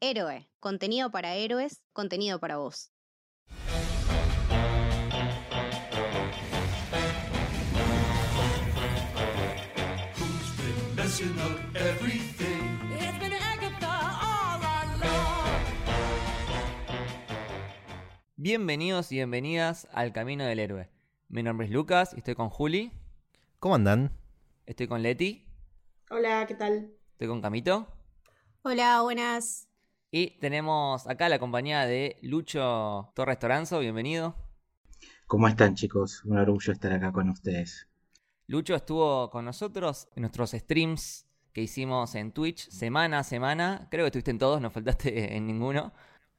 Héroe, contenido para héroes, contenido para vos. Bienvenidos y bienvenidas al Camino del Héroe. Mi nombre es Lucas y estoy con Juli, ¿Cómo andan? estoy con Leti, Hola, ¿qué tal? estoy con Camito Hola, buenas. Y tenemos acá la compañía de Lucho Torres Toranzo, bienvenido. ¿Cómo están chicos? Un orgullo estar acá con ustedes. Lucho estuvo con nosotros en nuestros streams que hicimos en Twitch semana a semana. Creo que estuviste en todos, no faltaste en ninguno.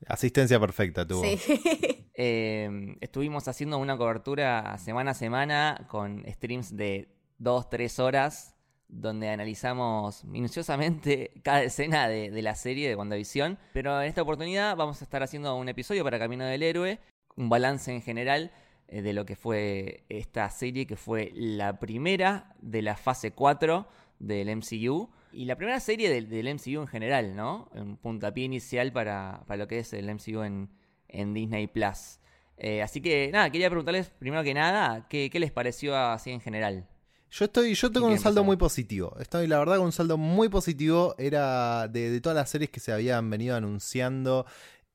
Asistencia perfecta tuvo. Eh, estuvimos haciendo una cobertura semana a semana con streams de 2-3 horas donde analizamos minuciosamente cada escena de, la serie de WandaVision. Pero en esta oportunidad vamos a estar haciendo un episodio para Camino del Héroe, un balance en general eh, de lo que fue esta serie, que fue la primera de la fase 4 del MCU. Y la primera serie del, del MCU en general, ¿no? Un puntapié inicial para, para lo que es el MCU en, en Disney Plus. Eh, así que nada, quería preguntarles primero que nada, ¿qué, qué les pareció así en general? Yo estoy, yo tengo ¿Y un saldo muy positivo. Estoy, la verdad, con un saldo muy positivo. Era de, de todas las series que se habían venido anunciando,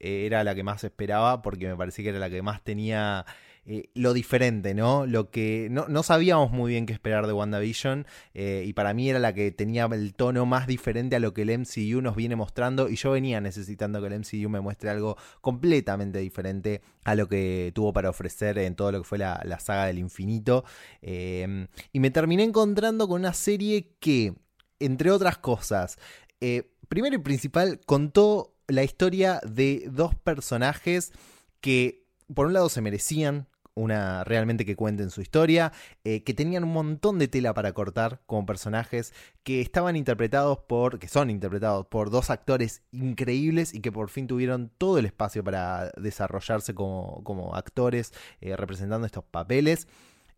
eh, era la que más esperaba porque me parecía que era la que más tenía eh, lo diferente, ¿no? Lo que no, sabíamos muy bien qué esperar de WandaVision eh, y para mí era la que tenía el tono más diferente a lo que el MCU nos viene mostrando y yo venía necesitando que el MCU me muestre algo completamente diferente a lo que tuvo para ofrecer en todo lo que fue la, la saga del infinito. Eh, y me terminé encontrando con una serie que, entre otras cosas, primero y principal, contó la historia de dos personajes que, por un lado, se merecían una realmente que cuenten su historia, eh, que tenían un montón de tela para cortar como personajes, que estaban interpretados por, que son interpretados por dos actores increíbles y que por fin tuvieron todo el espacio para desarrollarse como, como actores eh, representando estos papeles.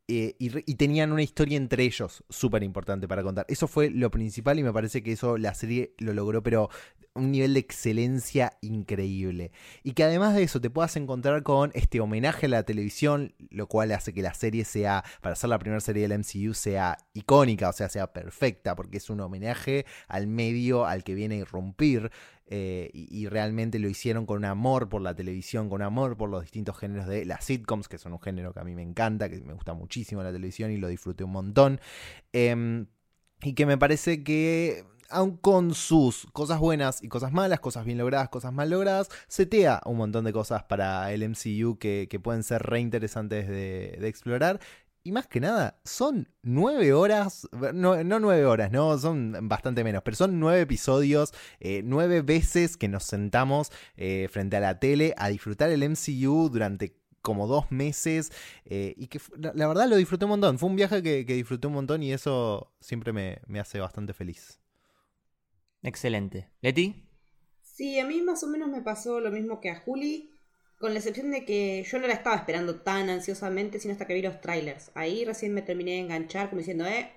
Eh, y, y tenían una historia entre ellos súper importante para contar. Eso fue lo principal y me parece que eso la serie lo logró, pero un nivel de excelencia increíble. Y que además de eso te puedas encontrar con este homenaje a la televisión, lo cual hace que la serie sea, para ser la primera serie del MCU, sea icónica, o sea, sea perfecta, porque es un homenaje al medio al que viene a irrumpir. Eh, y, realmente lo hicieron con un amor por la televisión, con amor por los distintos géneros de las sitcoms, que son un género que a mí me encanta, que me gusta muchísimo la televisión y lo disfruté un montón. Em, y que me parece que, aun con sus cosas buenas y cosas malas, cosas bien logradas, cosas mal logradas, setea un montón de cosas para el MCU que, pueden ser re interesantes de explorar. Y más que nada, son nueve horas, no, no nueve horas, no, son bastante menos, pero son nueve episodios, eh, nueve veces que nos sentamos eh, frente a la tele a disfrutar el MCU durante como dos meses eh, y que la verdad lo disfruté un montón. Fue un viaje que, que disfruté un montón y eso siempre me, me hace bastante feliz. Excelente. ¿Leti? Sí, a mí más o menos me pasó lo mismo que a Juli, con la excepción de que yo no la estaba esperando tan ansiosamente, sino hasta que vi los trailers. Ahí recién me terminé de enganchar como diciendo, eh,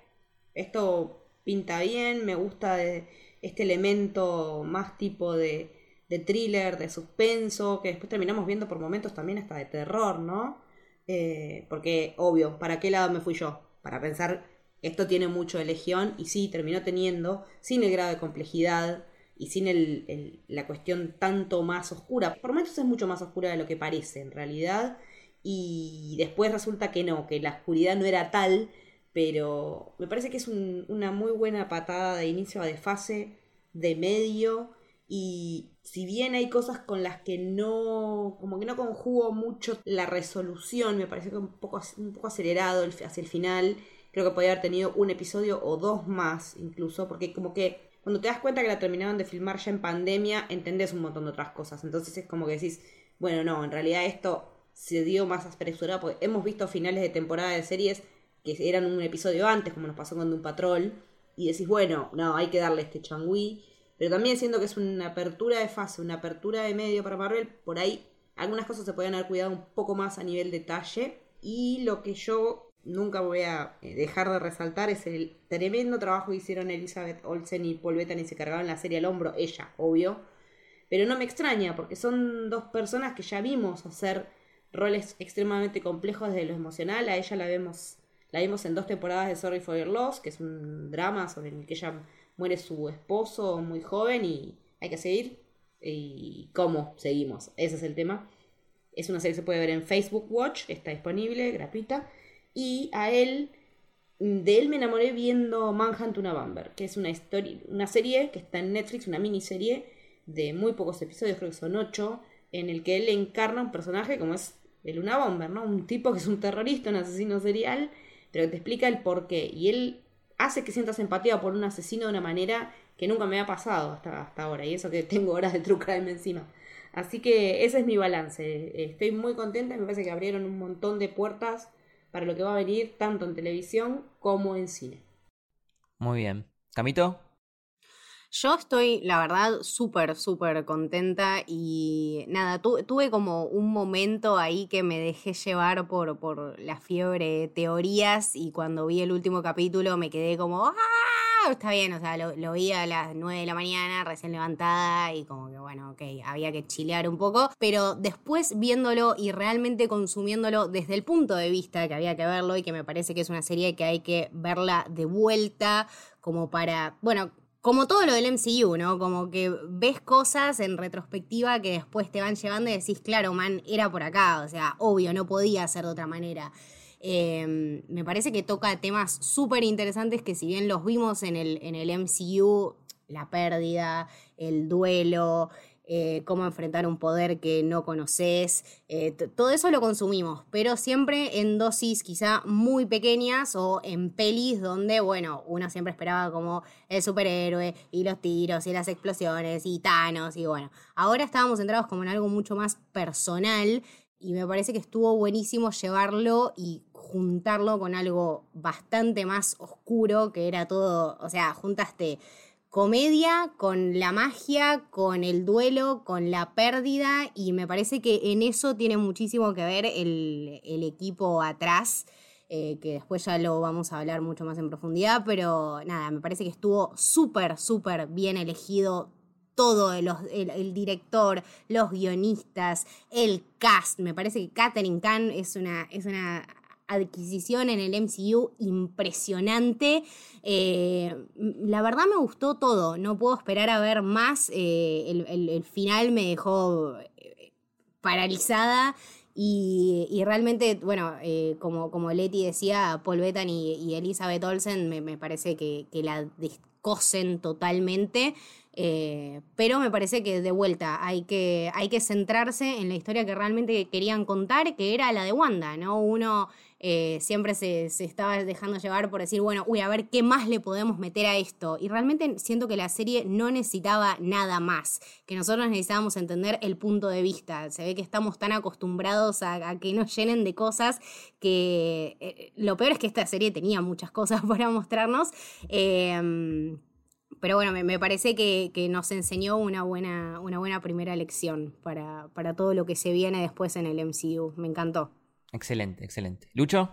esto pinta bien, me gusta de- este elemento más tipo de, de thriller, de suspenso, que después terminamos viendo por momentos también hasta de terror, ¿no? Eh, porque, obvio, ¿para qué lado me fui yo? Para pensar, esto tiene mucho de Legión, y sí, terminó teniendo, sin el grado de complejidad y sin el, la cuestión tanto más oscura. Por momentos es mucho más oscura de lo que parece, en realidad, y después resulta que no, que la oscuridad no era tal, pero me parece que es un- una muy buena patada de inicio a de fase, de medio, y si bien hay cosas con las que no, como que no conjugo mucho la resolución, me parece que un poco, un poco acelerado el- hacia el final, creo que podría haber tenido un episodio o dos más incluso, porque como que cuando te das cuenta que la terminaron de filmar ya en pandemia, entendés un montón de otras cosas, entonces es como que decís, bueno, no, en realidad esto se dio más apresurado, porque hemos visto finales de temporada de series que eran un episodio antes, como nos pasó con Doom Patrol, y decís, bueno, no, hay que darle este changüí, pero también siendo que es una apertura de fase, una apertura de medio para Marvel, por ahí algunas cosas se podían haber cuidado un poco más a nivel detalle, y lo que yo nunca voy a eh, dejar de resaltar es el tremendo trabajo que hicieron Elizabeth Olsen y Paul Bettany, se cargaron la serie al hombro, ella, obvio, Pero no me extraña, porque son dos personas que ya vimos hacer roles extremadamente complejos desde lo emocional. A ella la vemos, la vimos en dos temporadas de Sorry for Your Loss, que es un drama sobre el que ella muere su esposo muy joven y hay que seguir. ¿Y cómo seguimos? Ese es el tema. Es una serie que se puede ver en Facebook Watch, está disponible, gratuita. Y a él, de él me enamoré viendo Manhunt una Bamber, que es una historia, una serie que está en Netflix, una miniserie de muy pocos episodios, creo que son ocho, en el que él encarna un personaje como es el Una Bomber, ¿no? Un tipo que es un terrorista, un asesino serial, pero que te explica el por qué. Y él hace que sientas empatía por un asesino de una manera que nunca me ha pasado hasta, hasta ahora. Y eso que tengo horas de true crime encima. Así que ese es mi balance. Estoy muy contenta, me parece que abrieron un montón de puertas para lo que va a venir tanto en televisión como en cine. Muy bien. ¿Camito? Yo estoy, la verdad, súper, súper contenta y nada, tu- tuve como un momento ahí que me dejé llevar por, por la fiebre de teorías y cuando vi el último capítulo me quedé como, ¡ah! Está bien, o sea, lo, lo vi a las 9 de la mañana, recién levantada y como que, bueno, ok, había que chilear un poco, pero después viéndolo y realmente consumiéndolo desde el punto de vista que había que verlo y que me parece que es una serie que hay que verla de vuelta como para, bueno, como todo lo del MCU, ¿no? Como que ves cosas en retrospectiva que después te van llevando y decís, claro, man, era por acá, o sea, obvio, no podía ser de otra manera. Eh, me parece que toca temas súper interesantes que si bien los vimos en el, en el MCU, la pérdida, el duelo, eh, cómo enfrentar un poder que no conoces, eh, todo eso lo consumimos, pero siempre en dosis quizá muy pequeñas o en pelis donde, bueno, uno siempre esperaba como el superhéroe y los tiros y las explosiones y Thanos y bueno, ahora estábamos centrados como en algo mucho más personal y me parece que estuvo buenísimo llevarlo y juntarlo con algo bastante más oscuro, que era todo, o sea, juntaste comedia con la magia, con el duelo, con la pérdida y me parece que en eso tiene muchísimo que ver el, el equipo atrás. eh, que después ya lo vamos a hablar mucho más en profundidad, pero nada, me parece que estuvo súper, súper bien elegido todo, el, director, los guionistas, el cast. Me parece que Katherine Kahn es una, es una adquisición en el MCU impresionante. Eh, la verdad me gustó todo, no puedo esperar a ver más. eh, el, final me dejó eh, paralizada. Y, realmente, bueno, como, como Leti decía, Paul Bettany y, Elizabeth Olsen me, parece que, la descosen totalmente. Pero me parece que de vuelta hay que, hay que centrarse en la historia que realmente querían contar, que era la de Wanda, ¿no? Uno eh, siempre se, se estaba dejando llevar por decir, bueno, uy, a ver qué más le podemos meter a esto. Y realmente siento que la serie no necesitaba nada más, que nosotros necesitábamos entender el punto de vista. Se ve que estamos tan acostumbrados a, que nos llenen de cosas que eh, lo peor es que esta serie tenía muchas cosas para mostrarnos. Eh, pero bueno, me, me parece que, que nos enseñó una buena, una buena primera lección para, para todo lo que se viene después en el MCU. Me encantó. Excelente, excelente. ¿Lucho?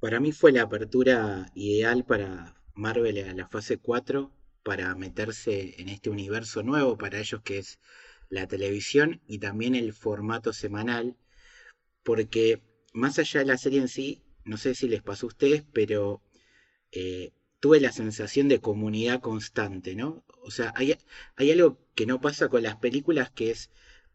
Para mí fue la apertura ideal para Marvel a la fase 4 para meterse en este universo nuevo para ellos que es la televisión y también el formato semanal, porque más allá de la serie en sí, no sé si les pasó a ustedes, pero eh, tuve la sensación de comunidad constante, ¿no? O sea, hay, hay algo que no pasa con las películas que es,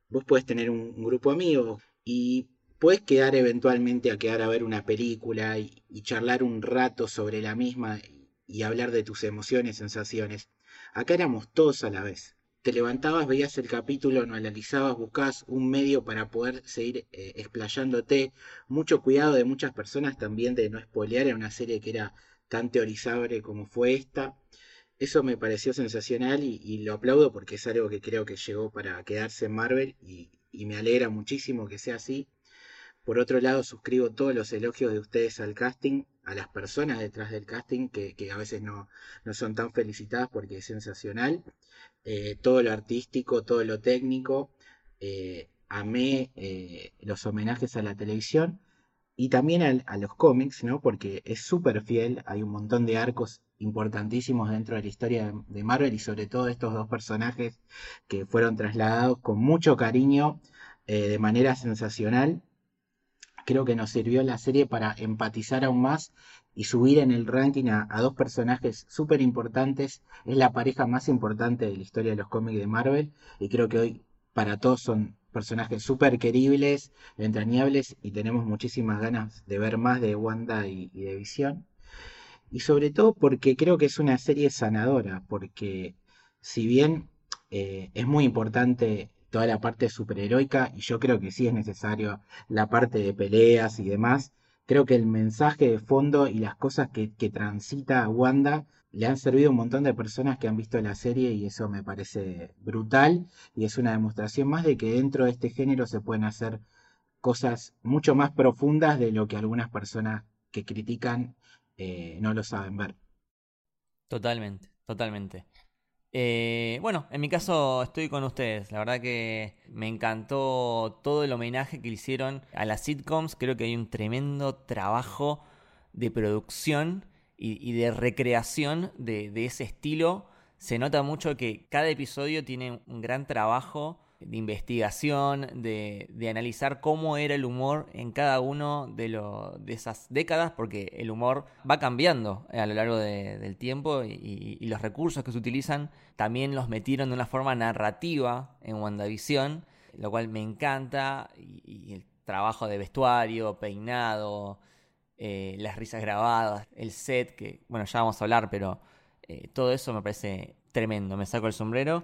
vos podés tener un, un grupo de amigos y puedes quedar eventualmente a quedar a ver una película y, charlar un rato sobre la misma y, hablar de tus emociones, sensaciones. Acá éramos todos a la vez. Te levantabas, veías el capítulo, lo analizabas, buscabas un medio para poder seguir eh, explayándote. Mucho cuidado de muchas personas también de no spoilear en una serie que era tan teorizable como fue esta. Eso me pareció sensacional y, lo aplaudo porque es algo que creo que llegó para quedarse en Marvel y me alegra muchísimo que sea así. Por otro lado, suscribo todos los elogios de ustedes al casting, a las personas detrás del casting, que, a veces no, no son tan felicitadas porque es sensacional. Eh, todo lo artístico, todo lo técnico. Eh, amé eh, los homenajes a la televisión y también al- a los cómics, ¿no? Porque es súper fiel, hay un montón de arcos importantísimos dentro de la historia de- Marvel y sobre todo estos dos personajes que fueron trasladados con mucho cariño, de manera sensacional. Creo que nos sirvió la serie para empatizar aún más y subir en el ranking a, dos personajes súper importantes. Es la pareja más importante de la historia de los cómics de Marvel y creo que hoy para todos son personajes súper queribles, entrañables y tenemos muchísimas ganas de ver más de Wanda y, y de Visión. Y sobre todo porque creo que es una serie sanadora, porque si bien eh, es muy importante toda la parte superheroica, y yo creo que sí es necesario la parte de peleas y demás, creo que el mensaje de fondo y las cosas que, que transita Wanda le han servido a un montón de personas que han visto la serie y eso me parece brutal y es una demostración más de que dentro de este género se pueden hacer cosas mucho más profundas de lo que algunas personas que critican eh, no lo saben ver. Totalmente, totalmente. Eh, bueno, en mi caso estoy con ustedes. La verdad que me encantó todo el homenaje que hicieron a las sitcoms. Creo que hay un tremendo trabajo de producción y, de recreación de ese estilo. Se nota mucho que cada episodio tiene un gran trabajo de investigación, de, de analizar cómo era el humor en cada uno de, de esas décadas, porque el humor va cambiando a lo largo de- del tiempo y, los recursos que se utilizan también los metieron de una forma narrativa en WandaVision, lo cual me encanta, y, y el trabajo de vestuario, peinado, eh, las risas grabadas, el set, que bueno, ya vamos a hablar, pero eh, todo eso me parece tremendo, me saco el sombrero.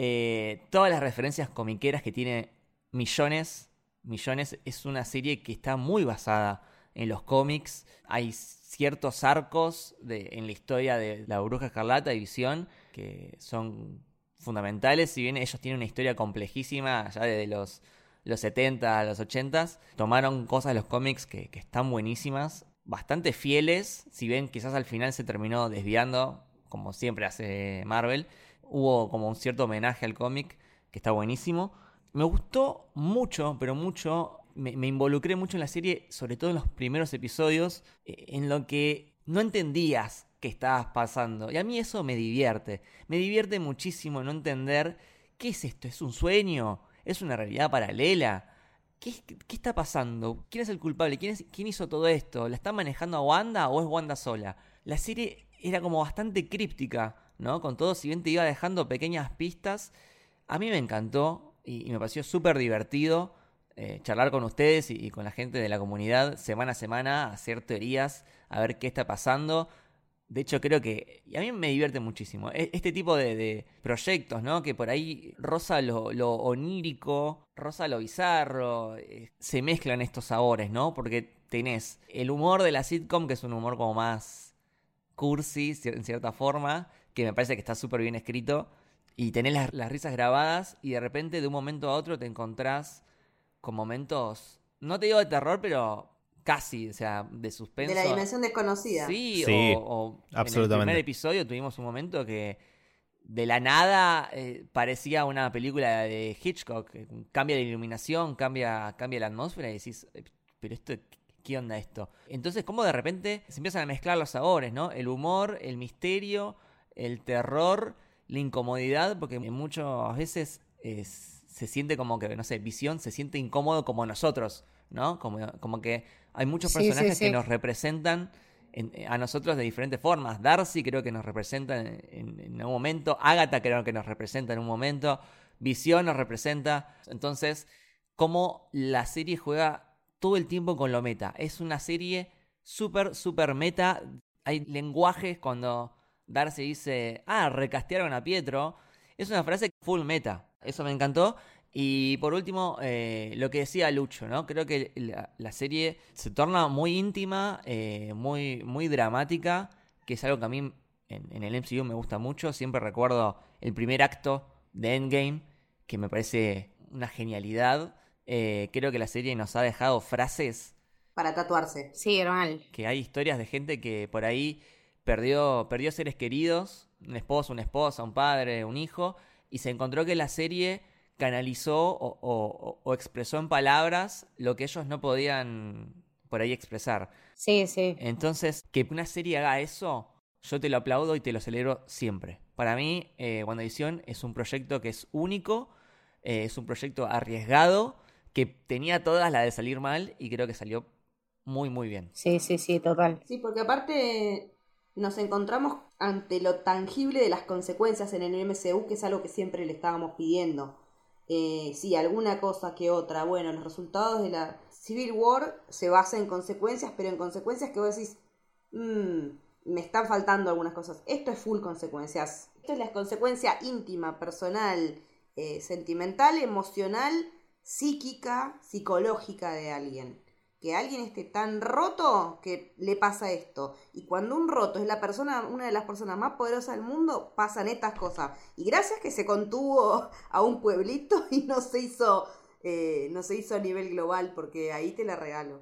Eh, todas las referencias comiqueras que tiene millones, millones, es una serie que está muy basada en los cómics. Hay ciertos arcos de, en la historia de la Bruja Escarlata y Visión que son fundamentales. Si bien ellos tienen una historia complejísima, ya desde los, los 70 a los 80, tomaron cosas de los cómics que, que están buenísimas, bastante fieles, si bien quizás al final se terminó desviando, como siempre hace Marvel. Hubo como un cierto homenaje al cómic que está buenísimo. Me gustó mucho, pero mucho. Me, involucré mucho en la serie, sobre todo en los primeros episodios, eh, en lo que no entendías que estabas pasando. Y a mí eso me divierte. Me divierte muchísimo no entender qué es esto. ¿Es un sueño? ¿Es una realidad paralela? ¿Qué, qué está pasando? ¿Quién es el culpable? ¿Quién, ¿Quién hizo todo esto? ¿La está manejando a Wanda o es Wanda sola? La serie era como bastante críptica, ¿no? Con todo, si bien te iba dejando pequeñas pistas, a mí me encantó y, me pareció súper divertido eh, charlar con ustedes y, con la gente de la comunidad semana a semana, hacer teorías, a ver qué está pasando. De hecho, creo que. A mí me divierte muchísimo. E- Este tipo de, proyectos, ¿no? Que por ahí rosa lo, lo onírico, rosa lo bizarro. eh, se mezclan estos sabores, ¿no? Porque tenés el humor de la sitcom, que es un humor como más cursi, en cierta forma, que me parece que está súper bien escrito. Y tenés las, las risas grabadas, y de repente, de un momento a otro, te encontrás con momentos. No te digo de terror, pero casi, o sea, de suspenso. De la dimensión desconocida. Sí, Sí, o, o en el absolutamente. primer episodio tuvimos un momento que de la nada eh, parecía una película de Hitchcock. Cambia la iluminación, cambia, cambia la atmósfera y decís, eh, pero esto, ¿qué onda esto? Entonces, como de repente se empiezan a mezclar los sabores, ¿no? El humor, el misterio, el terror, la incomodidad, porque muchas veces es- se siente como que, no sé, visión se siente incómodo como nosotros, ¿no? Como, como que hay muchos Sí, sí, personajes que nos representan en- a nosotros de diferentes formas. Darcy creo que nos representa en, en- en un momento, Agatha creo que nos representa en un momento, Visión nos representa. Entonces, cómo la serie juega todo el tiempo con lo meta. Es una serie súper, súper meta. Hay lenguajes cuando Darcy dice, ah, recastearon a Pietro. Es una frase full meta. Eso me encantó. Y por último, eh, lo que decía Lucho, ¿no? Creo que la, la serie se torna muy íntima, eh, muy, muy dramática, que es algo que a mí en, en el MCU me gusta mucho. Siempre recuerdo el primer acto de Endgame, que me parece una genialidad. Eh, creo que la serie nos ha dejado frases Para tatuarse. Sí, normal. que hay historias de gente que por ahí perdió, perdió seres queridos, un esposo, una esposa, un padre, un hijo, y se encontró que la serie canalizó o, o- o expresó en palabras lo que ellos no podían por ahí expresar. Sí, sí. Entonces, que una serie haga eso yo te lo aplaudo y te lo celebro siempre. Para mí, eh, WandaVision es un proyecto que es único, eh, es un proyecto arriesgado, que tenía todas las de salir mal y creo que salió muy, muy bien. Sí, sí, sí, total. Sí, porque aparte nos encontramos ante lo tangible de las consecuencias en el MCU, que es algo que siempre le estábamos pidiendo. Eh, sí, alguna cosa que otra. Bueno, los resultados de la Civil War se basan en consecuencias, pero en consecuencias que vos decís, "Mm, me están faltando algunas cosas. Esto es full consecuencias. Esto es la consecuencia íntima, personal, eh, sentimental, emocional, psíquica, psicológica de alguien. Que alguien esté tan roto que le pasa esto. Y cuando un roto es la persona, una de las personas más poderosas del mundo, pasan estas cosas. Y gracias que se contuvo a un pueblito y no se hizo, eh, no se hizo a nivel global, porque ahí te la regalo.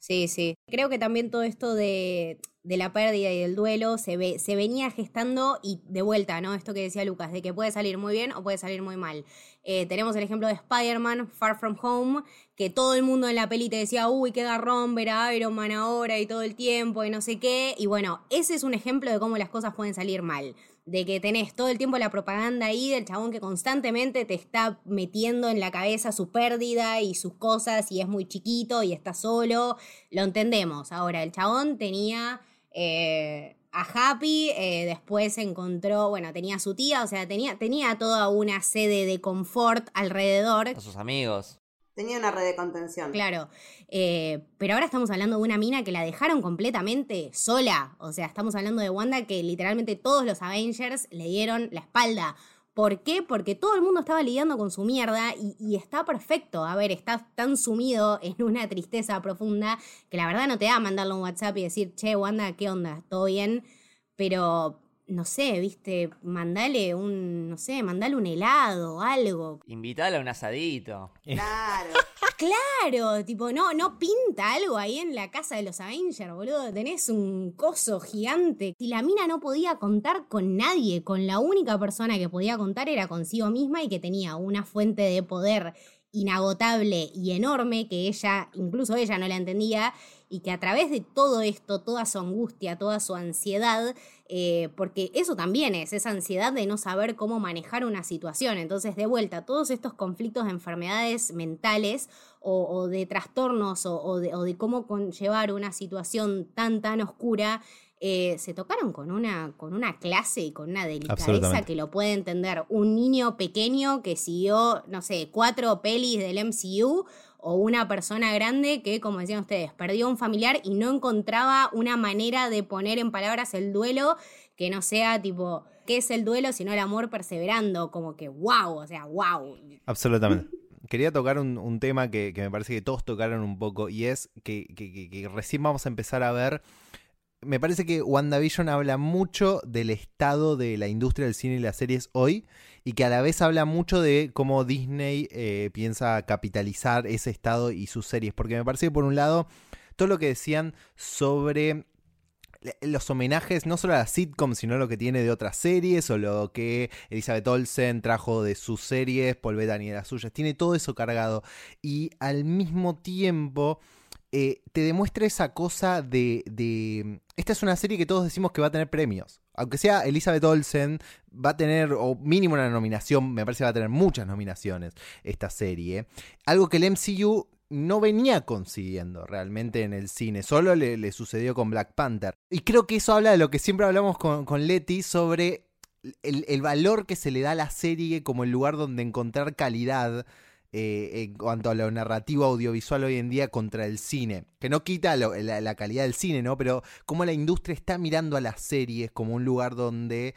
Sí, sí. Creo que también todo esto de, de la pérdida y del duelo se, ve, se venía gestando y de vuelta, ¿no? Esto que decía Lucas, de que puede salir muy bien o puede salir muy mal. Eh, tenemos el ejemplo de Spider-Man, Far From Home, que todo el mundo en la peli te decía, uy, qué garrón ver a Iron Man ahora y todo el tiempo y no sé qué. Y bueno, ese es un ejemplo de cómo las cosas pueden salir mal. De que tenés todo el tiempo la propaganda ahí del chabón que constantemente te está metiendo en la cabeza su pérdida y sus cosas y es muy chiquito y está solo. Lo entendemos. Ahora, el chabón tenía eh, a Happy, eh, después encontró, bueno, tenía a su tía, o sea, tenía, tenía toda una sede de confort alrededor. A sus amigos. Tenía una red de contención. Claro, eh, pero ahora estamos hablando de una mina que la dejaron completamente sola. O sea, estamos hablando de Wanda que literalmente todos los Avengers le dieron la espalda. ¿Por qué? Porque todo el mundo estaba lidiando con su mierda y, está perfecto. A ver, estás tan sumido en una tristeza profunda que la verdad no te da mandarle un WhatsApp y decir, che, Wanda, ¿qué onda? ¿Todo bien? Pero, no sé, viste, mandale un, no sé, mandale un helado, algo. Invítala a un asadito. Claro. Claro, tipo, no, no pinta algo ahí en la casa de los Avengers, boludo. Tenés un coso gigante. Y la mina no podía contar con nadie, con la única persona que podía contar era consigo misma y que tenía una fuente de poder inagotable y enorme que ella, incluso ella no la entendía, y que a través de todo esto, toda su angustia, toda su ansiedad, eh, porque eso también es, esa ansiedad de no saber cómo manejar una situación. Entonces, de vuelta, todos estos conflictos de enfermedades mentales o, o de trastornos o, o de, o de cómo conllevar una situación tan, tan oscura. eh, se tocaron con una, con una clase y con una delicadeza que lo puede entender un niño pequeño que siguió, no sé, cuatro pelis del MCU o una persona grande que, como decían ustedes, perdió un familiar y no encontraba una manera de poner en palabras el duelo que no sea tipo, ¿qué es el duelo sino el amor perseverando? Como que, wow, o sea, wow. Absolutamente. Quería tocar un, tema que, me parece que todos tocaron un poco y es que, que- que- que recién vamos a empezar a ver. Me parece que WandaVision habla mucho del estado de la industria del cine y las series hoy y que a la vez habla mucho de cómo Disney eh, piensa capitalizar ese estado y sus series. Porque me parece que por un lado, todo lo que decían sobre los homenajes no solo a la sitcom, sino lo que tiene de otras series o lo que Elizabeth Olsen trajo de sus series, Paul Bettany de las suyas, tiene todo eso cargado y al mismo tiempo eh, te demuestra esa cosa de. Esta es una serie que todos decimos que va a tener premios. Aunque sea Elizabeth Olsen, va a tener, o mínimo una nominación, me parece que va a tener muchas nominaciones esta serie. Algo que el MCU no venía consiguiendo realmente en el cine, solo le, le sucedió con Black Panther. Y creo que eso habla de lo que siempre hablamos con, con Leti sobre el, el valor que se le da a la serie como el lugar donde encontrar calidad eh, en cuanto a lo narrativo audiovisual hoy en día contra el cine. Que no quita la, calidad del cine, ¿no? Pero cómo la industria está mirando a las series como un lugar donde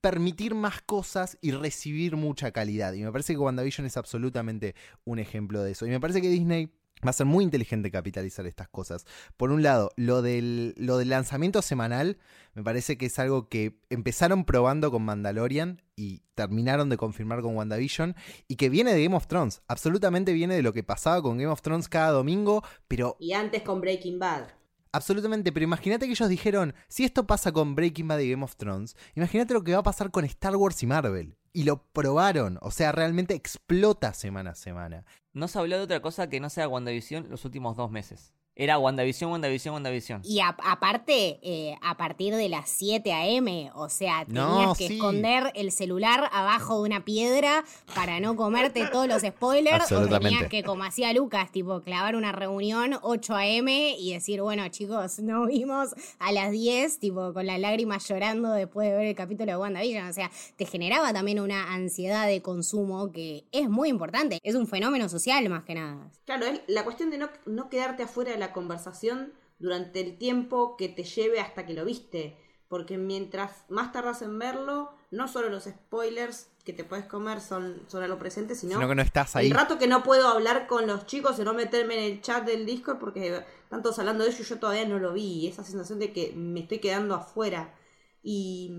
permitir más cosas y recibir mucha calidad. Y me parece que WandaVision es absolutamente un ejemplo de eso. Y me parece que Disney va a ser muy inteligente capitalizar estas cosas. Por un lado, lo del, lo del lanzamiento semanal me parece que es algo que empezaron probando con Mandalorian y terminaron de confirmar con WandaVision y que viene de Game of Thrones. Absolutamente viene de lo que pasaba con Game of Thrones cada domingo, pero Y antes con Breaking Bad. Absolutamente, pero imagínate que ellos dijeron, si esto pasa con Breaking Bad y Game of Thrones, imagínate lo que va a pasar con Star Wars y Marvel. Y lo probaron, o sea, realmente explota semana a semana. No se habló de otra cosa que no sea WandaVision los últimos dos meses. Era WandaVision, WandaVision, WandaVision. Y a- aparte, eh, a partir de las 7 a.m., o sea, tenías No, que sí. esconder el celular abajo de una piedra para no comerte todos los spoilers. O tenías que, como hacía Lucas, tipo, clavar una reunión 8 a.m. y decir, bueno, chicos, nos vimos a las 10, tipo, con las lágrimas llorando después de ver el capítulo de WandaVision. O sea, te generaba también una ansiedad de consumo que es muy importante. Es un fenómeno social, más que nada. Claro, es la cuestión de no, no quedarte afuera de la conversación durante el tiempo que te lleve hasta que lo viste. Porque mientras más tardas en verlo, no solo los spoilers que te puedes comer son, son a lo presente, sino, Sino que no estás ahí. el rato que no puedo hablar con los chicos y no meterme en el chat del Discord porque están todos hablando de ello yo todavía no lo vi. Esa sensación de que me estoy quedando afuera. Y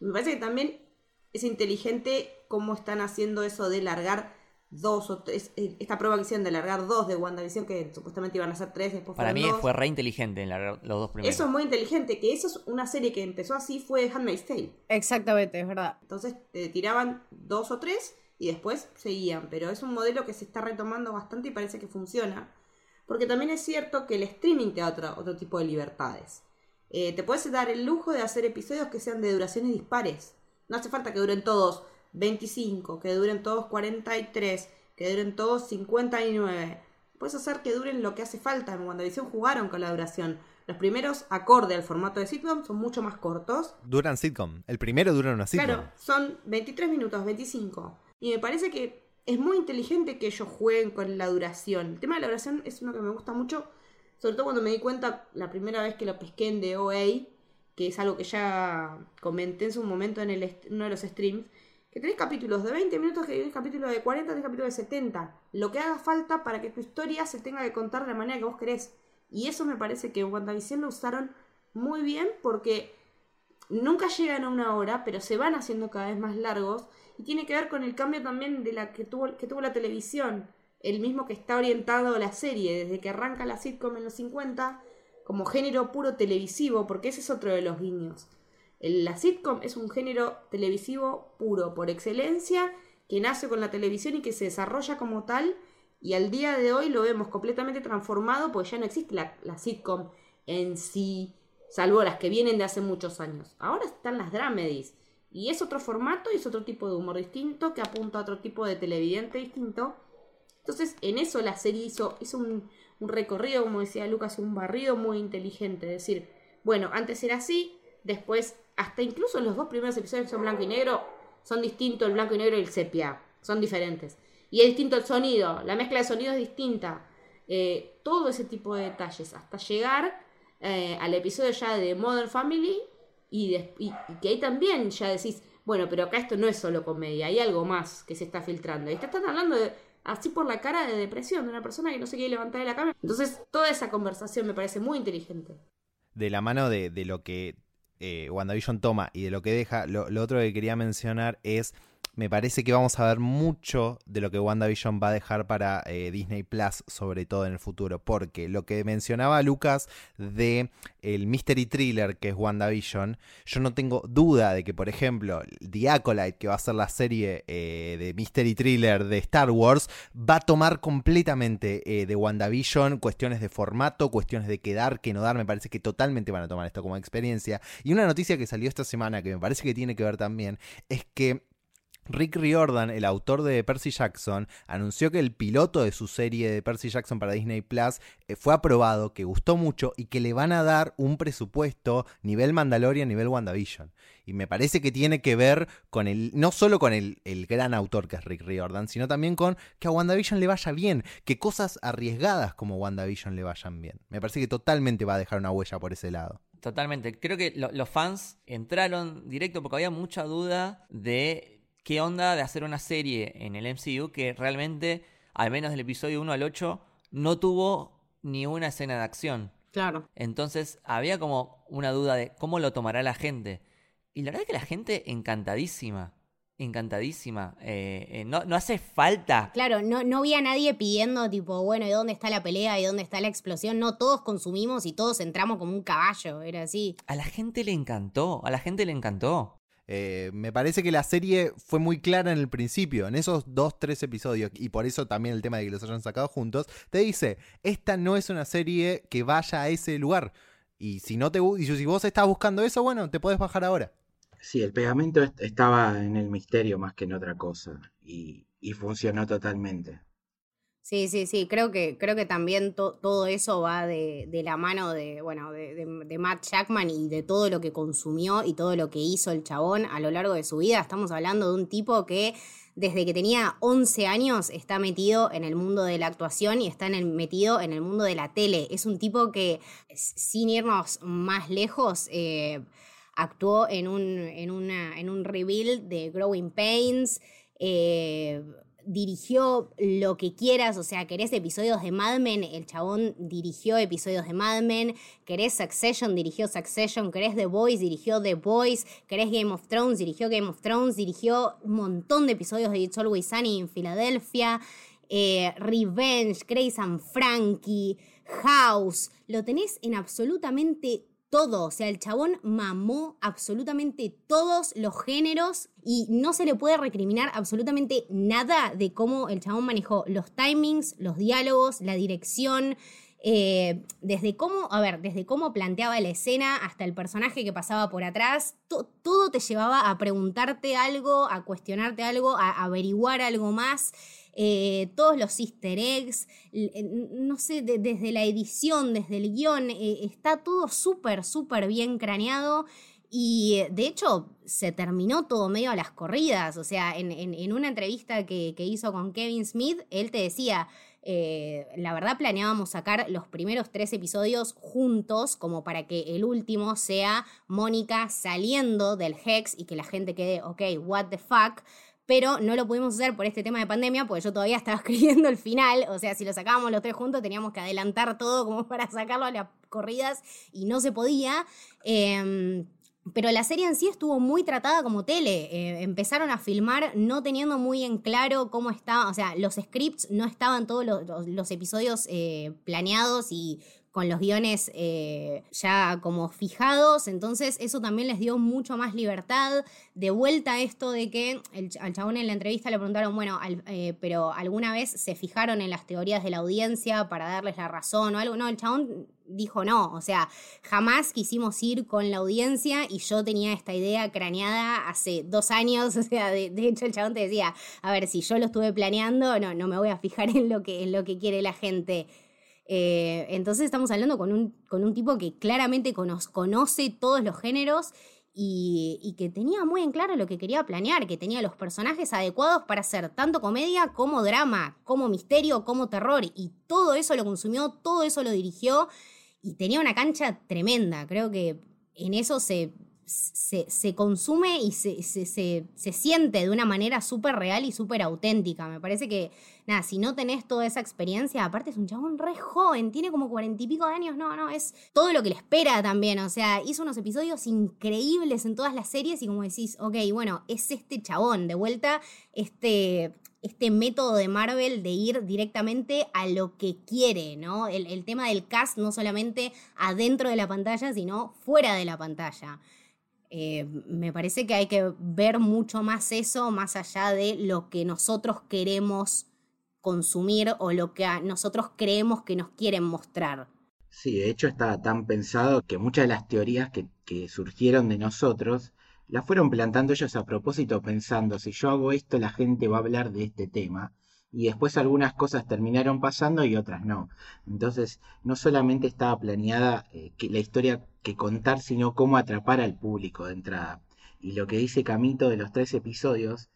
me parece que también es inteligente cómo están haciendo eso de largar dos o tres, eh, esta prueba que hicieron de largar dos de WandaVision, que supuestamente iban a ser tres, después Para mí dos. fue re inteligente en la- los dos primeros. Eso es muy inteligente, que eso es una serie que empezó así, fue Handmaid's Tale. Exactamente, es verdad. Entonces te tiraban dos o tres y después seguían, pero es un modelo que se está retomando bastante y parece que funciona. Porque también es cierto que el streaming te da otro, otro tipo de libertades. Eh, te puedes dar el lujo de hacer episodios que sean de duraciones dispares. No hace falta que duren todos 25, que duren todos 43, que duren todos 59. Puedes hacer que duren lo que hace falta. En WandaVision jugaron con la duración. Los primeros, acorde al formato de sitcom, son mucho más cortos. Duran sitcom. El primero dura una sitcom. Claro, son 23 minutos, 25. Y me parece que es muy inteligente que ellos jueguen con la duración. El tema de la duración es uno que me gusta mucho, sobre todo cuando me di cuenta la primera vez que lo pesqué en The OA, que es algo que ya comenté en su momento en el uno de los streams, que tenés capítulos de 20 minutos, que tenés capítulos de 40, tenés capítulos de 70. Lo que haga falta para que tu historia se tenga que contar de la manera que vos querés. Y eso me parece que en WandaVision lo usaron muy bien porque nunca llegan a una hora, pero se van haciendo cada vez más largos. Y tiene que ver con el cambio también de la que tuvo, que tuvo la televisión. El mismo que está orientado a la serie, desde que arranca la sitcom en los 50, como género puro televisivo, porque ese es otro de los guiños. La sitcom es un género televisivo puro, por excelencia, que nace con la televisión y que se desarrolla como tal. Y al día de hoy lo vemos completamente transformado, porque ya no existe la, sitcom en sí, salvo las que vienen de hace muchos años. Ahora están las dramedies. Y es otro formato y es otro tipo de humor distinto que apunta a otro tipo de televidente distinto. Entonces, en eso la serie hizo, un recorrido, como decía Lucas, un barrido muy inteligente. Es decir, bueno, antes era así, después, hasta incluso los dos primeros episodios son blanco y negro, son distintos el blanco y negro y el sepia. Son diferentes. Y es distinto el sonido, la mezcla de sonido es distinta. Eh, todo ese tipo de detalles, hasta llegar eh, al episodio ya de Modern Family y, que ahí también ya decís, bueno, pero acá esto no es solo comedia, hay algo más que se está filtrando. Y te están hablando así por la cara de depresión de una persona que no se quiere levantar de la cama. Entonces, toda esa conversación me parece muy inteligente. de la mano de lo que eh, WandaVision toma y de lo que deja, lo, lo otro que quería mencionar es, me parece que vamos a ver mucho de lo que WandaVision va a dejar para eh, Disney Plus, sobre todo en el futuro, porque lo que mencionaba Lucas de el mystery thriller que es WandaVision, yo no tengo duda de que, por ejemplo, The Acolyte, que va a ser la serie eh, de mystery thriller de Star Wars, va a tomar completamente eh, de WandaVision cuestiones de formato, cuestiones de quedar, que no dar, me parece que totalmente van a tomar esto como experiencia. Y una noticia que salió esta semana que me parece que tiene que ver también es que Rick Riordan, el autor de Percy Jackson, anunció que el piloto de su serie de Percy Jackson para Disney Plus eh, fue aprobado, que gustó mucho y que le van a dar un presupuesto nivel Mandalorian, nivel WandaVision. Y me parece que tiene que ver con el, no solo con el, el gran autor que es Rick Riordan, sino también con que a WandaVision le vaya bien, que cosas arriesgadas como WandaVision le vayan bien. Me parece que totalmente va a dejar una huella por ese lado. Totalmente. Creo que lo- los fans entraron directo porque había mucha duda de qué onda de hacer una serie en el MCU que realmente, al menos del episodio 1 al 8, no tuvo ni una escena de acción. Claro. Entonces había como una duda de cómo lo tomará la gente. Y la verdad es que la gente encantadísima. Encantadísima. Eh, eh, no, no hace falta. Claro, no, no vi a nadie pidiendo, tipo, bueno, ¿y dónde está la pelea? ¿Y dónde está la explosión? No, todos consumimos y todos entramos como un caballo, era así. A la gente le encantó. A la gente le encantó. Eh, me parece que la serie fue muy clara en el principio, en esos dos, tres episodios, y por eso también el tema de que los hayan sacado juntos, te dice, esta no es una serie que vaya a ese lugar. Y si no te y si vos estás buscando eso, bueno, te puedes bajar ahora. Sí, el pegamento est- estaba en el misterio más que en otra cosa y funcionó totalmente. Sí, sí, sí, creo que, creo que también to- todo eso va de, de la mano de, bueno, de, de- Matt Jackman y de todo lo que consumió y todo lo que hizo el chabón a lo largo de su vida. Estamos hablando de un tipo que desde que tenía 11 años está metido en el mundo de la actuación y está metido en el mundo de la tele. Es un tipo que, sin irnos más lejos, eh, actuó en un, en, una, en un reveal de Growing Pains. eh, dirigió lo que quieras, o sea, querés episodios de Mad Men, el chabón dirigió episodios de Mad Men, querés Succession, dirigió Succession, querés The Boys, dirigió The Boys, querés Game of Thrones, dirigió Game of Thrones, dirigió un montón de episodios de It's Always Sunny en Filadelfia, eh, Revenge, Grace and Frankie, House, lo tenés en absolutamente todo, o sea, el chabón mamó absolutamente todos los géneros y no se le puede recriminar absolutamente nada de cómo el chabón manejó los timings, los diálogos, la dirección, eh, desde cómo, a ver, desde cómo planteaba la escena hasta el personaje que pasaba por atrás, to- todo te llevaba a preguntarte algo, a cuestionarte algo, a averiguar algo más. Eh, todos los easter eggs, eh, no sé, de- desde la edición, desde el guion, eh, está todo súper, súper bien craneado. Y de hecho se terminó todo medio a las corridas. O sea, en, una entrevista que, hizo con Kevin Smith, él te decía, la verdad planeábamos sacar los primeros tres episodios juntos, como para que el último sea Mónica saliendo del Hex y que la gente quede, ok, what the fuck. Pero no lo pudimos hacer por este tema de pandemia, porque yo todavía estaba escribiendo el final. O sea, si lo sacábamos los tres juntos, teníamos que adelantar todo como para sacarlo a las corridas y no se podía. Em, pero la serie en sí estuvo muy tratada como tele. Eh, empezaron a filmar no teniendo muy en claro cómo estaba, o sea, los scripts no estaban todos los, episodios eh, planeados y con los guiones eh, ya como fijados, entonces eso también les dio mucho más libertad. De vuelta esto de que el, al chabón en la entrevista le preguntaron, bueno, al- eh, pero ¿alguna vez se fijaron en las teorías de la audiencia para darles la razón o algo? No, el chabón dijo no, o sea, jamás quisimos ir con la audiencia y yo tenía esta idea craneada hace dos años, o sea, de, de hecho el chabón te decía, a ver, si yo lo estuve planeando, no, no me voy a fijar en lo que, en lo que quiere la gente. Eh, entonces estamos hablando con un, con un tipo que claramente cono- conoce todos los géneros y, y que tenía muy en claro lo que quería planear, que tenía los personajes adecuados para hacer tanto comedia como drama, como misterio, como terror. Y todo eso lo consumió, todo eso lo dirigió y tenía una cancha tremenda. Creo que en eso se, se, consume y se, se, se- se siente de una manera súper real y súper auténtica. Me parece que, nada, si no tenés toda esa experiencia, aparte es un chabón re joven, tiene como cuarenta y pico de años, no, no, es todo lo que le espera también. O sea, hizo unos episodios increíbles en todas las series y como decís, ok, bueno, es este chabón, de vuelta, este este método de Marvel de ir directamente a lo que quiere, ¿no? El, el tema del cast no solamente adentro de la pantalla, sino fuera de la pantalla. Eh, me parece que hay que ver mucho más eso, más allá de lo que nosotros queremos consumir o lo que nosotros creemos que nos quieren mostrar. Sí, de hecho está tan pensado que muchas de las teorías que, que surgieron de nosotros las fueron plantando ellos a propósito pensando, si yo hago esto la gente va a hablar de este tema. Y después algunas cosas terminaron pasando y otras no. Entonces, no solamente estaba planeada eh, que la historia que contar, sino cómo atrapar al público de entrada. Y lo que dice Camito de los tres episodios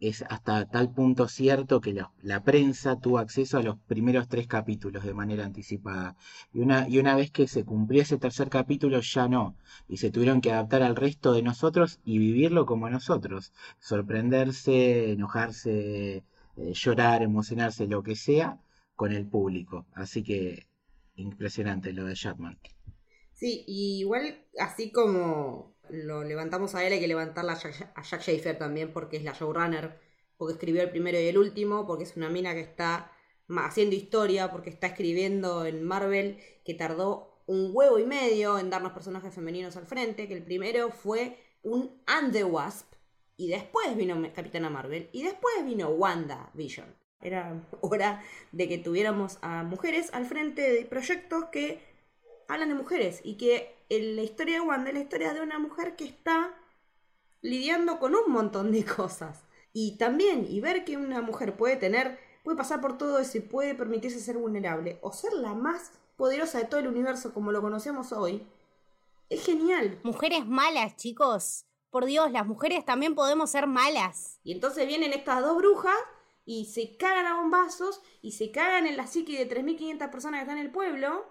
es hasta tal punto cierto que la, prensa tuvo acceso a los primeros tres capítulos de manera anticipada. Y una, y una vez que se cumplió ese tercer capítulo ya no. Y se tuvieron que adaptar al resto de nosotros y vivirlo como nosotros. Sorprenderse, enojarse, eh, llorar, emocionarse, lo que sea, con el público. Así que impresionante lo de Jackman. Sí, y igual así como lo levantamos a él, hay que levantarla a Jack, a Jack Schaefer también porque es la showrunner, porque escribió el primero y el último, porque es una mina que está haciendo historia, porque está escribiendo en Marvel, que tardó un huevo y medio en darnos personajes femeninos al frente, que el primero fue un And the Wasp, y después vino Capitana Marvel, y después vino Wanda Vision. Era hora de que tuviéramos a mujeres al frente de proyectos que hablan de mujeres y que en la historia de Wanda es la historia de una mujer que está lidiando con un montón de cosas. Y también, y ver que una mujer puede tener, puede pasar por todo eso y puede permitirse ser vulnerable o ser la más poderosa de todo el universo como lo conocemos hoy, es genial. Mujeres malas, chicos. Por Dios, las mujeres también podemos ser malas. Y entonces vienen estas dos brujas y se cagan a bombazos y se cagan en la psique de 3.500 personas que están en el pueblo.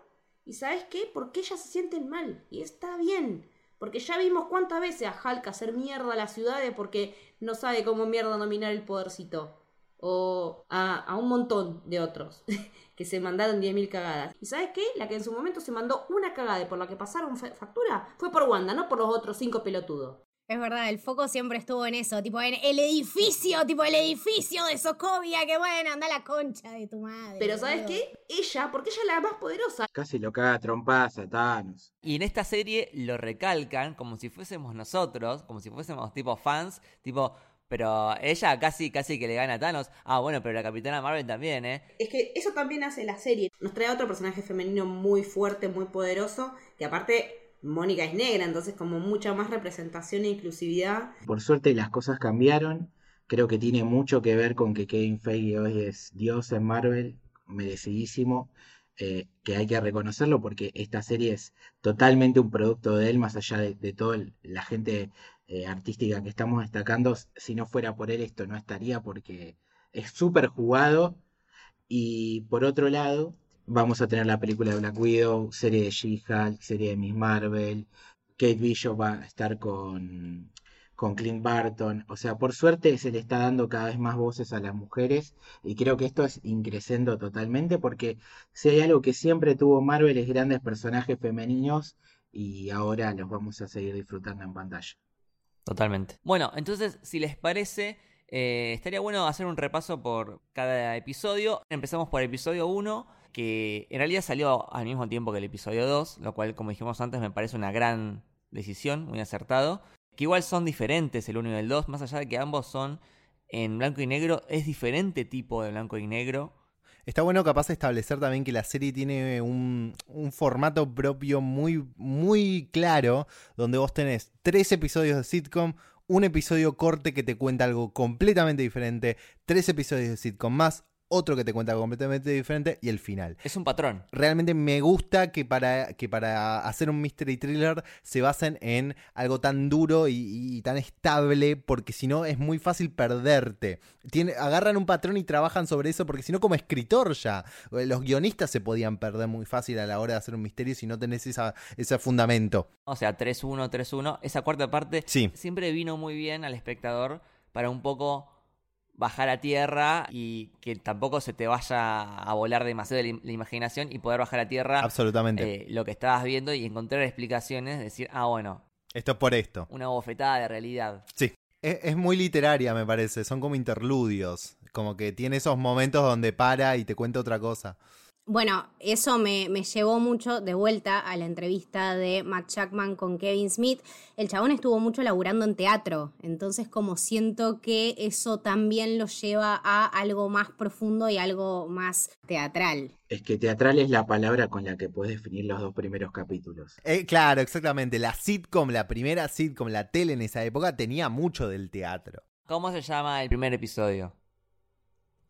¿Y sabes qué? Porque ellas se sienten mal. Y está bien. Porque ya vimos cuántas veces a Hulk hacer mierda a las ciudades porque no sabe cómo mierda dominar el podercito. O a, un montón de otros que se mandaron 10.000 cagadas. ¿Y sabes qué? La que en su momento se mandó una cagada y por la que pasaron fa- factura fue por Wanda, no por los otros cinco pelotudos. Es verdad, el foco siempre estuvo en eso, tipo en el edificio, tipo el edificio de Sokovia, que bueno, anda la concha de tu madre. Pero ¿sabes boludo. qué? Ella, porque ella es la más poderosa. Casi lo caga a trompadas a Thanos. Y en esta serie lo recalcan como si fuésemos nosotros, como si fuésemos tipo fans, tipo, pero ella casi casi que le gana a Thanos. Ah, bueno, pero la Capitana Marvel también, ¿eh? Es que eso también hace la serie. Nos trae otro personaje femenino muy fuerte, muy poderoso, que aparte Mónica es negra, entonces como mucha más representación e inclusividad. Por suerte las cosas cambiaron. Creo que tiene mucho que ver con que Kevin Feige hoy es Dios en Marvel, merecidísimo, eh, que hay que reconocerlo porque esta serie es totalmente un producto de él, más allá de, toda la gente eh, artística que estamos destacando. Si no fuera por él esto no estaría porque es súper jugado. Y por otro lado, vamos a tener la película de Black Widow, serie de She-Hulk, serie de Miss Marvel. Kate Bishop va a estar con, con Clint Barton. O sea, por suerte se le está dando cada vez más voces a las mujeres. Y creo que esto es increciendo totalmente porque si hay algo que siempre tuvo Marvel es grandes personajes femeninos y ahora los vamos a seguir disfrutando en pantalla. Totalmente. Bueno, entonces, si les parece, eh, estaría bueno hacer un repaso por cada episodio. Empezamos por episodio 1, que en realidad salió al mismo tiempo que el episodio 2, lo cual, como dijimos antes, me parece una gran decisión, muy acertado. Que igual son diferentes el 1 y el 2, más allá de que ambos son en blanco y negro, es diferente tipo de blanco y negro. Está bueno capaz de establecer también que la serie tiene un, un formato propio muy, muy claro, donde vos tenés tres episodios de sitcom, un episodio corte que te cuenta algo completamente diferente, tres episodios de sitcom más, otro que te cuenta completamente diferente y el final. Es un patrón. Realmente me gusta que para, que para hacer un mystery thriller se basen en algo tan duro y, y tan estable, porque si no es muy fácil perderte. Tiene, agarran un patrón y trabajan sobre eso, porque si no, como escritor ya, eh, los guionistas se podían perder muy fácil a la hora de hacer un misterio si no tenés esa, ese fundamento. O sea, 3-1, 3-1. Esa cuarta parte Sí. siempre vino muy bien al espectador para un poco bajar a tierra y que tampoco se te vaya a volar demasiado la, im- la imaginación y poder bajar a tierra Absolutamente. eh, lo que estabas viendo y encontrar explicaciones, decir, ah, bueno, Esto es por esto. una bofetada de realidad. Sí. Es, es muy literaria, me parece. Son como interludios. Como que tiene esos momentos donde para y te cuenta otra cosa. Bueno, eso me, me llevó mucho de vuelta a la entrevista de Matt Jackman con Kevin Smith. El chabón estuvo mucho laburando en teatro, entonces como siento que eso también lo lleva a algo más profundo y algo más teatral. Es que teatral es la palabra con la que puedes definir los dos primeros capítulos. Eh, claro, exactamente. La sitcom, la primera sitcom, la tele en esa época tenía mucho del teatro. ¿Cómo se llama el primer episodio?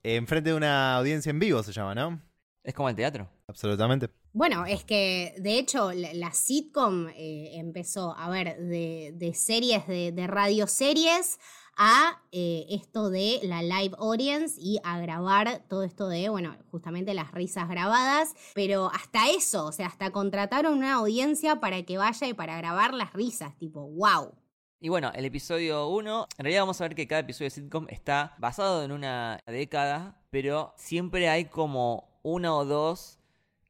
Enfrente de una audiencia en vivo se llama, ¿no? Es como el teatro. Absolutamente. Bueno, es que de hecho la, la sitcom eh, empezó, a ver, de, de series, de, de radioseries a eh, esto de la live audience y a grabar todo esto de, bueno, justamente las risas grabadas, pero hasta eso, o sea, hasta contrataron una audiencia para que vaya y para grabar las risas, tipo, wow. Y bueno, el episodio 1, en realidad vamos a ver que cada episodio de sitcom está basado en una década, pero siempre hay como una o dos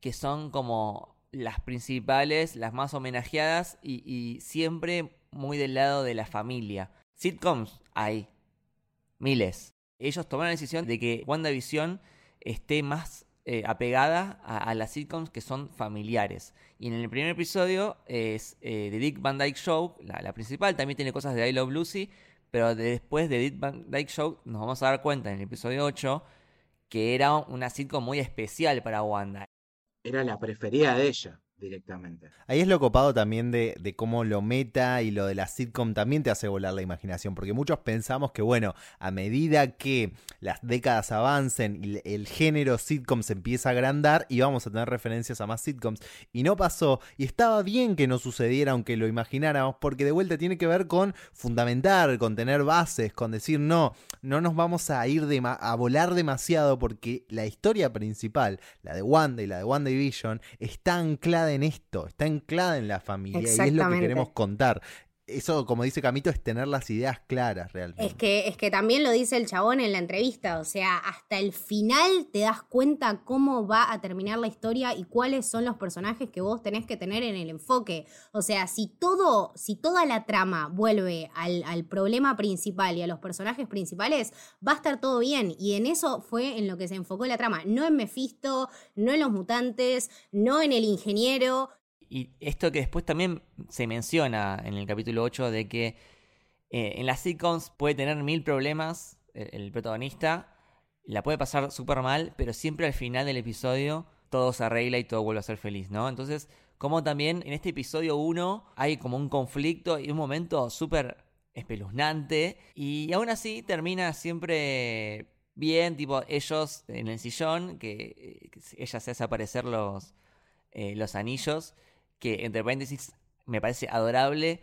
que son como las principales, las más homenajeadas y, siempre muy del lado de la familia. Sitcoms hay miles. Ellos tomaron la decisión de que WandaVision esté más eh, apegada a, las sitcoms que son familiares. Y en el primer episodio es eh, The Dick Van Dyke Show, la, la principal, también tiene cosas de I Love Lucy, pero de- después de Dick Van Dyke Show nos vamos a dar cuenta en el episodio 8 que era una sitcom muy especial para Wanda. Era la preferida de ella, directamente. Ahí es lo copado también de, de cómo lo meta y lo de la sitcom también te hace volar la imaginación, porque muchos pensamos que, bueno, a medida que las décadas avancen y el- género sitcom se empieza a agrandar y vamos a tener referencias a más sitcoms, y no pasó, y estaba bien que no sucediera aunque lo imagináramos, porque de vuelta tiene que ver con fundamentar, con tener bases, con decir, no, no nos vamos a ir dema- a volar demasiado porque la historia principal, la de Wanda y la de WandaVision, está anclada en esto, está anclada en la familia y es lo que queremos contar. Eso, como dice Camito, es tener las ideas claras realmente. Es que, es que también lo dice el chabón en la entrevista, o sea, hasta el final te das cuenta cómo va a terminar la historia y cuáles son los personajes que vos tenés que tener en el enfoque. O sea, si todo, si toda la trama vuelve al, al problema principal y a los personajes principales, va a estar todo bien. Y en eso fue en lo que se enfocó la trama. No en Mephisto, no en los mutantes, no en el ingeniero. Y esto que después también se menciona en el capítulo 8 de que eh, en las sitcoms puede tener mil problemas el, protagonista, la puede pasar súper mal, pero siempre al final del episodio todo se arregla y todo vuelve a ser feliz, ¿no? Entonces, como también en este episodio 1 hay como un conflicto y un momento súper espeluznante y aún así termina siempre bien, tipo ellos en el sillón, que, eh, ella se hace aparecer los, eh, los anillos, que entre paréntesis me parece adorable.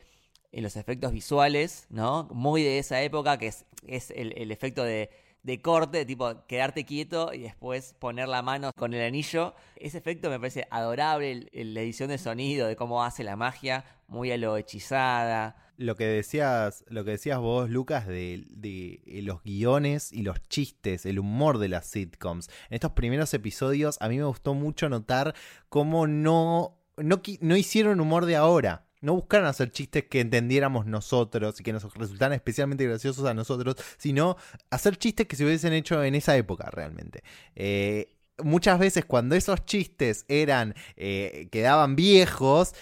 eh, los efectos visuales, ¿no? Muy de esa época, que es, el, efecto de, de corte, tipo quedarte quieto y después poner la mano con el anillo. Ese efecto me parece adorable, la edición de sonido, de cómo hace la magia, muy a lo hechizada. Lo que decías, lo que decías vos, Lucas, de, de los guiones y los chistes, el humor de las sitcoms. En estos primeros episodios, a mí me gustó mucho notar cómo no, no, no hicieron humor de ahora. No buscaron hacer chistes que entendiéramos nosotros y que nos resultaran especialmente graciosos a nosotros, sino hacer chistes que se hubiesen hecho en esa época realmente. Eh, muchas veces cuando esos chistes eran, eh, quedaban viejos,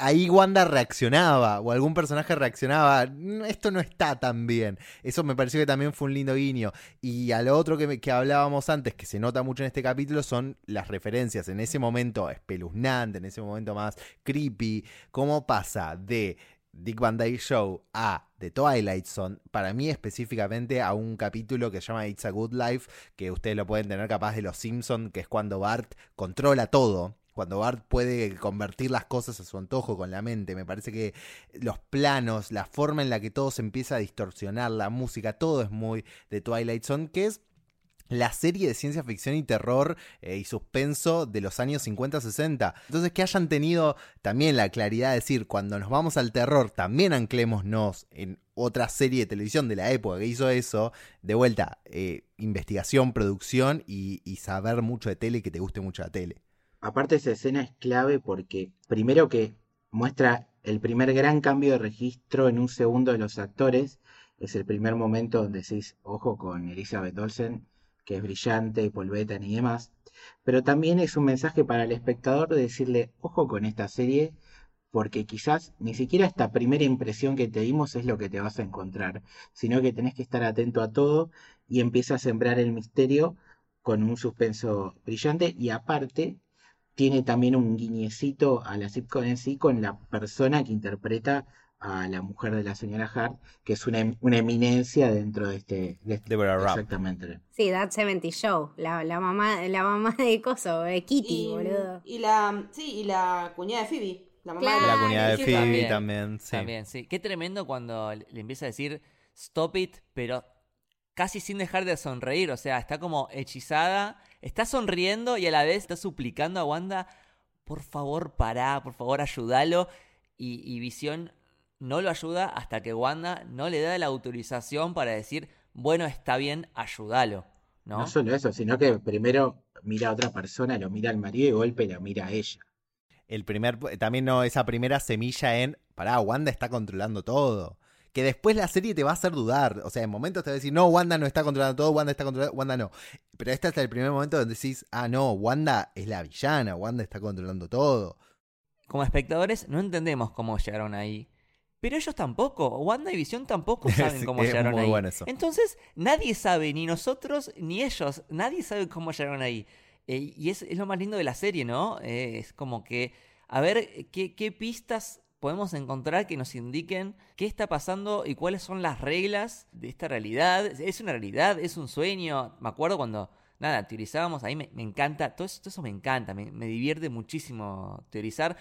ahí Wanda reaccionaba o algún personaje reaccionaba, "Mm, esto no está tan bien. Eso me pareció que también fue un lindo guiño. Y a lo otro que, me- que hablábamos antes, que se nota mucho en este capítulo, son las referencias. En ese momento espeluznante, en ese momento más creepy, cómo pasa de Dick Van Dyke Show a The Twilight Zone, para mí específicamente a un capítulo que se llama It's a Good Life, que ustedes lo pueden tener capaz de Los Simpson, que es cuando Bart controla todo. Cuando Bart puede convertir las cosas a su antojo con la mente. Me parece que los planos, la forma en la que todo se empieza a distorsionar, la música, todo es muy de Twilight Zone, que es la serie de ciencia ficción y terror eh, y suspenso de los años 50-60. Entonces que hayan tenido también la claridad de decir, cuando nos vamos al terror, también anclémonos en otra serie de televisión de la época que hizo eso, de vuelta, eh, investigación, producción y, y saber mucho de tele y que te guste mucho la tele. Aparte esa escena es clave porque primero que muestra el primer gran cambio de registro en un segundo de los actores, es el primer momento donde decís, ojo con Elizabeth Olsen, que es brillante, Paul Bettany y demás, pero también es un mensaje para el espectador de decirle, ojo con esta serie, porque quizás ni siquiera esta primera impresión que te dimos es lo que te vas a encontrar, sino que tenés que estar atento a todo y empieza a sembrar el misterio con un suspenso brillante y aparte tiene también un guiñecito a la sitcom en sí con la persona que interpreta a la mujer de la señora Hart, que es una, em- una eminencia dentro de este... de este-. Exactamente. Sí, That 70 Show, la, la mamá, la mamá de Coso, de Kitty, Y, boludo. y la, sí, y la cuñada de Phoebe. La mamá Claro. de La cuñada de Phoebe también. también, sí. También, sí. Qué tremendo cuando le empieza a decir stop it, pero casi sin dejar de sonreír. O sea, está como hechizada, está sonriendo y a la vez está suplicando a Wanda, por favor, pará, por favor, ayúdalo. Y, y Visión no lo ayuda hasta que Wanda no le da la autorización para decir, bueno, está bien, ayúdalo. ¿no? ¿No? solo eso, sino que primero mira a otra persona, lo mira al marido y de golpe la mira a ella. El primer, también no, esa primera semilla en, pará, Wanda está controlando todo. Que después la serie te va a hacer dudar. O sea, en momentos te va a decir, no, Wanda no está controlando todo, Wanda está controlando, Wanda no. Pero este hasta el primer momento donde decís, ah, no, Wanda es la villana, Wanda está controlando todo. Como espectadores no entendemos cómo llegaron ahí. Pero ellos tampoco, Wanda y Visión tampoco saben cómo es llegaron muy ahí. bueno eso. Entonces, nadie sabe, ni nosotros ni ellos, nadie sabe cómo llegaron ahí. Eh, y es, es lo más lindo de la serie, ¿no? Eh, es como que, a ver, ¿qué, qué pistas podemos encontrar que nos indiquen qué está pasando y cuáles son las reglas de esta realidad? ¿Es una realidad? ¿Es un sueño? Me acuerdo cuando, nada, teorizábamos, ahí me, me encanta, todo eso, todo eso me encanta, me, me divierte muchísimo teorizar,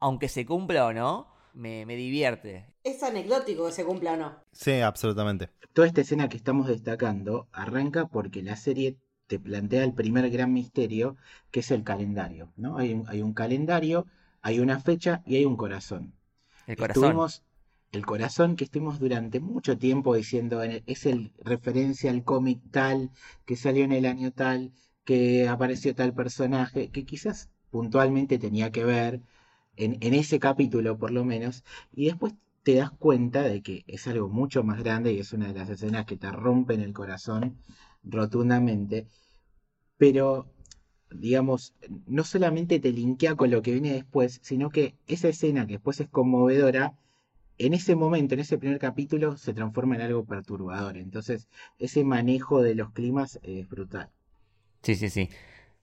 aunque se cumpla o no, me, me divierte. Es anecdótico que se cumpla o no. Sí, absolutamente. Toda esta escena que estamos destacando arranca porque la serie te plantea el primer gran misterio, que es el calendario, ¿no? Hay un, hay un calendario, hay una fecha y hay un corazón. El corazón. Estuvimos, el corazón que estuvimos durante mucho tiempo diciendo en el- es el referencia al cómic tal, que salió en el año tal, que apareció tal personaje, que quizás puntualmente tenía que ver en, en ese capítulo por lo menos, y después te das cuenta de que es algo mucho más grande y es una de las escenas que te rompen el corazón rotundamente, pero digamos, no solamente te linkea con lo que viene después, sino que esa escena que después es conmovedora, en ese momento, en ese primer capítulo, se transforma en algo perturbador. Entonces, ese manejo de los climas es brutal. Sí, sí, sí.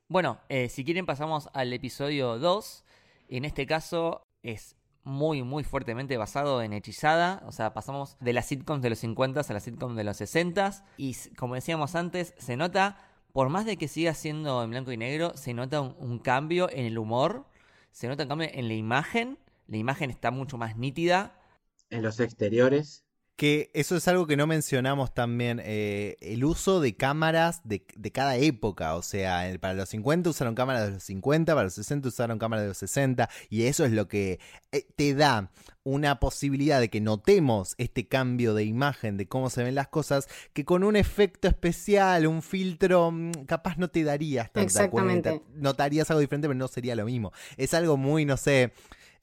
Bueno, eh, si quieren pasamos al episodio 2. En este caso es muy, muy fuertemente basado en Hechizada. O sea, pasamos de las sitcoms de los 50 a las sitcoms de los 60. Y como decíamos antes, se nota, por más de que siga siendo en blanco y negro, se nota un, cambio en el humor. Se nota un cambio en la imagen. La imagen está mucho más nítida. En los exteriores, Que eso es algo que no mencionamos también, eh, el uso de cámaras de, de cada época, o sea, el- para los 50 usaron cámaras de los 50, para los 60 usaron cámaras de los 60, y eso es lo que eh, te da una posibilidad de que notemos este cambio de imagen, de cómo se ven las cosas, que con un efecto especial, un filtro, mm, capaz no te darías tanta Exactamente. cuenta, notarías algo diferente, pero no sería lo mismo. Es algo muy, no sé...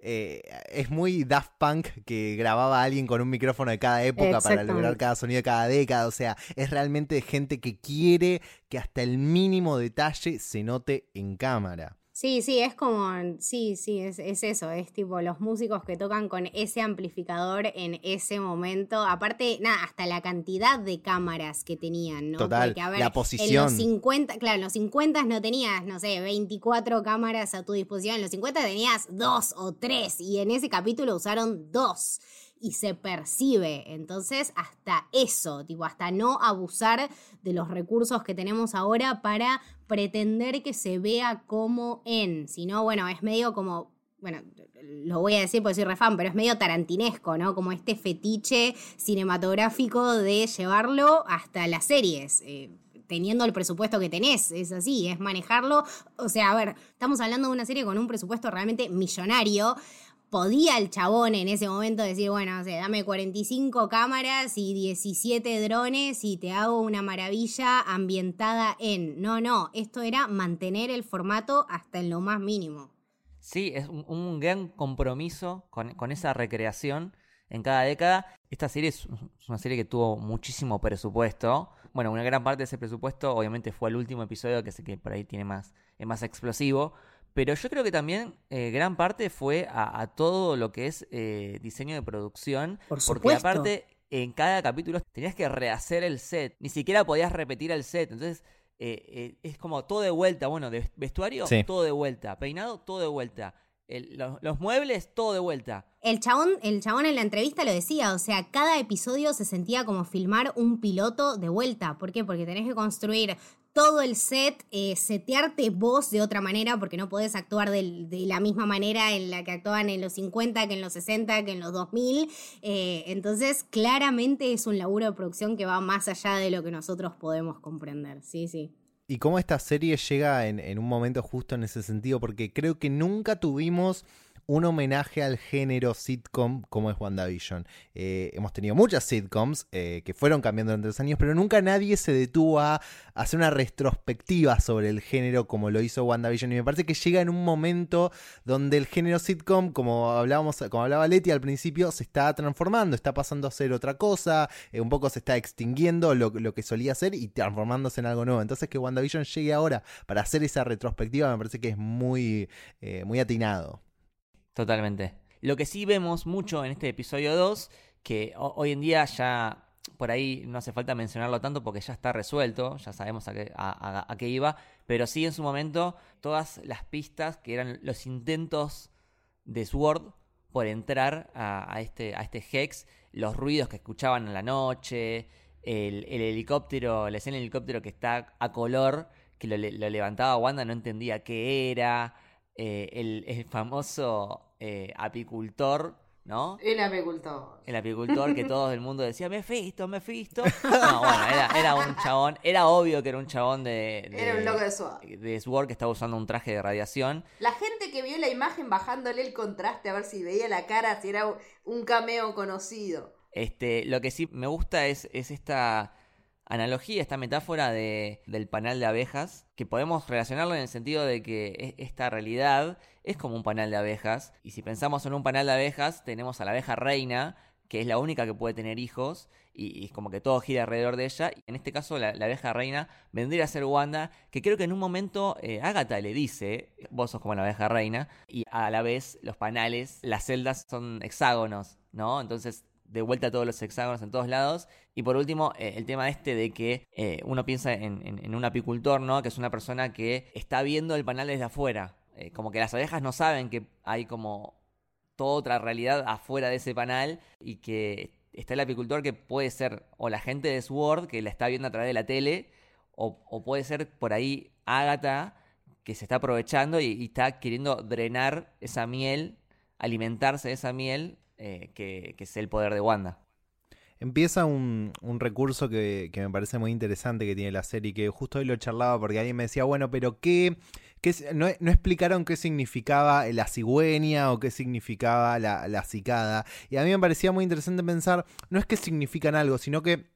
eh, es muy Daft Punk que grababa a alguien con un micrófono de cada época para lograr cada sonido de cada década. O sea, es realmente gente que quiere que hasta el mínimo detalle se note en cámara. Sí, sí, es como, sí, sí, es, es eso, es tipo los músicos que tocan con ese amplificador en ese momento. Aparte, nada, hasta la cantidad de cámaras que tenían, ¿no? Total, Porque, a ver, la En posición. los 50, claro, en los 50 no tenías, no sé, 24 cámaras a tu disposición. En los 50 tenías dos o tres y en ese capítulo usaron dos. Y se percibe. Entonces, hasta eso, tipo, hasta no abusar de los recursos que tenemos ahora para pretender que se vea como en. Sino, bueno, es medio como. Bueno, lo voy a decir porque soy refan, pero es medio tarantinesco, ¿no? Como este fetiche cinematográfico de llevarlo hasta las series. eh, teniendo el presupuesto que tenés, es así, es manejarlo. O sea, a ver, estamos hablando de una serie con un presupuesto realmente millonario. Podía el chabón en ese momento decir, bueno, o sea, dame 45 cámaras y 17 drones y te hago una maravilla ambientada en. No, no, esto era mantener el formato hasta en lo más mínimo. Sí, es un, gran compromiso con, con esa recreación en cada década. Esta serie es, es una serie que tuvo muchísimo presupuesto. Bueno, una gran parte de ese presupuesto obviamente fue el último episodio, que sé que por ahí tiene más, es más explosivo. Pero yo creo que también eh, gran parte fue a, a todo lo que es eh, diseño de producción. Por Porque aparte, en cada capítulo tenías que rehacer el set. Ni siquiera podías repetir el set. Entonces, eh, eh, es como todo de vuelta. Bueno, de vestuario, Sí. todo de vuelta. Peinado, todo de vuelta. El- los, los muebles, todo de vuelta. El chabón, el chabón en la entrevista lo decía, o sea, cada episodio se sentía como filmar un piloto de vuelta. ¿Por qué? Porque tenés que construir todo el set, eh, setearte vos de otra manera, porque no podés actuar de, la misma manera en la que actuaban en los 50, que en los 60, que en los 2000. Eh, entonces, claramente es un laburo de producción que va más allá de lo que nosotros podemos comprender. Sí, sí. Y cómo esta serie llega en un momento justo en ese sentido, porque creo que nunca tuvimos un homenaje al género sitcom como es WandaVision. Eh, hemos tenido muchas sitcoms eh, que fueron cambiando durante los años, pero nunca nadie se detuvo a hacer una retrospectiva sobre el género como lo hizo WandaVision. Y me parece que llega en un momento donde el género sitcom, como hablábamos, como hablaba Leti al principio, se está transformando, está pasando a ser otra cosa, eh, un poco se está extinguiendo lo, lo que solía ser y transformándose en algo nuevo. Entonces que WandaVision llegue ahora para hacer esa retrospectiva me parece que es muy, eh, muy atinado. Totalmente. Lo que sí vemos mucho en este episodio 2, que ho- hoy en día ya por ahí no hace falta mencionarlo tanto porque ya está resuelto, ya sabemos a qué, a- qué iba, pero sí en su momento todas las pistas que eran los intentos de Sword por entrar a, este, a este Hex, los ruidos que escuchaban en la noche, el, el helicóptero, la escena del helicóptero que está a color, que lo, lo levantaba Wanda, no entendía qué era, eh, el, el famoso eh, apicultor, ¿no? El apicultor. El apicultor que todo el mundo decía, Mephisto, Mephisto. No, bueno, era, era un chabón, era obvio que era un chabón de... de Era un loco de SWAT. de Sword que estaba usando un traje de radiación. La gente que vio la imagen bajándole el contraste a ver si veía la cara, si era un cameo conocido. Este, lo que sí me gusta es, es esta analogía, esta metáfora de, del panal de abejas, que podemos relacionarlo en el sentido de que esta realidad es como un panal de abejas, y si pensamos en un panal de abejas, tenemos a la abeja reina, que es la única que puede tener hijos, y, y como que todo gira alrededor de ella, en este caso la, la abeja reina vendría a ser Wanda, que creo que en un momento eh, Agatha le dice, vos sos como la abeja reina, y a la vez los panales, las celdas son hexágonos, ¿no? Entonces de vuelta todos los hexágonos en todos lados. Y por último, eh, el tema este de que eh, uno piensa en, un apicultor, ¿no? Que es una persona que está viendo el panal desde afuera. Eh, como que las abejas no saben que hay como toda otra realidad afuera de ese panal y que está el apicultor que puede ser o la gente de Sword que la está viendo a través de la tele o, puede ser por ahí Agatha que se está aprovechando y, y está queriendo drenar esa miel, alimentarse de esa miel eh, que, que es el poder de Wanda. Empieza un, recurso que, me parece muy interesante que tiene la serie, que justo hoy lo charlaba porque alguien me decía, bueno, pero ¿qué? no, explicaron qué significaba la cigüeña o qué significaba la, la cicada. Y a mí me parecía muy interesante pensar, no es que significan algo, sino que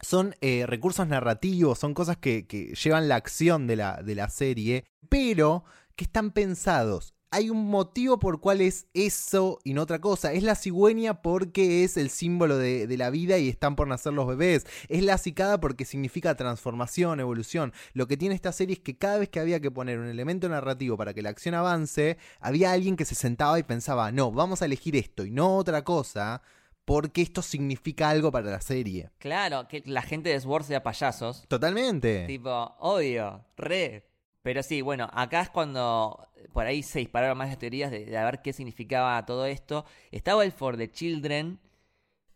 son eh, recursos narrativos, son cosas que, que llevan la acción de la, de la serie, pero que están pensados. Hay un motivo por cual es eso y no otra cosa. Es la cigüeña porque es el símbolo de, de la vida y están por nacer los bebés. Es la cicada porque significa transformación, evolución. Lo que tiene esta serie es que cada vez que había que poner un elemento narrativo para que la acción avance, había alguien que se sentaba y pensaba, no, vamos a elegir esto y no otra cosa, porque esto significa algo para la serie. Claro, que la gente de Sword sea payasos. Totalmente. Tipo, obvio, re. Pero sí, bueno, acá es cuando por ahí se dispararon más las teorías de, de a ver qué significaba todo esto. Estaba el For the Children,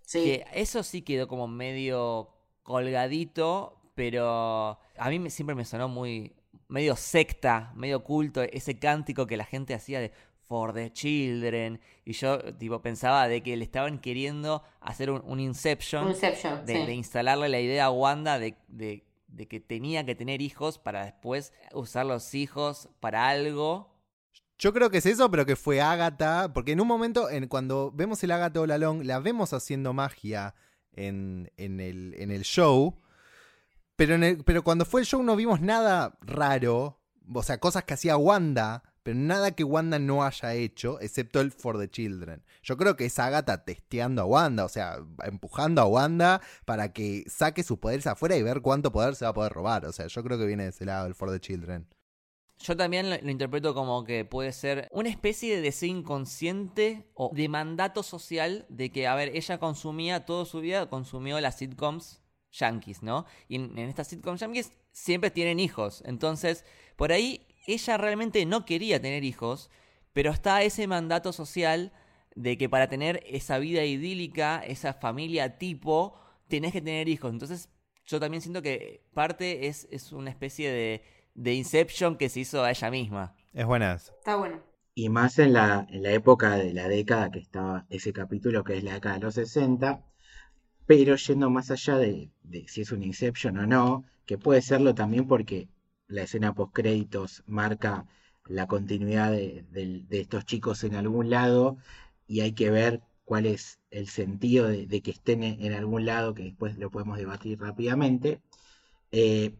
Sí. que eso sí quedó como medio colgadito, pero a mí me- siempre me sonó muy medio secta, medio culto, ese cántico que la gente hacía de For the Children. Y yo tipo pensaba de que le estaban queriendo hacer un, un Inception Inception, de, sí. de instalarle la idea a Wanda de, de- de que tenía que tener hijos para después usar los hijos para algo. Yo creo que es eso, pero que fue Agatha, porque en un momento, en, cuando vemos el Agatha All Along, la vemos haciendo magia en, en el, en el show, pero, pero cuando fue el show no vimos nada raro, o sea, cosas que hacía Wanda, pero nada que Wanda no haya hecho, excepto el For the Children. Yo creo que es Agatha testeando a Wanda, o sea, empujando a Wanda para que saque sus poderes afuera y ver cuánto poder se va a poder robar. O sea, yo creo que viene de ese lado el For the Children. Yo también lo, interpreto como que puede ser una especie de deseo inconsciente o de mandato social de que, a ver, ella consumía toda su vida, consumió las sitcoms yankees, ¿no? Y en, en estas sitcoms yankees siempre tienen hijos. Entonces, por ahí ella realmente no quería tener hijos, pero está ese mandato social de que para tener esa vida idílica, esa familia tipo, tenés que tener hijos. Entonces, yo también siento que parte es, es una especie de, de Inception que se hizo a ella misma. Es buena esa. Está bueno. Y más en la, en la época de la década que estaba ese capítulo, que es la década de los 60, pero yendo más allá de, de si es un Inception o no, que puede serlo también porque la escena post créditos marca la continuidad de, estos chicos en algún lado y hay que ver cuál es el sentido de, que estén en, algún lado, que después lo podemos debatir rápidamente. Eh,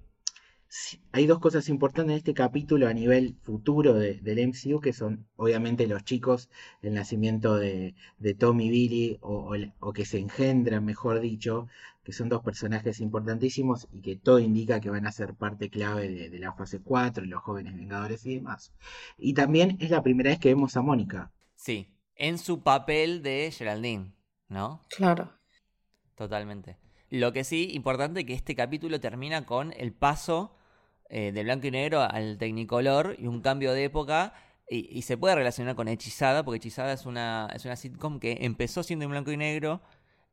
hay dos cosas importantes en este capítulo a nivel futuro de- del MCU, que son obviamente los chicos, el nacimiento de, de Tom y Billy, o, o que se engendran, mejor dicho, que son dos personajes importantísimos y que todo indica que van a ser parte clave de, de la fase 4, los jóvenes vengadores y demás. Y también es la primera vez que vemos a Mónica. Sí, en su papel de Geraldine, ¿no? Claro. Totalmente. Lo que sí, importante que este capítulo termina con el paso eh, de blanco y negro al Technicolor y un cambio de época. Y, y se puede relacionar con Hechizada, porque Hechizada es una, es una sitcom que empezó siendo en blanco y negro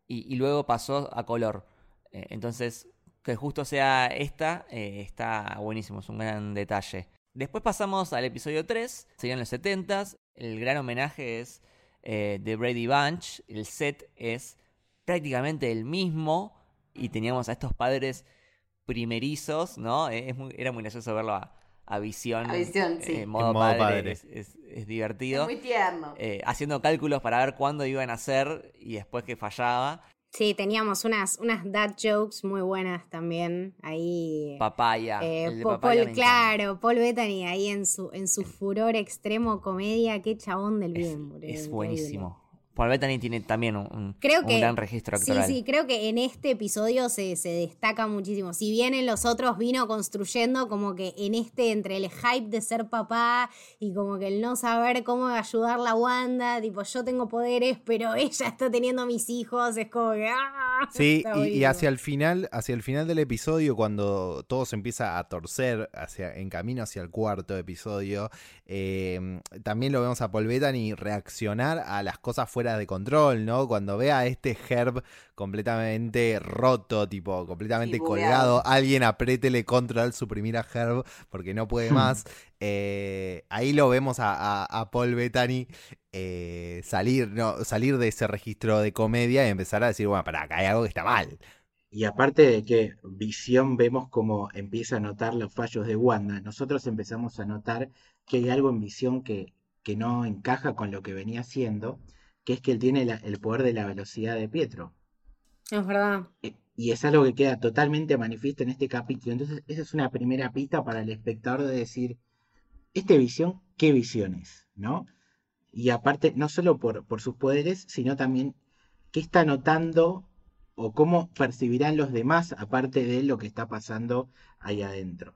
y, luego pasó a color. Eh, entonces, que justo sea esta, eh, está buenísimo, es un gran detalle. Después pasamos al episodio 3, serían los 70s. El gran homenaje es eh, de Brady Bunch. El set es prácticamente el mismo y teníamos a estos padres primerizos, ¿no? Era muy gracioso verlo a, a Visión. A Visión, sí. eh, en modo, En modo padre, padre. Es, es- es divertido. tierno. Eh, haciendo cálculos para ver cuándo iban a hacer y después que fallaba. Sí, teníamos unas, unas dad jokes muy buenas también ahí. Papaya. Eh, el de papaya Paul, claro, Paul Bettany ahí en su, en su furor extremo comedia, qué chabón del Es, bien, es increíble. buenísimo. Paul Bettany tiene también un, un- Creo un que gran registro Sí, actoral. sí, creo que en este episodio se, se destaca muchísimo. Si bien en los otros vino construyendo como que en este, entre el hype de ser papá y como que el no saber cómo ayudar la Wanda, tipo, yo tengo poderes, pero ella está teniendo mis hijos, es como que... ¡ah! Sí, y, hacia el final, hacia el final del episodio, cuando todo se empieza a torcer hacia, en camino hacia el cuarto episodio, eh, también lo vemos a Paul Bettany reaccionar a las cosas fuera de control, ¿no? Cuando ve a este Herb completamente roto, tipo, completamente Sí, colgado, alguien apriétele control, suprimir a Herb porque no puede más. Eh, ahí lo vemos a, a- a Paul Bettany eh, salir, no, salir de ese registro de comedia y empezar a decir, bueno, para acá hay algo que está mal. Y aparte de que Visión vemos cómo empieza a notar los fallos de Wanda, nosotros empezamos a notar que hay algo en Visión que, que no encaja con lo que venía haciendo, que es que él tiene la- el poder de la velocidad de Pietro. Es verdad. E- Y es algo que queda totalmente manifiesto en este capítulo. Entonces, esa es una primera pista para el espectador de decir, ¿este visión qué visión es? ¿No? Y aparte, no solo por, por sus poderes, sino también qué está notando o cómo percibirán los demás, aparte de lo que está pasando ahí adentro.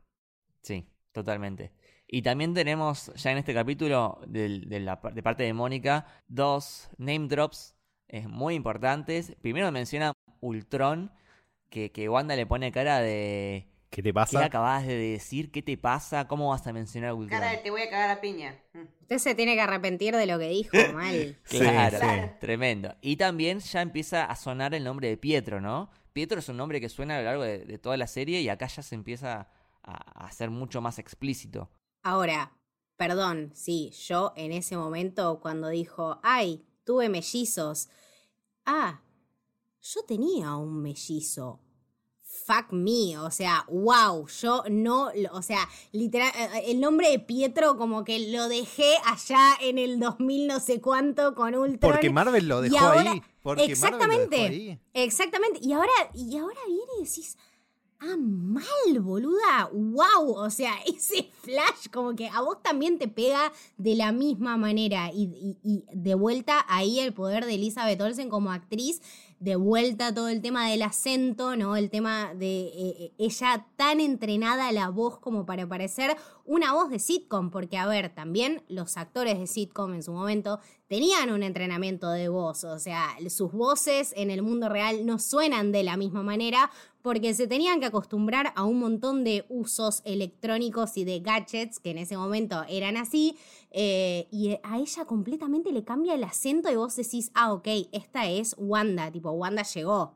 Sí, totalmente. Y también tenemos ya en este capítulo de, la, par- de parte de Mónica dos name drops eh, muy importantes. Primero menciona Ultron, que, que Wanda le pone cara de... ¿Qué te ¿Qué pasa? acabas de decir? ¿Qué te pasa? ¿Cómo vas a mencionar Ultron? te voy a cagar a piña. Mm. Usted se tiene que arrepentir de lo que dijo, mal. Sí, Claro, sí. tremendo. Y también ya empieza a sonar el nombre de Pietro, ¿no? Pietro es un nombre que suena a lo largo de, de toda la serie y acá ya se empieza a, a ser mucho más explícito. Ahora, perdón, sí, yo en ese momento cuando dijo, ay, tuve mellizos. Ah, yo tenía un mellizo. Fuck me, o sea, wow, yo no, o sea, literal, eh, el nombre de Pietro como que lo dejé allá en el 2000 no sé cuánto con Ultron. Porque Marvel lo dejó ahí. Exactamente, Marvel lo dejó ahí. exactamente, y ahora, y ahora viene y decís, ah, mal, boluda, wow, o sea, ese flash como que a vos también te pega de la misma manera. Y, de vuelta ahí el poder de Elizabeth Olsen como actriz, de vuelta todo el tema del acento, ¿no? El tema de eh, eh, ella tan entrenada la voz como para parecer una voz de sitcom, porque a ver, también los actores de sitcom en su momento tenían un entrenamiento de voz, o sea, sus voces en el mundo real no suenan de la misma manera porque se tenían que acostumbrar a un montón de usos electrónicos y de gadgets que en ese momento eran así, eh, y a ella completamente le cambia el acento y vos decís, ah, ok, esta es Wanda, tipo, Wanda llegó.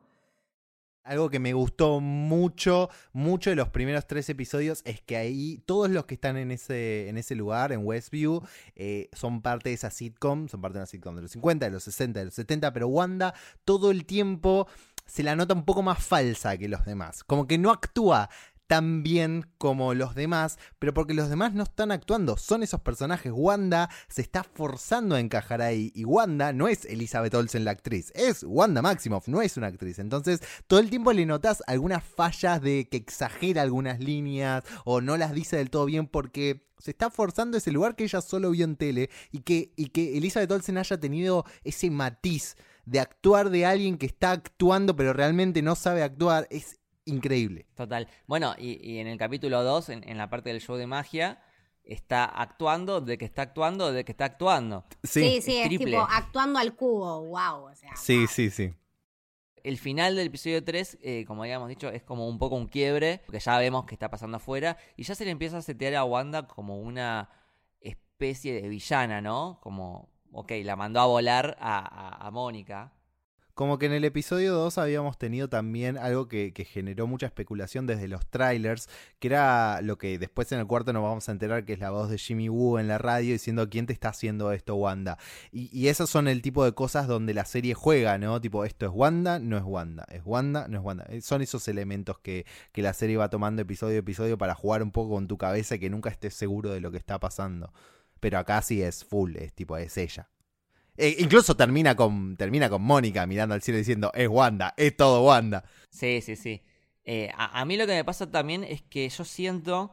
Algo que me gustó mucho, mucho de los primeros tres episodios es que ahí todos los que están en ese, en ese lugar, en Westview, eh, son parte de esa sitcom, son parte de una sitcom de los 50, de los 60, de los 70, pero Wanda todo el tiempo se la nota un poco más falsa que los demás, como que no actúa tan bien como los demás, pero porque los demás no están actuando, son esos personajes. Wanda se está forzando a encajar ahí y Wanda no es Elizabeth Olsen la actriz, es Wanda Maximoff, no es una actriz. Entonces, todo el tiempo le notas algunas fallas de que exagera algunas líneas o no las dice del todo bien porque se está forzando ese lugar que ella solo vio en tele y que, y que Elizabeth Olsen haya tenido ese matiz de actuar de alguien que está actuando pero realmente no sabe actuar es increíble. Total. Bueno, y, y en el capítulo 2, en, en la parte del show de magia, está actuando de que está actuando de que está actuando. Sí, sí, es, tipo actuando al cubo, wow. O sea, Sí, wow. sí, sí. El final del episodio 3, eh, como habíamos dicho, es como un poco un quiebre, porque ya vemos que está pasando afuera, y ya se le empieza a setear a Wanda como una especie de villana, ¿no? Como, ok, la mandó a volar a, Mónica. Como que en el episodio 2 habíamos tenido también algo que, que generó mucha especulación desde los trailers, que era lo que después en el cuarto nos vamos a enterar que es la voz de Jimmy Woo en la radio diciendo quién te está haciendo esto, Wanda. Y, y esos son el tipo de cosas donde la serie juega, ¿no? Tipo, esto es Wanda, no es Wanda, es Wanda, no es Wanda. Eh, Son esos elementos que, que la serie va tomando episodio a episodio para jugar un poco con tu cabeza y que nunca estés seguro de lo que está pasando. Pero acá sí es full, es tipo, es ella. Eh, incluso termina con, termina con Mónica mirando al cielo diciendo, es Wanda, es todo Wanda. Sí, sí, sí. Eh, a, a mí lo que me pasa también es que yo siento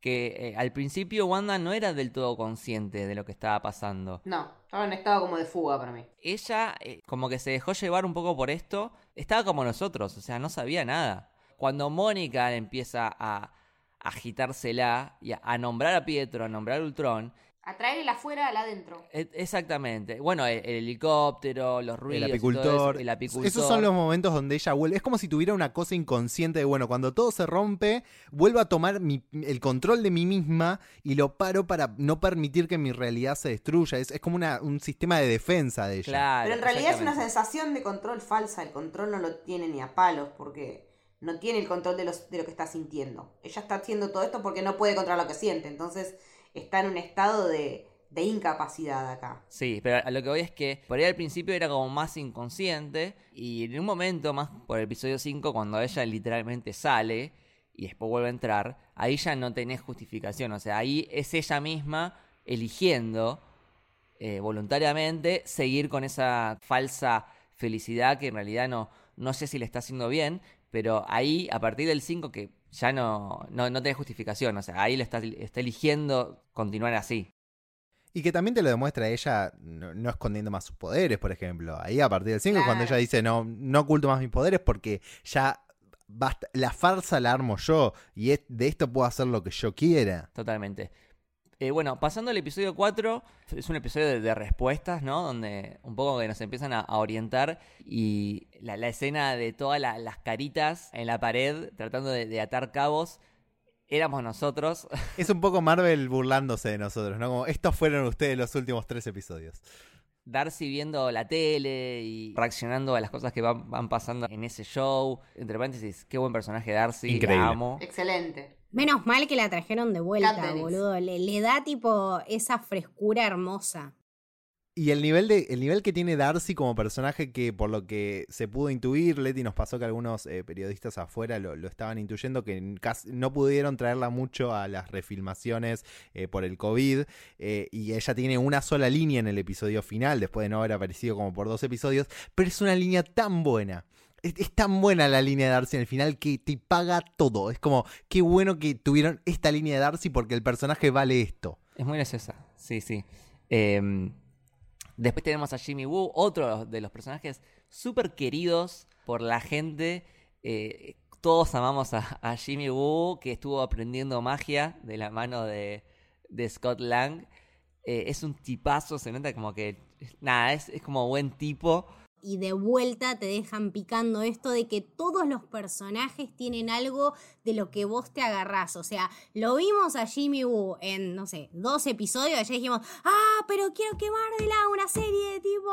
que eh, al principio Wanda no era del todo consciente de lo que estaba pasando. No, estaba en estado como de fuga para mí. ella eh, como que se dejó llevar un poco por esto, estaba como nosotros, o sea, no sabía nada. Cuando Mónica empieza a agitársela y a, a nombrar a Pietro, a nombrar a Ultron, A traer el afuera al adentro. e- exactamente, bueno, el, el helicóptero, los ruidos, apicultor. eso, el apicultor. Esos son los momentos donde ella vuelve. Es como si tuviera una cosa inconsciente de, bueno, cuando todo se rompe, vuelvo a tomar mi- el control de mí misma y lo paro para no permitir que mi realidad se destruya. Es, es como una- un sistema de defensa de ella. Claro, Pero en realidad es una sensación de control falsa. El control no lo tiene ni a palos porque no tiene el control de, los, de lo que está sintiendo. Ella está haciendo todo esto porque no puede controlar lo que siente. Entonces está en un estado de, de incapacidad acá. Sí, pero a lo que voy es que por ahí al principio era como más inconsciente y en un momento más por el episodio 5 cuando ella literalmente sale y después vuelve a entrar, ahí ya no tenés justificación, o sea, ahí es ella misma eligiendo eh, voluntariamente seguir con esa falsa felicidad que en realidad no, no sé si le está haciendo bien, pero ahí a partir del 5 que ya no, no, no tenés justificación, o sea, ahí le está, está eligiendo continuar así. Y que también te lo demuestra ella no, no escondiendo más sus poderes, por ejemplo. Ahí a partir del 5 cuando Claro. ella dice, no, no oculto más mis poderes porque ya basta, la farsa la armo yo y es- de esto puedo hacer lo que yo quiera. Totalmente. Eh, bueno, pasando al episodio 4, es un episodio de, de respuestas, ¿no? Donde un poco que nos empiezan a, a orientar y la, la escena de todas la- las caritas en la pared tratando de, de atar cabos, éramos nosotros. Es un poco Marvel burlándose de nosotros, ¿no? Como estos fueron ustedes los últimos tres episodios. Darcy viendo la tele y reaccionando a las cosas que van, van pasando en ese show. Entre paréntesis, qué buen personaje Darcy, Increíble. la amo. Excelente. Menos mal que la trajeron de vuelta, boludo. Le, le da tipo esa frescura hermosa. Y el nivel, de, el nivel que tiene Darcy como personaje que por lo que se pudo intuir, Leti nos pasó que algunos eh, periodistas afuera lo, lo estaban intuyendo, que no pudieron traerla mucho a las refilmaciones eh, por el COVID, eh, y ella tiene una sola línea en el episodio final, después de no haber aparecido como por dos episodios, pero es una línea tan buena. Es, tan buena la línea de Darcy en el final que te paga todo. Es como, qué bueno que tuvieron esta línea de Darcy porque el personaje vale esto. Es muy graciosa, sí, sí. Eh, después tenemos a Jimmy Woo, otro de los personajes súper queridos por la gente. Eh, todos amamos a, a Jimmy Woo, que estuvo aprendiendo magia de la mano de, de Scott Lang. Eh, es un tipazo, se nota como que, nada, es, es como buen tipo. Y de vuelta te dejan picando esto de que todos los personajes tienen algo de lo que vos te agarrás. O sea, lo vimos a Jimmy Woo en, no sé, dos episodios. Ayer dijimos, ah, pero quiero que Marvel haga una serie tipo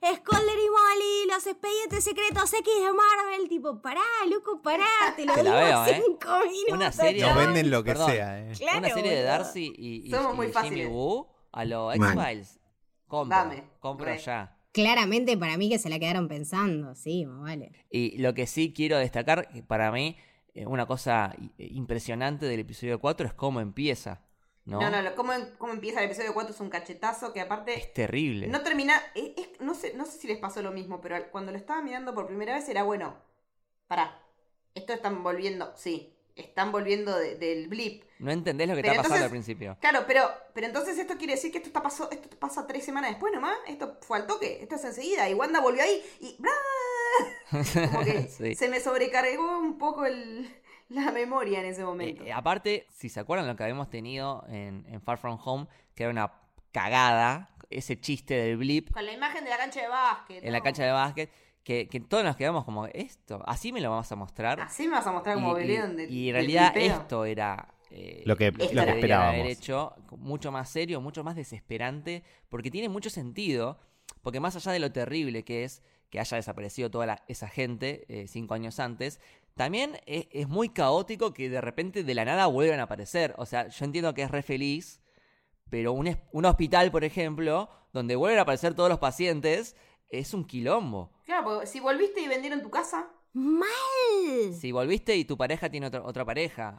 Scolder y Molly, los expedientes secretos X de Marvel. Tipo, pará, loco, pará, te lo Te digo la veo, ¿eh? cinco minutos. Una serie Nos venden lo que perdón. sea. eh. Claro, Una serie de. Darcy y, y- Somos y muy de fáciles. Jimmy Woo a los. X-Files. Compro, Dame, compro re. ya. Claramente para mí que se la quedaron pensando, sí, más vale. Y lo que sí quiero destacar, que para mí, eh, una cosa i- impresionante del episodio 4 es cómo empieza, ¿no? No, no, lo- cómo, cómo empieza el episodio 4 es un cachetazo que aparte Es terrible. no termina. es- es- no, sé, no sé si les pasó lo mismo, pero cuando lo estaba mirando por primera vez era bueno. Pará, esto están volviendo, sí, están volviendo de- del blip. No entendés lo que Pero está pasando entonces- al principio. Claro, pero, pero entonces esto quiere decir que esto está pasó, esto pasa tres semanas después nomás. Esto fue al toque, esto es enseguida. Y Wanda volvió ahí y ¡bra! como que Sí. se me sobrecargó un poco el, la memoria en ese momento. Eh, eh, aparte, si se acuerdan lo que habíamos tenido en, en Far From Home, que era una cagada, ese chiste del blip Con la imagen de la cancha de básquet. en la cancha de básquet, que, que todos nos quedamos como, esto, así me lo vamos a mostrar. Así me vas a mostrar como y, y- y en realidad esto era eh, Lo que- lo que esperábamos. haber hecho mucho más serio, mucho más desesperante, porque tiene mucho sentido, porque más allá de lo terrible que es que haya desaparecido toda la- esa gente eh, cinco años antes, también es, es muy caótico que de repente de la nada vuelvan a aparecer. O sea, yo entiendo que es re feliz, pero un hospital, por ejemplo, donde vuelven a aparecer todos los pacientes, es un quilombo. Claro, porque si volviste y vendieron tu casa, ¡Mal! Si volviste y tu pareja tiene otra, otra pareja.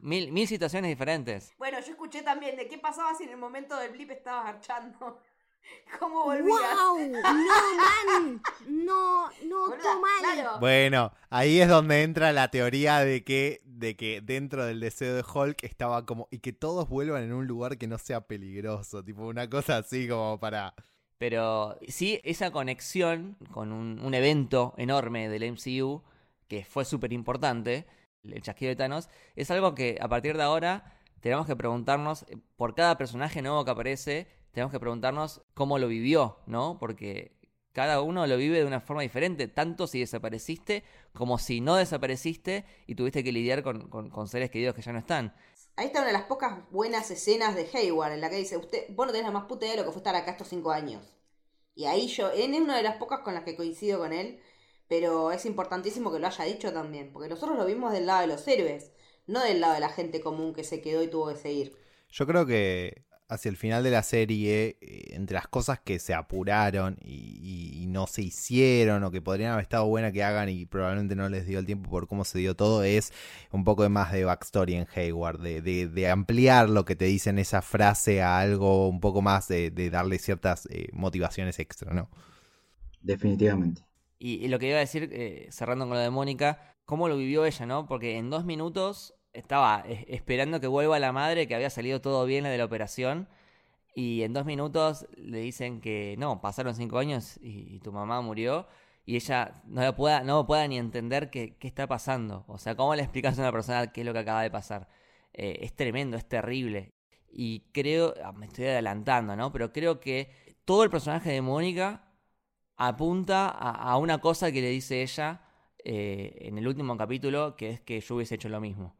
Mil, mil situaciones diferentes. Bueno, yo escuché también de qué pasaba si en el momento del blip estabas archando. ¿Cómo volvías? ¡Wow! ¡No, man! No, no, Boluda, todo mal. Claro. Bueno, ahí es donde entra la teoría de que, de que dentro del deseo de Hulk estaba como. y que todos vuelvan en un lugar que no sea peligroso. Tipo, una cosa así como para. Pero sí, esa conexión con un, evento enorme del MCU, que fue súper importante, el chasquido de Thanos, es algo que a partir de ahora tenemos que preguntarnos, eh, por cada personaje nuevo que aparece, tenemos que preguntarnos cómo lo vivió, ¿no? Porque cada uno lo vive de una forma diferente, tanto si desapareciste como si no desapareciste y tuviste que lidiar con, con- con seres queridos que ya no están. Ahí está una de las pocas buenas escenas de Hayward, en la que dice, usted, vos no tenés la más puta idea de lo que fue estar acá estos cinco años. Y ahí yo, en una de las pocas con las que coincido con él, pero es importantísimo que lo haya dicho también, porque nosotros lo vimos del lado de los héroes, no del lado de la gente común que se quedó y tuvo que seguir. Yo creo que hacia el final de la serie, eh, entre las cosas que se apuraron y, y- y no se hicieron o que podrían haber estado buena que hagan y probablemente no les dio el tiempo por cómo se dio todo, es un poco de más de backstory en Hayward, de, de- de ampliar lo que te dice en esa frase a algo un poco más, de, de darle ciertas eh, motivaciones extra, ¿no? Definitivamente. Y, y lo que iba a decir, eh, cerrando con lo de Mónica, cómo lo vivió ella, ¿no? Porque en dos minutos estaba esperando que vuelva la madre, que había salido todo bien la de la operación, y en dos minutos le dicen que no, pasaron cinco años y, tu mamá murió, y ella no pueda, no pueda ni entender qué, qué está pasando. O sea, ¿cómo le explicas a una persona qué es lo que acaba de pasar? Eh, es tremendo, es terrible. Y creo, ah, me estoy adelantando, ¿no? Pero creo que todo el personaje de Mónica apunta a, a una cosa que le dice ella eh, en el último capítulo, que es que yo hubiese hecho lo mismo.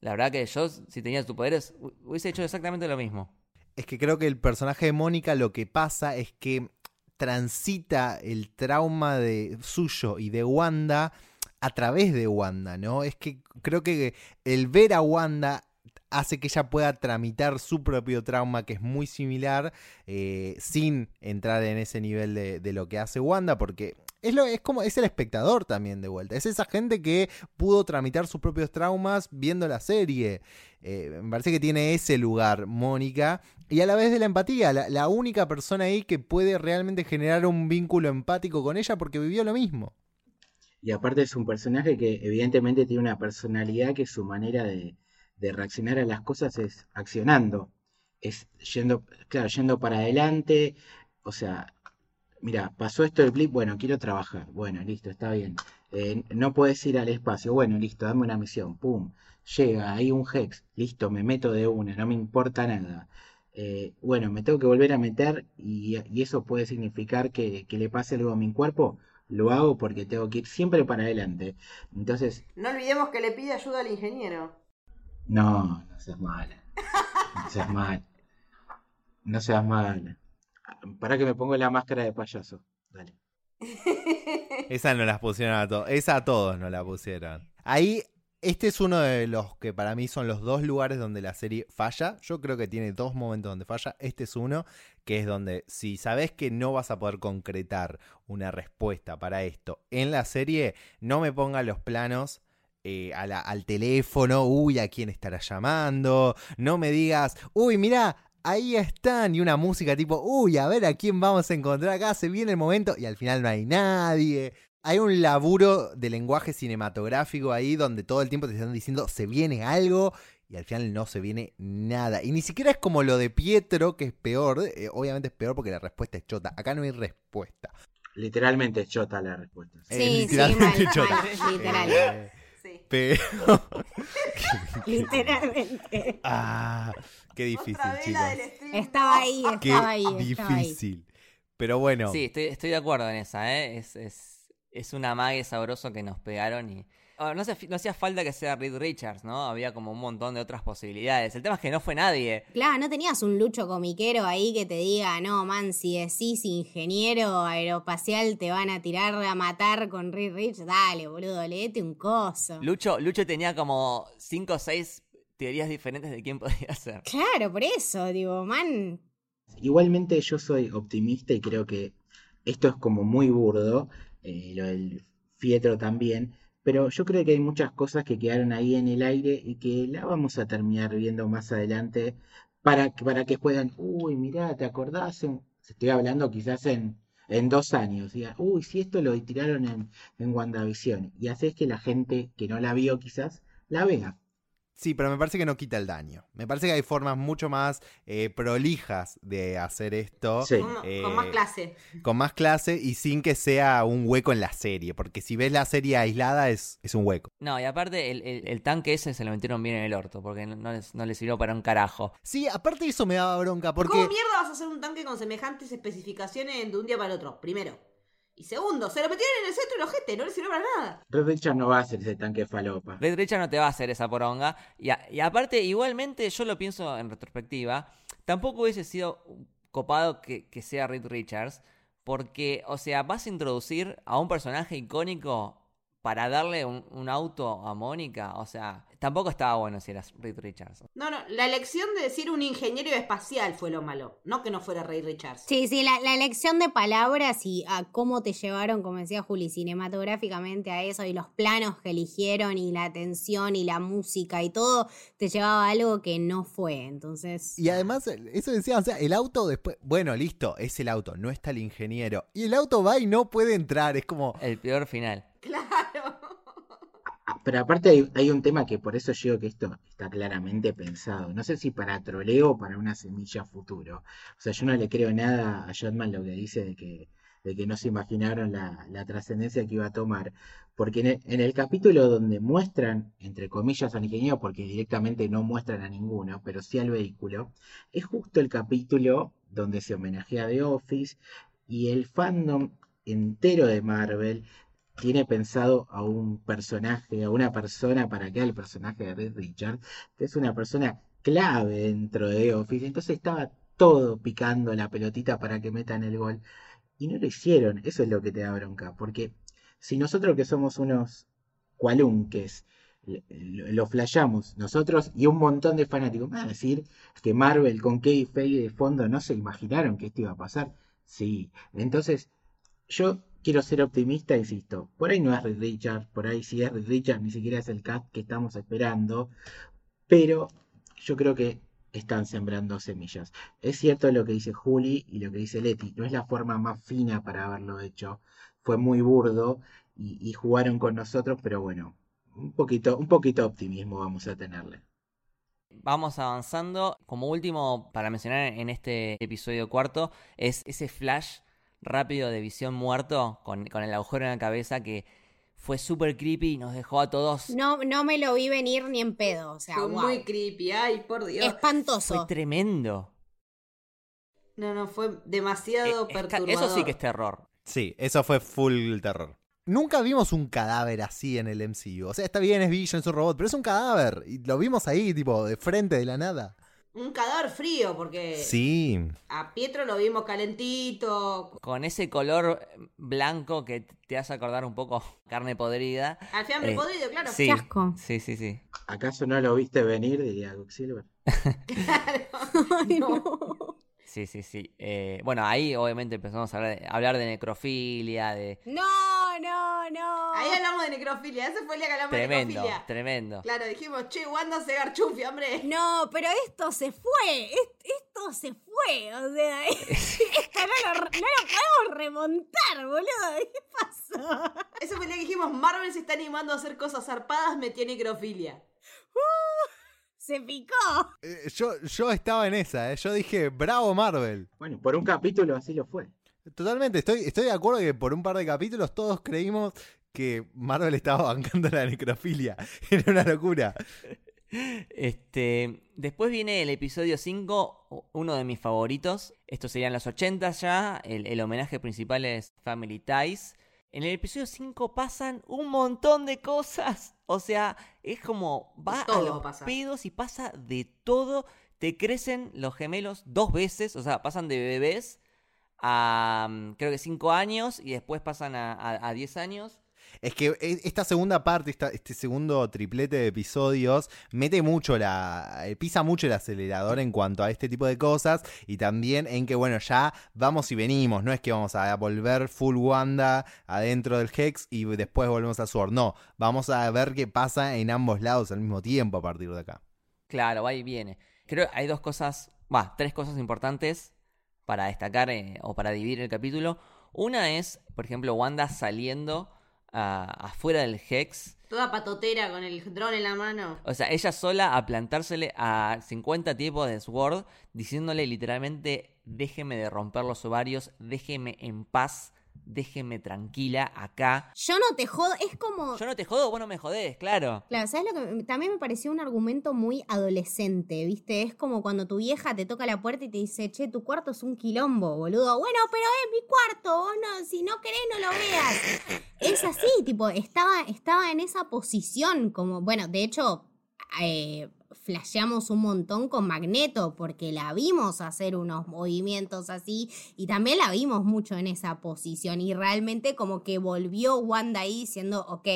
La verdad que yo, si tenía tus poderes, hu- hubiese hecho exactamente lo mismo. Es que creo que el personaje de Mónica lo que pasa es que transita el trauma de suyo y de Wanda a través de Wanda, ¿no? Es que creo que el ver a Wanda hace que ella pueda tramitar su propio trauma, que es muy similar, eh, sin entrar en ese nivel de, de lo que hace Wanda, porque es, lo, es como es el espectador también de vuelta. Es esa gente que pudo tramitar sus propios traumas viendo la serie. Eh, me parece que tiene ese lugar, Mónica, y a la vez de la empatía, la, la única persona ahí que puede realmente generar un vínculo empático con ella porque vivió lo mismo. Y aparte es un personaje que evidentemente tiene una personalidad que su manera de, de reaccionar a las cosas es accionando. Es yendo, claro, yendo para adelante. O sea, mira, pasó esto del blip, bueno, quiero trabajar. Bueno, listo, está bien. Eh, no puedes ir al espacio, bueno, listo, dame una misión. Pum, llega, hay un hex, listo, me meto de una, no me importa nada. Eh, bueno, me tengo que volver a meter y, y eso puede significar que, que le pase algo a mi cuerpo. Lo hago porque tengo que ir siempre para adelante. Entonces, No olvidemos que le pide ayuda al ingeniero. no, no seas mala. No seas mala. No seas mala. Para que me pongo la máscara de payaso. Dale. Esa no las pusieron a todos. Esa a todos no la pusieron. Ahí, este es uno de los que para mí son los dos lugares donde la serie falla. Yo creo que tiene dos momentos donde falla. Este es uno, que es donde si sabes que no vas a poder concretar una respuesta para esto en la serie, no me ponga los planos eh, a la- al teléfono, uy, ¿a quién estará llamando? No me digas, uy, mirá, ahí están, y una música tipo, uy, a ver a quién vamos a encontrar acá, se viene el momento, y al final no hay nadie. Hay un laburo de lenguaje cinematográfico ahí donde todo el tiempo te están diciendo se viene algo y al final no se viene nada. Y ni siquiera es como lo de Pietro, que es peor. eh, obviamente es peor porque la respuesta es chota. Acá no hay respuesta. Literalmente es chota la respuesta. Eh, Sí, sí, literalmente mal, chota. mal, literal. Eh, Sí. pero. Literalmente. ah, qué difícil, chicos. Estaba ahí, Qué estaba ahí. estaba ahí. difícil. Pero bueno. Sí, estoy, estoy de acuerdo en esa, ¿eh? Es, es, es un amague sabroso que nos pegaron y... No, hacía, no hacía falta que sea Reed Richards, ¿no? Había como un montón de otras posibilidades. El tema es que no fue nadie. Claro, no tenías un lucho comiquero ahí que te diga, no, man, si decís ingeniero aeroespacial te van a tirar a matar con Rick Rich. Dale, boludo, leete un coso. Lucho, Lucho tenía como cinco o seis teorías diferentes de quién podía ser. Claro, por eso, digo, man. Igualmente yo soy optimista y creo que esto es como muy burdo, eh, lo del Fietro también, pero yo creo que hay muchas cosas que quedaron ahí en el aire y que la vamos a terminar viendo más adelante para, que- para que puedan, uy, mirá, ¿te acordás? Estoy hablando quizás en, en dos años, digan, uy, si esto lo tiraron en, en WandaVision, y haces que la gente que no la vio quizás la vea. Sí, pero me parece que no quita el daño. Me parece que hay formas mucho más eh, prolijas de hacer esto. Sí. Con, Eh, con más clase. Con más clase y sin que sea un hueco en la serie. Porque si ves la serie aislada es, es un hueco. No, y aparte el, el- el tanque ese se lo metieron bien en el orto, porque no, no les, no les sirvió para un carajo. Sí, aparte eso me daba bronca. Porque. ¿Cómo mierda vas a hacer un tanque con semejantes especificaciones de un día para el otro? Primero. Y segundo, se lo metieron en el centro y el ojete, no le sirvió para nada. Red Richard no va a hacer ese tanque falopa. Red Richard no te va a hacer esa poronga. Y, a- y aparte, igualmente, yo lo pienso en retrospectiva, tampoco hubiese sido copado que, que sea Reed Richards, porque, o sea, vas a introducir a un personaje icónico para darle un, un auto a Mónica. O sea, tampoco estaba bueno si eras Reed Richards. No, no, la elección de decir un ingeniero espacial fue lo malo, no que no fuera Ray Richards. Sí, sí, la, la elección de palabras y a cómo te llevaron, como decía Juli, cinematográficamente a eso y los planos que eligieron y la atención y la música y todo, te llevaba a algo que no fue. Entonces. Y además, eso decía, o sea, el auto después. Bueno, listo, es el auto, no está el ingeniero. Y el auto va y no puede entrar. Es como. El peor final. Claro. Pero aparte hay, un tema que por eso yo digo que esto está claramente pensado. No sé si para troleo o para una semilla futuro. O sea, yo no le creo nada a Jotman lo que dice de que, de que no se imaginaron la, la trascendencia que iba a tomar. Porque en el, en el capítulo donde muestran, entre comillas, al ingeniero, porque directamente no muestran a ninguno, pero sí al vehículo, es justo el capítulo donde se homenajea a The Office y el fandom entero de Marvel tiene pensado a un personaje, a una persona para que el personaje de Red Richard, que es una persona clave dentro de Office. Entonces estaba todo picando la pelotita para que metan el gol. Y no lo hicieron. Eso es lo que te da bronca. Porque si nosotros que somos unos cualunques lo, flayamos nosotros y un montón de fanáticos, van a decir que Marvel con Kevin Feige de fondo no se imaginaron que esto iba a pasar. Sí, entonces yo quiero ser optimista, insisto. Por ahí no es Reed Richards, por ahí si es Reed Richards ni siquiera es el cast que estamos esperando. Pero yo creo que están sembrando semillas. Es cierto lo que dice Juli y lo que dice Leti. No es la forma más fina para haberlo hecho. Fue muy burdo y, jugaron con nosotros, pero bueno, un poquito, un poquito de optimismo vamos a tenerle. Vamos avanzando. Como último, para mencionar en este episodio cuarto, es ese flash rápido de visión muerto con, con el agujero en la cabeza que fue súper creepy y nos dejó a todos. No, no me lo vi venir ni en pedo. O sea, Fue wow. muy creepy, ay, por Dios. Espantoso. Fue tremendo. No, no, fue demasiado Eh, perturbador. eso sí que es terror. Sí, eso fue full terror. Nunca vimos un cadáver así en el MCU. O sea, está bien, es Vision, es un robot, pero es un cadáver. Y lo vimos ahí, tipo, de frente, de la nada. Un cadáver frío, porque Sí. a Pietro lo vimos calentito. Con ese color blanco que te hace acordar un poco carne podrida. Al fiambre Eh, podrido, claro. Sí, Qué asco. sí, sí, sí. ¿Acaso no lo viste venir? Diría Quicksilver. Ay, no. Sí, sí, sí. Eh, bueno, ahí obviamente empezamos a hablar de, a hablar de necrofilia, de... No, no, no. Ahí hablamos de necrofilia. Ese fue el día que hablamos de Tremendo, necrofilia. tremendo. Claro, dijimos, che, Wanda se garchufi, hombre. No, pero esto se fue. est- Esto se fue. O sea, esto no lo, no lo podemos remontar, boludo. ¿Qué pasó? Ese fue el día que dijimos, Marvel se está animando a hacer cosas zarpadas, metió necrofilia. Se picó. Eh, yo, yo estaba en esa, eh. yo dije, bravo Marvel. Bueno, por un capítulo así lo fue. Totalmente, estoy, estoy de acuerdo que por un par de capítulos todos creímos que Marvel estaba bancando la necrofilia. Era una locura. Este, después viene el episodio 5, uno de mis favoritos. Estos serían los 80 ya. El, el homenaje principal es Family Ties. En el episodio 5 pasan un montón de cosas. O sea, es como va a los pasa. pedos y pasa de todo. Te crecen los gemelos dos veces. O sea, pasan de bebés a mm, creo que 5 años y después pasan a 10 años. Es que e- esta segunda parte, este segundo triplete de episodios, mete mucho la. eh, pisa mucho el acelerador en cuanto a este tipo de cosas. Y también en que, bueno, ya vamos y venimos. No es que vamos a volver full Wanda adentro del Hex y después volvemos a Sword. No, vamos a ver qué pasa en ambos lados al mismo tiempo a partir de acá. Claro, va y viene. Creo que hay dos cosas, va, tres cosas importantes para destacar eh, o para dividir el capítulo. Una es, por ejemplo, Wanda saliendo afuera del Hex. Toda patotera con el dron en la mano. O sea, ella sola a plantársele a 50 tipos de Sword, diciéndole literalmente, déjeme de romper los ovarios, déjeme en paz, déjeme tranquila acá. Yo no te jodo. Es como. Yo no te jodo, vos no me jodés, claro. Claro, ¿sabes lo que también me pareció un argumento muy adolescente, ¿viste? Es como cuando tu vieja te toca la puerta y te dice, che, tu cuarto es un quilombo, boludo. Bueno, pero es mi cuarto, vos no, si no querés no lo veas. Es así, tipo, estaba, estaba en esa posición, como, bueno, de hecho, eh, flasheamos un montón con Magneto, porque la vimos hacer unos movimientos así, y también la vimos mucho en esa posición, y realmente como que volvió Wanda ahí diciendo, ok,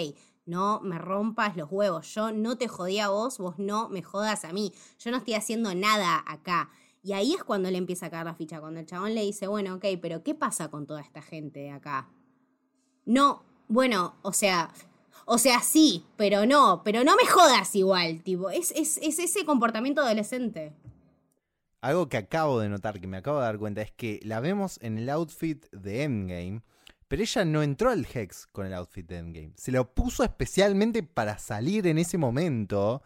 no me rompas los huevos, yo no te jodí a vos, vos no me jodas a mí, yo no estoy haciendo nada acá. Y ahí es cuando le empieza a caer la ficha, cuando el chabón le dice, bueno, ok, pero ¿qué pasa con toda esta gente de acá? No, bueno, o sea, o sea, sí, pero no, pero no me jodas igual, tipo, es, es, es ese comportamiento adolescente. Algo que acabo de notar, que me acabo de dar cuenta, es que la vemos en el outfit de Endgame, pero ella no entró al Hex con el outfit de Endgame. Se lo puso especialmente para salir en ese momento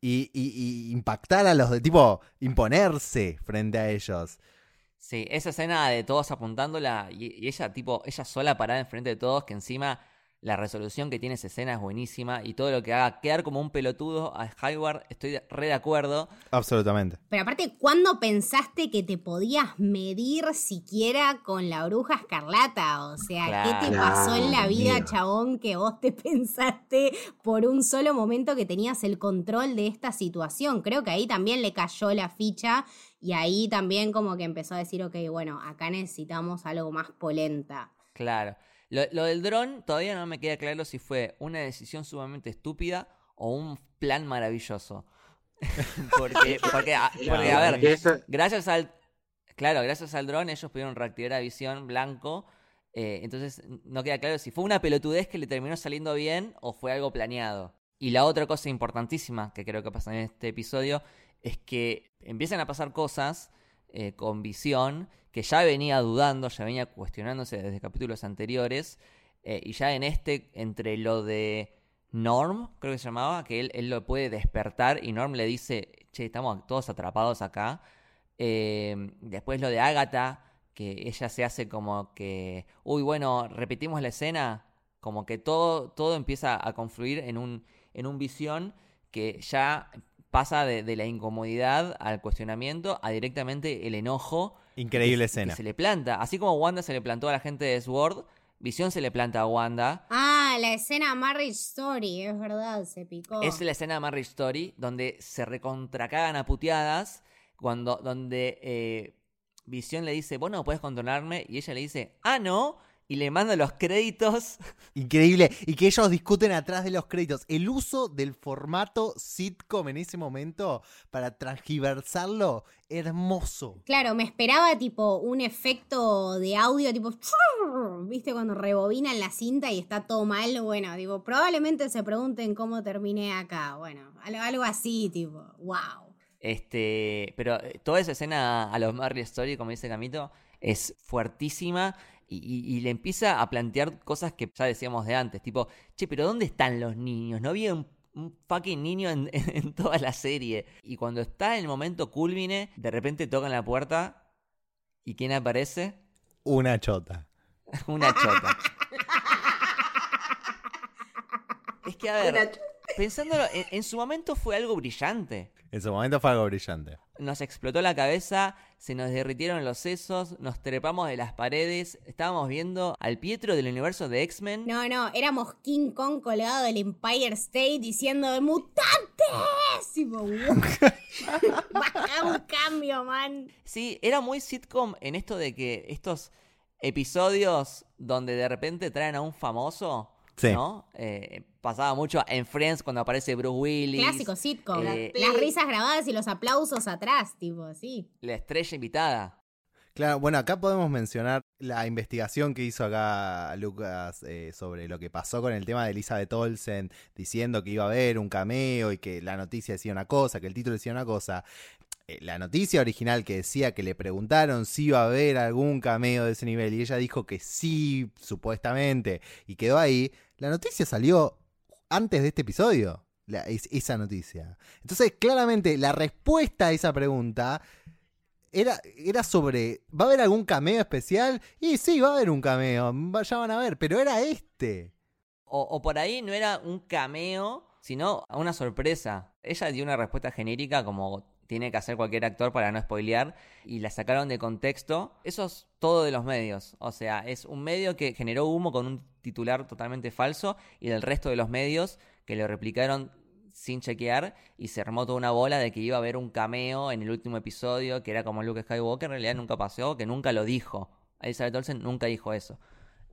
y, y- y impactar a los de tipo, imponerse frente a ellos. Sí, esa escena de todos apuntándola y, y ella, tipo, ella sola parada enfrente de todos, que encima la resolución que tiene esa escena es buenísima y todo lo que haga quedar como un pelotudo a Hayward, estoy de- re de acuerdo. Absolutamente. Pero aparte, ¿cuándo pensaste que te podías medir siquiera con la bruja escarlata? O sea, ¿qué te pasó en la vida, chabón, que vos te pensaste por un solo momento que tenías el control de esta situación? Creo que ahí también le cayó la ficha y ahí también como que empezó a decir, ok, bueno, acá necesitamos algo más polenta. Claro. Lo, lo del dron todavía no me queda claro si fue una decisión sumamente estúpida o un plan maravilloso. porque, porque, a, porque, a ver, gracias al claro gracias al dron ellos pudieron reactivar a visión blanco eh, entonces no queda claro si fue una pelotudez que le terminó saliendo bien o fue algo planeado y la otra cosa importantísima que creo que pasa en este episodio es que empiezan a pasar cosas eh, con visión que ya venía dudando ya venía cuestionándose desde capítulos anteriores eh, y ya en este entre lo de Norm, creo que se llamaba, que él, él lo puede despertar y Norm le dice, che, estamos todos atrapados acá. Eh, después lo de Agatha, que ella se hace como que, uy, bueno, repetimos la escena, como que todo, todo empieza a confluir en un, en un visión que ya pasa de, de la incomodidad al cuestionamiento a directamente el enojo. Increíble que se- que escena. se le planta. Así como Wanda se le plantó a la gente de Sword, Visión se le planta a Wanda. Ah, la escena Marriage Story, es verdad, se picó. Es la escena de Marriage Story donde se recontracagan a puteadas. Cuando, donde eh, Visión le dice, vos no podés controlarme. Y ella le dice, ah, no. Y le manda los créditos. Increíble. Y que ellos discuten atrás de los créditos. El uso del formato sitcom en ese momento para transgiversarlo, hermoso. Claro, me esperaba tipo un efecto de audio tipo... ¿Viste cuando rebobinan la cinta y está todo mal? Bueno, digo, probablemente se pregunten cómo terminé acá. Bueno, algo, algo así, tipo, wow. Este, pero eh, toda esa escena a los Marley Story, como dice Camito, es fuertísima y, y- y le empieza a plantear cosas que ya decíamos de antes, tipo, che, pero ¿dónde están los niños? No había un, un fucking niño en, en toda la serie. Y cuando está en el momento culmine, de repente tocan la puerta y ¿quién aparece? Una chota. Una chota. Es que, a ver, pensándolo, en, en su momento fue algo brillante. En su momento fue algo brillante. Nos explotó la cabeza, se nos derritieron los sesos, nos trepamos de las paredes, estábamos viendo al Pietro del universo de X-Men. No, no, éramos King Kong colgado del Empire State diciendo ¡Mutantes! Tipo, wow. Baja un cambio, man. Sí, era muy sitcom en esto de que estos episodios donde de repente traen a un famoso, Sí. ¿no? Eh, pasaba mucho en Friends cuando aparece Bruce Willis. Clásico sitcom. eh, Las risas grabadas y los aplausos atrás, tipo, sí. La estrella invitada. Claro, bueno, acá podemos mencionar la investigación que hizo acá Lucas eh, sobre lo que pasó con el tema de Elizabeth Olsen, diciendo que iba a haber un cameo y que la noticia decía una cosa, que el título decía una cosa. Eh, la noticia original que decía que le preguntaron si iba a haber algún cameo de ese nivel y ella dijo que sí, supuestamente, y quedó ahí, la noticia salió antes de este episodio, esa noticia. Entonces, claramente, la respuesta a esa pregunta era, era sobre, ¿va a haber algún cameo especial? Y sí, va a haber un cameo, ya van a ver, pero era este. O, o por ahí no era un cameo, sino una sorpresa. Ella dio una respuesta genérica como tiene que hacer cualquier actor para no spoilear y la sacaron de contexto. Eso es todo de los medios. O sea, es un medio que generó humo con un titular totalmente falso y del resto de los medios que lo replicaron sin chequear y se armó toda una bola de que iba a haber un cameo en el último episodio que era como Luke Skywalker. En realidad nunca pasó, que nunca lo dijo. Elizabeth Olsen nunca dijo eso.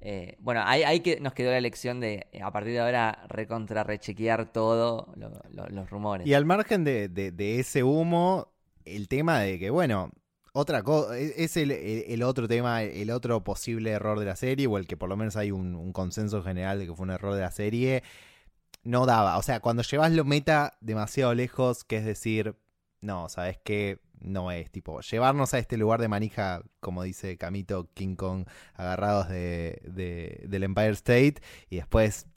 Eh, bueno, ahí, que nos quedó la lección de eh, a partir de ahora recontra rechequear todo lo- lo- los rumores. Y al margen de, ese humo, el tema de que, bueno, otra cosa, es el, otro tema, el otro posible error de la serie, o el que por lo menos hay un, un consenso general de que fue un error de la serie, no daba. O sea, cuando llevas lo meta demasiado lejos, que es decir, no, ¿sabes qué? No es tipo llevarnos a este lugar de manija, como dice Camito King Kong, agarrados de, de- del Empire State y después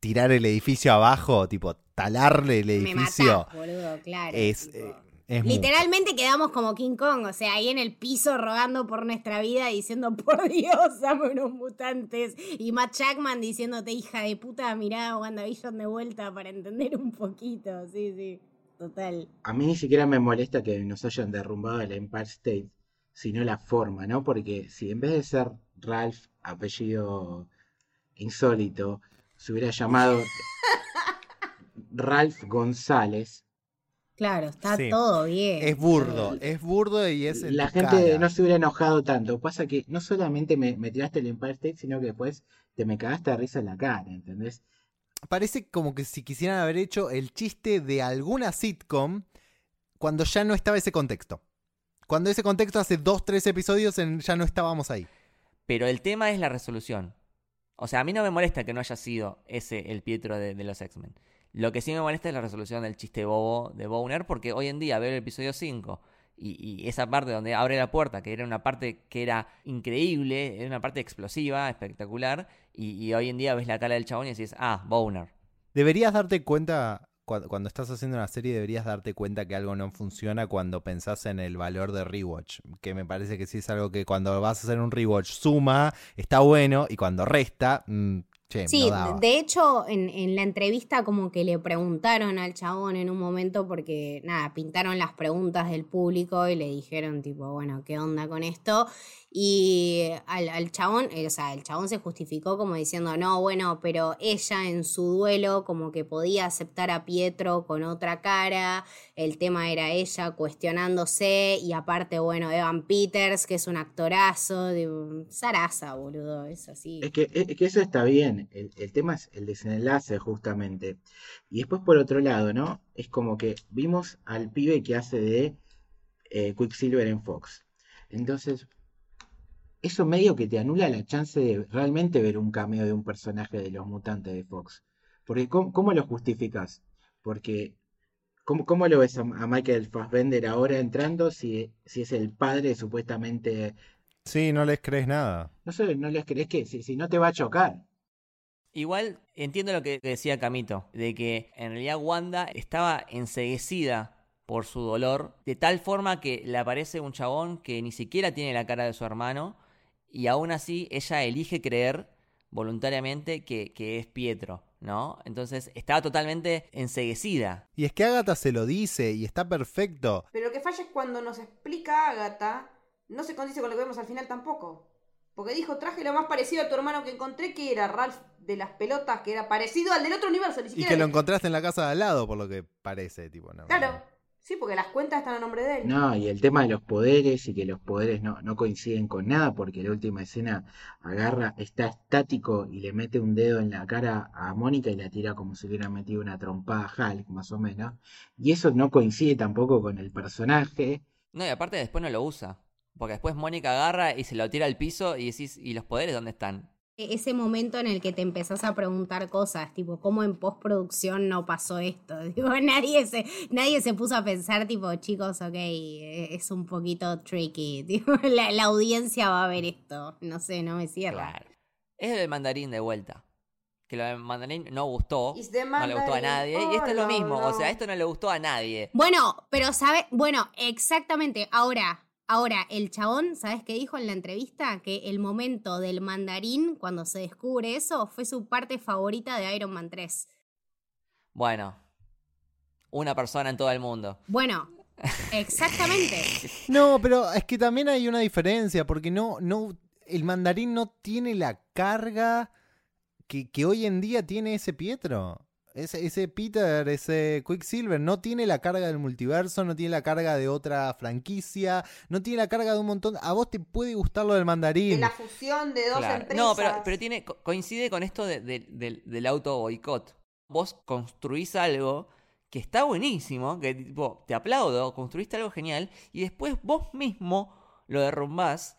tirar el edificio abajo, tipo talarle el Me edificio. matás, boludo, claro. es, eh, es mucho. Literalmente quedamos como King Kong, o sea, ahí en el piso rogando por nuestra vida, diciendo, por Dios, dame unos mutantes. Y Matt Jackman diciéndote, hija de puta, mirá WandaVision de vuelta para entender un poquito. Sí, sí, total. A mí ni siquiera me molesta que nos hayan derrumbado el Empire State, sino la forma, ¿no? Porque si en vez de ser Ralph, apellido insólito, se hubiera llamado Ralph González, Claro, está Sí. todo bien. Es burdo, es burdo y es en la gente cara. no se hubiera enojado tanto. Pasa que no solamente me, me tiraste el Empire State, sino que después te me cagaste de risa en la cara, ¿entendés? Parece como que si quisieran haber hecho el chiste de alguna sitcom cuando ya no estaba ese contexto. Cuando ese contexto hace dos, tres episodios ya no estábamos ahí. Pero el tema es la resolución. O sea, a mí no me molesta que no haya sido ese el Pietro de, de los X-Men. Lo que sí me molesta es la resolución del chiste bobo de Bowner, porque hoy en día veo el episodio 5 y, esa parte donde abre la puerta, que era una parte que era increíble, era una parte explosiva, espectacular, y, hoy en día ves la cara del chabón y decís, ah, Bowner. Deberías darte cuenta, cua- cuando estás haciendo una serie, deberías darte cuenta que algo no funciona cuando pensás en el valor de rewatch. Que me parece que sí es algo que cuando vas a hacer un rewatch suma, está bueno, y cuando resta, mm, Sí, no de hecho, en, en la entrevista como que le preguntaron al chabón en un momento porque, nada, pintaron las preguntas del público y le dijeron tipo, bueno, ¿qué onda con esto? Y al, al chabón, eh, o sea, el chabón se justificó como diciendo, no, bueno, pero ella en su duelo como que podía aceptar a Pietro con otra cara, el tema era ella cuestionándose y aparte, bueno, Evan Peters, que es un actorazo, digo, zaraza, boludo, es así. Es que, es que eso está bien. El, el tema es el desenlace, justamente. Y después, por otro lado, ¿no? Es como que vimos al pibe que hace de eh, Quicksilver en Fox. Entonces, eso medio que te anula la chance de realmente ver un cameo de un personaje de los mutantes de Fox. Porque, ¿cómo, cómo lo justificas? Porque, ¿cómo, cómo lo ves a, a Michael Fassbender ahora entrando si, si es el padre supuestamente... Sí, no les crees nada. No sé, no les crees que si, si no te va a chocar. Igual entiendo lo que decía Camito, de que en realidad Wanda estaba enseguecida por su dolor, de tal forma que le aparece un chabón que ni siquiera tiene la cara de su hermano, y aún así ella elige creer voluntariamente que, que es Pietro, ¿no? Entonces estaba totalmente enseguecida. Y es que Agatha se lo dice y está perfecto. Pero lo que falla es cuando nos explica Agatha, no se condice con lo que vemos al final tampoco. Porque dijo, traje lo más parecido a tu hermano que encontré, que era Ralph de las pelotas, que era parecido al del otro universo, ni Y que lo encontraste en la casa de al lado, por lo que parece, tipo, no. Claro, sí, porque las cuentas están a nombre de él. No, y el tema de los poderes y que los poderes no, no coinciden con nada, porque la última escena agarra, está estático y le mete un dedo en la cara a Mónica y la tira como si le hubiera metido una trompada a Hulk, más o menos. Y eso no coincide tampoco con el personaje. No, y aparte después no lo usa. Porque después Mónica agarra y se lo tira al piso y decís, ¿y los poderes dónde están? E-, ese momento en el que te empezás a preguntar cosas, tipo, ¿cómo en postproducción no pasó esto? Digo, nadie se, nadie se puso a pensar, tipo, chicos, ok, eh, es un poquito tricky. Tipo, la, la audiencia va a ver esto. No sé, no me cierra. Claro. Es el mandarín de vuelta. Que lo del mandarín no gustó. No le gustó a nadie. Y esto es lo mismo. O sea, esto no le gustó a nadie. Bueno, pero sabe, bueno, exactamente. Ahora, ahora, el chabón, ¿sabes qué dijo en la entrevista? Que el momento del mandarín, cuando se descubre eso, fue su parte favorita de Iron Man 3. Bueno. Una persona en todo el mundo. Bueno, exactamente. No, pero es que también hay una diferencia, porque no, no, el mandarín no tiene la carga que, que hoy en día tiene ese Pietro. Ese, ese Peter, ese Quicksilver, no tiene la carga del multiverso, no tiene la carga de otra franquicia, no tiene la carga de un montón. A vos te puede gustar lo del De mandarín. la fusión de dos Claro. empresas. No, pero, pero tiene, co- coincide con esto de- de- del- del auto boicot. Vos construís algo que está buenísimo, que tipo, te aplaudo, construiste algo genial, y después vos mismo lo derrumbás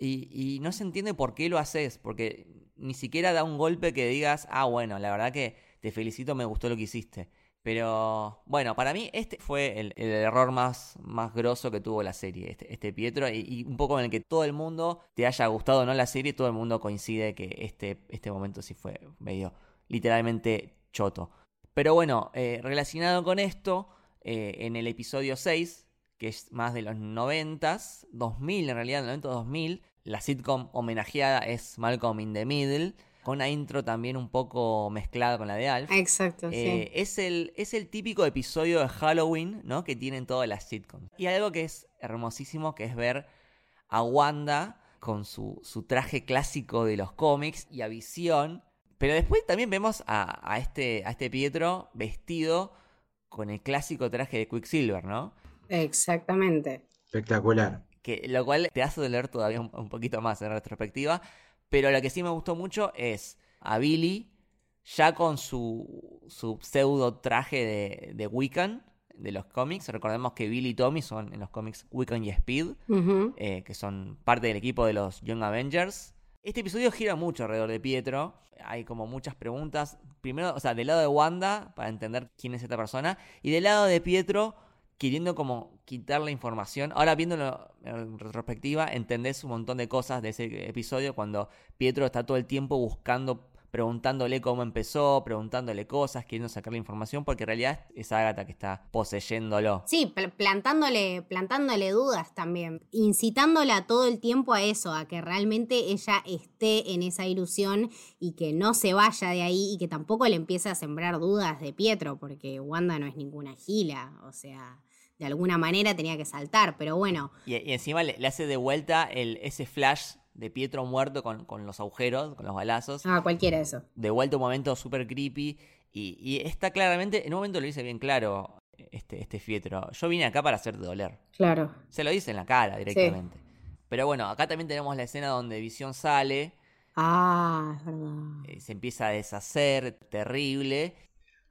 y, y no se entiende por qué lo haces, porque ni siquiera da un golpe que digas, ah, bueno, la verdad que te felicito, me gustó lo que hiciste. Pero bueno, para mí este fue el, error más, más grosso que tuvo la serie, este, este Pietro, y, y un poco en el que todo el mundo, te haya gustado o no la serie, todo el mundo coincide que este, este momento sí fue medio literalmente choto. Pero bueno, eh, relacionado con esto, eh, en el episodio 6, que es más de los 90s, 2000 en realidad, 90-2000, la sitcom homenajeada es Malcolm in the Middle, con una intro también un poco mezclada con la de Alf. Exacto, Eh, es, el, es el típico episodio de Halloween, ¿no? Que tienen todas las sitcoms. Y algo que es hermosísimo, que es ver a Wanda con su, su traje clásico de los cómics y a Visión. Pero después también vemos a, a este, a este Pietro vestido con el clásico traje de Quicksilver, ¿no? Exactamente. Espectacular. que lo cual te hace doler todavía un, un poquito más en retrospectiva. Pero lo que sí me gustó mucho es a Billy ya con su, su pseudo traje de, de Wiccan de los cómics. Recordemos que Billy y Tommy son en los cómics Wiccan y Speed, eh, que son parte del equipo de los Young Avengers. Este episodio gira mucho alrededor de Pietro. Hay como muchas preguntas. Primero, o sea, del lado de Wanda, para entender quién es esta persona. Y del lado de Pietro, queriendo como quitar la información. Ahora viéndolo en retrospectiva, entendés un montón de cosas de ese episodio cuando Pietro está todo el tiempo buscando preguntándole cómo empezó, preguntándole cosas, queriendo sacarle información, porque en realidad es Agatha que está poseyéndolo. Sí, pl- plantándole, plantándole dudas también, incitándola todo el tiempo a eso, a que realmente ella esté en esa ilusión y que no se vaya de ahí y que tampoco le empiece a sembrar dudas de Pietro, porque Wanda no es ninguna gila, o sea, de alguna manera tenía que saltar, pero bueno, Y, y encima le, le hace de vuelta el, ese flash de Pietro muerto con, con los agujeros, con los balazos. ah, cualquiera eso. De vuelta un momento súper creepy. Y, y está claramente, en un momento lo dice bien claro este, este Pietro. Yo vine acá para hacerte doler. Claro. Se lo dice en la cara directamente. Pero bueno, acá también tenemos la escena donde Visión sale, Ah, es verdad. eh, se empieza a deshacer, terrible.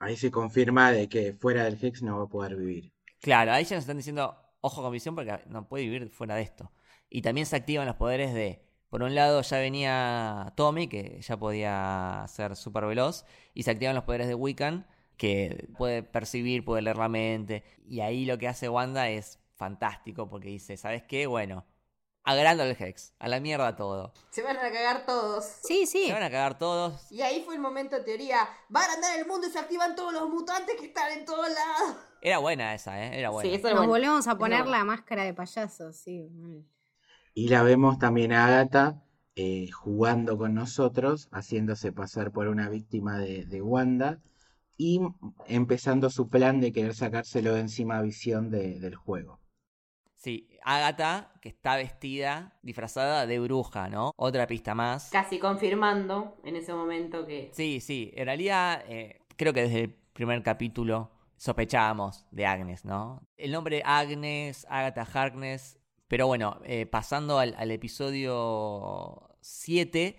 Ahí se confirma de que fuera del Hex no va a poder vivir. Claro, ahí ya nos están diciendo, ojo con Visión porque no puede vivir fuera de esto. Y también se activan los poderes de, por un lado ya venía Tommy, que ya podía ser súper veloz, y se activan los poderes de Wiccan, que puede percibir, puede leer la mente. Y ahí lo que hace Wanda es fantástico porque dice, ¿sabes qué? Bueno, agrando el Hex, a la mierda todo. Se van a cagar todos. Sí, sí. Se van a cagar todos. Y ahí fue el momento de teoría. Va a agrandar el mundo y se activan todos los mutantes que están en todos lados. Era buena esa, ¿eh? Era buena. Sí, eso es Nos bueno. volvemos a poner la máscara de payaso, sí. Y la vemos también a Agatha eh, jugando con nosotros, haciéndose pasar por una víctima de, de Wanda y empezando su plan de querer sacárselo de encima a visión de- del juego. Sí, Agatha, que está vestida, disfrazada de bruja, ¿no? Otra pista más. Casi confirmando en ese momento que. Sí, sí, en realidad eh, creo que desde el primer capítulo sospechábamos de Agnes, ¿no? El nombre Agnes, Agatha Harkness, pero bueno, eh, pasando al, al episodio 7,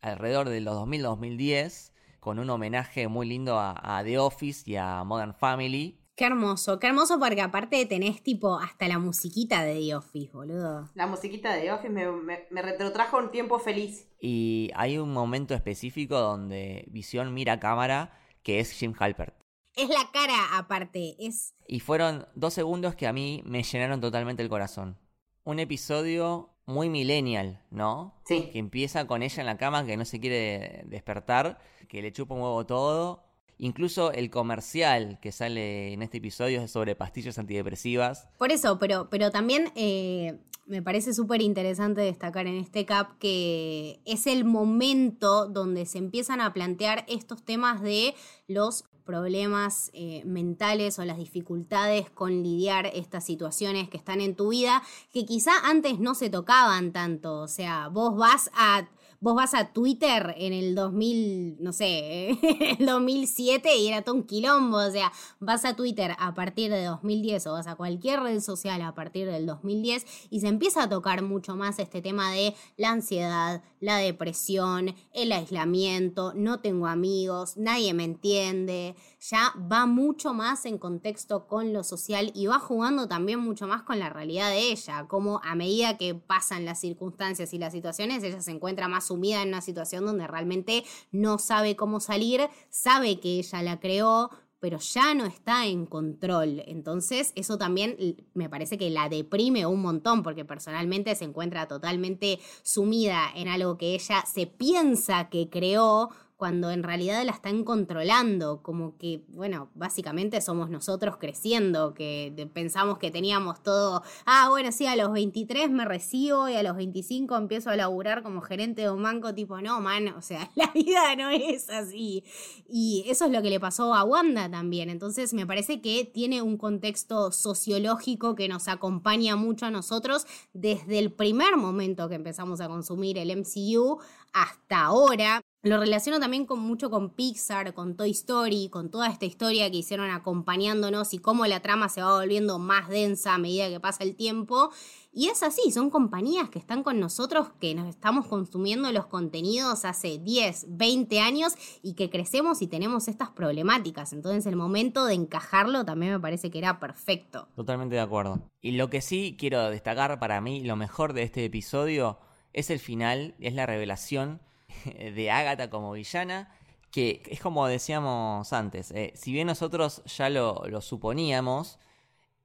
alrededor de los 2000-2010, con un homenaje muy lindo a, a The Office y a Modern Family. Qué hermoso, qué hermoso porque aparte tenés tipo hasta la musiquita de The Office, boludo. La musiquita de The Office me, me, me retrotrajo un tiempo feliz. Y hay un momento específico donde Visión mira a cámara que es Jim Halpert. Es la cara aparte, es... Y fueron dos segundos que a mí me llenaron totalmente el corazón. Un episodio muy millennial, ¿no? Sí. Que empieza con ella en la cama que no se quiere despertar, que le chupa un huevo todo. Incluso el comercial que sale en este episodio es sobre pastillas antidepresivas. Por eso, pero, pero también eh, me parece súper interesante destacar en este cap que es el momento donde se empiezan a plantear estos temas de los problemas eh, mentales o las dificultades con lidiar estas situaciones que están en tu vida, que quizá antes no se tocaban tanto. O sea, vos vas a vos vas a Twitter en el 2000, no sé, en el 2007 y era todo un quilombo, o sea, vas a Twitter a partir de 2010 o vas a cualquier red social a partir del 2010 y se empieza a tocar mucho más este tema de la ansiedad, la depresión, el aislamiento, no tengo amigos, nadie me entiende, ya va mucho más en contexto con lo social y va jugando también mucho más con la realidad de ella, como a medida que pasan las circunstancias y las situaciones, ella se encuentra más sumida en una situación donde realmente no sabe cómo salir, sabe que ella la creó, pero ya no está en control. Entonces, eso también me parece que la deprime un montón, porque personalmente se encuentra totalmente sumida en algo que ella se piensa que creó cuando en realidad la están controlando, como que, bueno, básicamente somos nosotros creciendo, que pensamos que teníamos todo, ah, bueno, sí, a los 23 me recibo y a los 25 empiezo a laburar como gerente de un banco, tipo, no, man, o sea, la vida no es así. Y eso es lo que le pasó a Wanda también. Entonces me parece que tiene un contexto sociológico que nos acompaña mucho a nosotros desde el primer momento que empezamos a consumir el MCU hasta ahora. Lo relaciono también con, mucho con Pixar, con Toy Story, con toda esta historia que hicieron acompañándonos y cómo la trama se va volviendo más densa a medida que pasa el tiempo. Y es así, son compañías que están con nosotros, que nos estamos consumiendo los contenidos hace 10, 20 años y que crecemos y tenemos estas problemáticas. Entonces el momento de encajarlo también me parece que era perfecto. Totalmente de acuerdo. Y lo que sí quiero destacar para mí, lo mejor de este episodio, es el final, es la revelación de Agatha como villana, que es como decíamos antes, eh, si bien nosotros ya lo, lo suponíamos,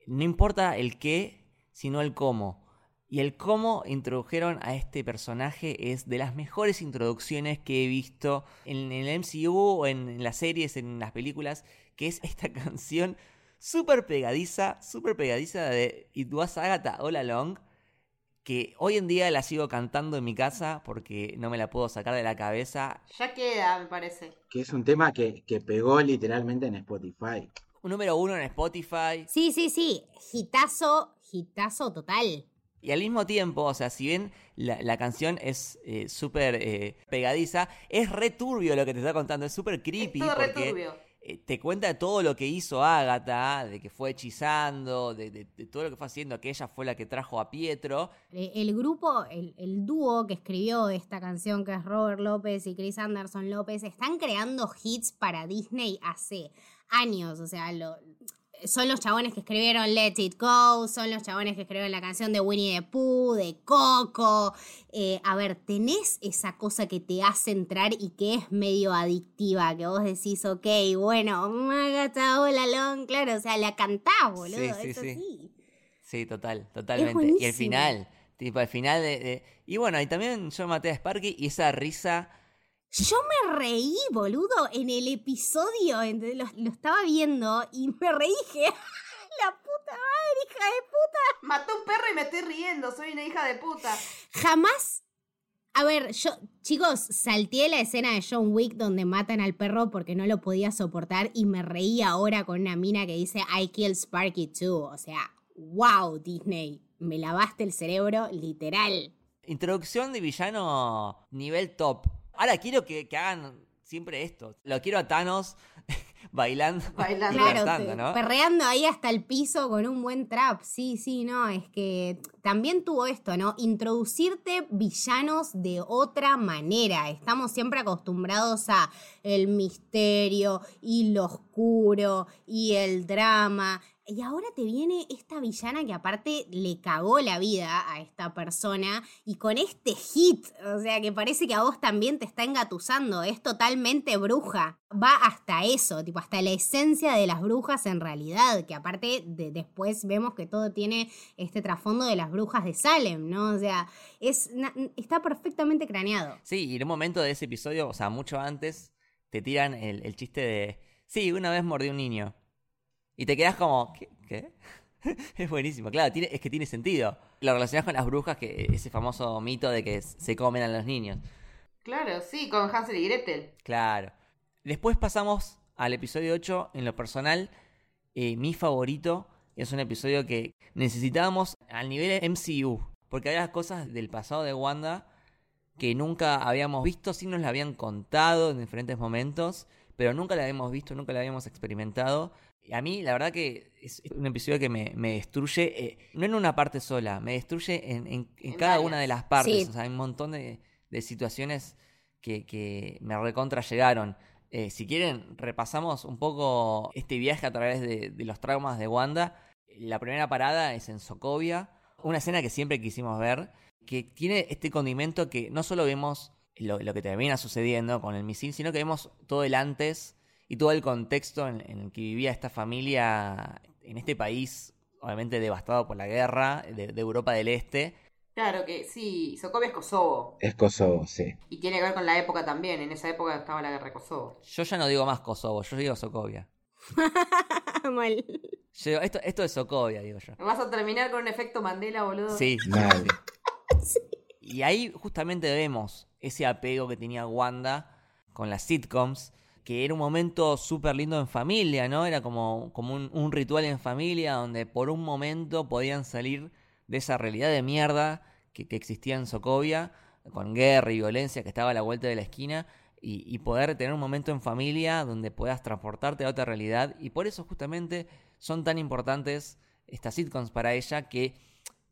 no importa el qué, sino el cómo. Y el cómo introdujeron a este personaje es de las mejores introducciones que he visto en, el MCU en, en las series, en las películas, que es esta canción súper pegadiza, súper pegadiza de It Was Agatha All Along, que hoy en día la sigo cantando en mi casa porque no me la puedo sacar de la cabeza. Ya queda, me parece. Que es un tema que, que pegó literalmente en Spotify. Un número uno en Spotify. Sí, sí, sí. Gitazo, gitazo total. Y al mismo tiempo, o sea, si bien la, la canción es eh, súper eh, pegadiza, es re turbio lo que te está contando, es súper creepy. Es todo re porque turbio. Eh, te cuenta de todo lo que hizo Agatha, de que fue hechizando, de todo lo que fue haciendo, que ella fue la que trajo a Pietro. Eh, El grupo, el, el dúo que escribió esta canción, que es Robert López y Chris Anderson López, están creando hits para Disney hace años. O sea, lo- son los chabones que escribieron Let It Go, son los chabones que escribieron la canción de Winnie the Pooh, de Coco. Eh, a ver, tenés esa cosa que te hace entrar y que es medio adictiva, que vos decís, ok, bueno, Agatha All Along, claro, o sea, la cantás, boludo, Sí, sí, sí. Sí, total, totalmente. Y el final, tipo, el final de, de- Y bueno, y también yo maté a Sparky y esa risa... Yo me reí, boludo, en el episodio, en- lo, lo estaba viendo y me reí, dije, la puta madre, hija de puta. Mató un perro y me estoy riendo, soy una hija de puta. Jamás... A ver, yo, chicos, salteé la escena de John Wick donde matan al perro porque no lo podía soportar y me reí ahora con una mina que dice I killed Sparky too. O sea, wow, Disney, me lavaste el cerebro literal. Introducción de villano nivel top. Ahora quiero que, que hagan siempre esto. Lo quiero a Thanos bailando. Bailando. y Claro, cantando, ¿no? perreando ahí hasta el piso con un buen trap. Sí, sí, no, es que también tuvo esto, ¿no? Introducirte villanos de otra manera. Estamos siempre acostumbrados a el misterio y lo oscuro y el drama. Y ahora te viene esta villana que aparte le cagó la vida a esta persona y con este hit, o sea que parece que a vos también te está engatusando, es totalmente bruja. Va hasta eso, tipo hasta la esencia de las brujas en realidad, que aparte de, después vemos que todo tiene este trasfondo de las brujas de Salem, ¿no? O sea, es, está perfectamente craneado. Sí, y en un momento de ese episodio, o sea, mucho antes, te tiran el, el chiste de. Sí, una vez mordí un niño. Y te quedas como. ¿Qué? ¿Qué? es buenísimo, claro, tiene, es que tiene sentido. Lo relacionas con las brujas, que ese famoso mito de que se comen a los niños. Claro, sí, con Hansel y Gretel. Claro. Después pasamos al episodio 8. En lo personal, eh, mi favorito es un episodio que necesitábamos al nivel MCU. Porque había cosas del pasado de Wanda que nunca habíamos visto, sí nos la habían contado en diferentes momentos, pero nunca la habíamos visto, nunca la habíamos experimentado. Y a mí, la verdad que es un episodio que me, me destruye, eh, no en una parte sola, me destruye en, en- en En cada varias. una de las partes. Sí. O sea, hay un montón de, de situaciones que, que me recontra llegaron. Eh, si quieren, repasamos un poco este viaje a través de, de los traumas de Wanda. La primera parada es en Sokovia, una escena que siempre quisimos ver, que tiene este condimento que no solo vemos lo, lo que termina sucediendo con el misil, sino que vemos todo el antes y todo el contexto en, en el que vivía esta familia en este país, obviamente devastado por la guerra de, de Europa del Este. Claro que sí, Sokovia es Kosovo. Es Kosovo, sí. Y tiene que ver con la época también. En esa época estaba la guerra de Kosovo. Yo ya no digo más Kosovo, yo digo Sokovia. Mal. Yo digo, esto, esto es Sokovia, digo yo. ¿Vas a terminar con un efecto Mandela, boludo? Sí. Mal. Y ahí justamente vemos ese apego que tenía Wanda con las sitcoms, que era un momento súper lindo en familia, ¿no? Era como, como un, un ritual en familia donde por un momento podían salir de esa realidad de mierda que, existía en Sokovia, con guerra y violencia que estaba a la vuelta de la esquina, y, y poder tener un momento en familia donde puedas transportarte a otra realidad. Y por eso justamente son tan importantes estas sitcoms para ella que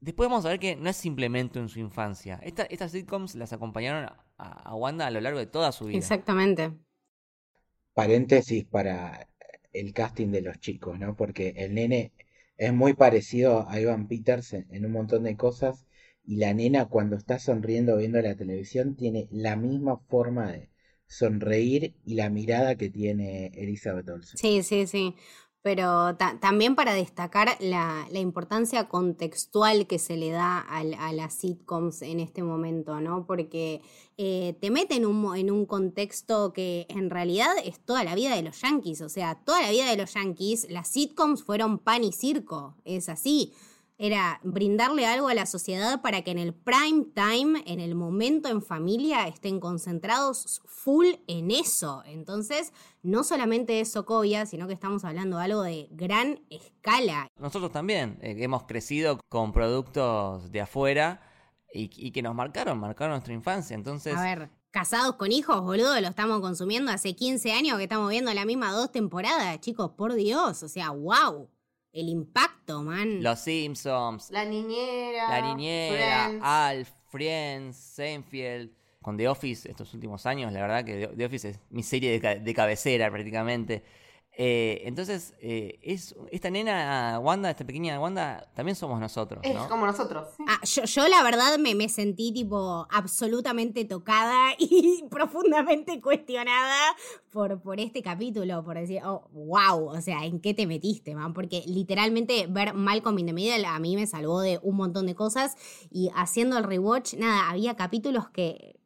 Después vamos a ver que no es simplemente en su infancia. Esta- estas sitcoms las acompañaron a, a Wanda a lo largo de toda su vida. Exactamente. Paréntesis para el casting de los chicos, ¿no? Porque el nene es muy parecido a Ivan Peters en, en un montón de cosas y la nena cuando está sonriendo viendo la televisión tiene la misma forma de sonreír y la mirada que tiene Elizabeth Olsen. Sí, sí, sí. Pero ta- también para destacar la, la importancia contextual que se le da al- a, las sitcoms en este momento, ¿no? Porque eh, te mete en un, en un contexto que en realidad es toda la vida de los yankees. O sea, toda la vida de los yankees, las sitcoms fueron pan y circo. Es así. Era brindarle algo a la sociedad para que en el prime time, en el momento en familia, estén concentrados full en eso. Entonces, no solamente es Sokovia, sino que estamos hablando de algo de gran escala. Nosotros también eh, hemos crecido con productos de afuera y, y que nos marcaron, marcaron nuestra infancia. Entonces, A ver, casados con hijos, boludo, lo estamos consumiendo hace 15 años que estamos viendo la misma dos temporadas, chicos, por Dios. O sea, wow. El impacto, man. Los Simpsons, La niñera. La Niñera, Friends. Alf, Friends, Seinfeld. Con The Office estos últimos años, la verdad que The- Office es mi serie de, ca- de cabecera prácticamente. Eh, entonces, eh, es esta nena Wanda, esta pequeña Wanda, también somos nosotros, Es ¿no? como nosotros. sí. Ah, yo, yo la verdad me, me sentí tipo absolutamente tocada y profundamente cuestionada por, por este capítulo, por decir, oh, wow, o sea, ¿en qué te metiste, man? Porque literalmente ver Malcolm in the Middle a mí me salvó de un montón de cosas y haciendo el rewatch, nada, había capítulos que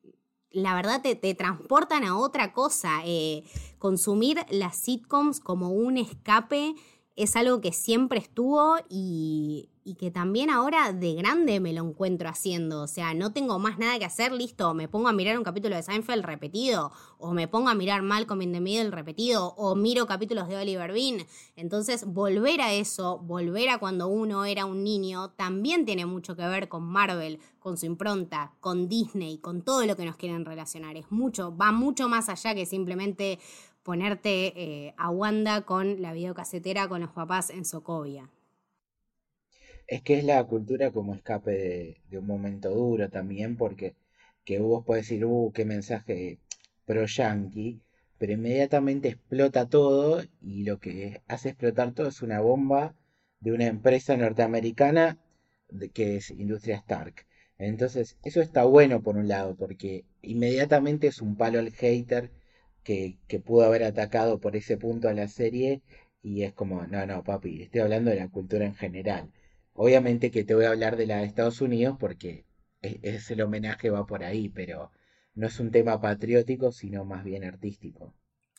la verdad te, transportan a otra cosa. Eh, consumir las sitcoms como un escape es algo que siempre estuvo y, y que también ahora de grande me lo encuentro haciendo. O sea, no tengo más nada que hacer, listo, me pongo a mirar un capítulo de Seinfeld repetido, o me pongo a mirar Malcolm in the Middle repetido, o miro capítulos de Oliver Bean. Entonces, volver a eso, volver a cuando uno era un niño, también tiene mucho que ver con Marvel, con su impronta, con Disney, con todo lo que nos quieren relacionar. Es mucho, va mucho más allá que simplemente ponerte eh, a Wanda con la videocasetera con los papás en Sokovia. Es que es la cultura como escape de, un momento duro también, porque que vos podés decir, uh, qué mensaje pro yankee, pero inmediatamente explota todo y lo que hace explotar todo es una bomba de una empresa norteamericana de- que es Industria Stark. Entonces, eso está bueno por un lado, porque inmediatamente es un palo al hater que, que pudo haber atacado por ese punto a la serie y es como, no, no, papi, estoy hablando de la cultura en general. Obviamente que te voy a hablar de la de Estados Unidos porque es, es el homenaje va por ahí, pero no es un tema patriótico, sino más bien artístico.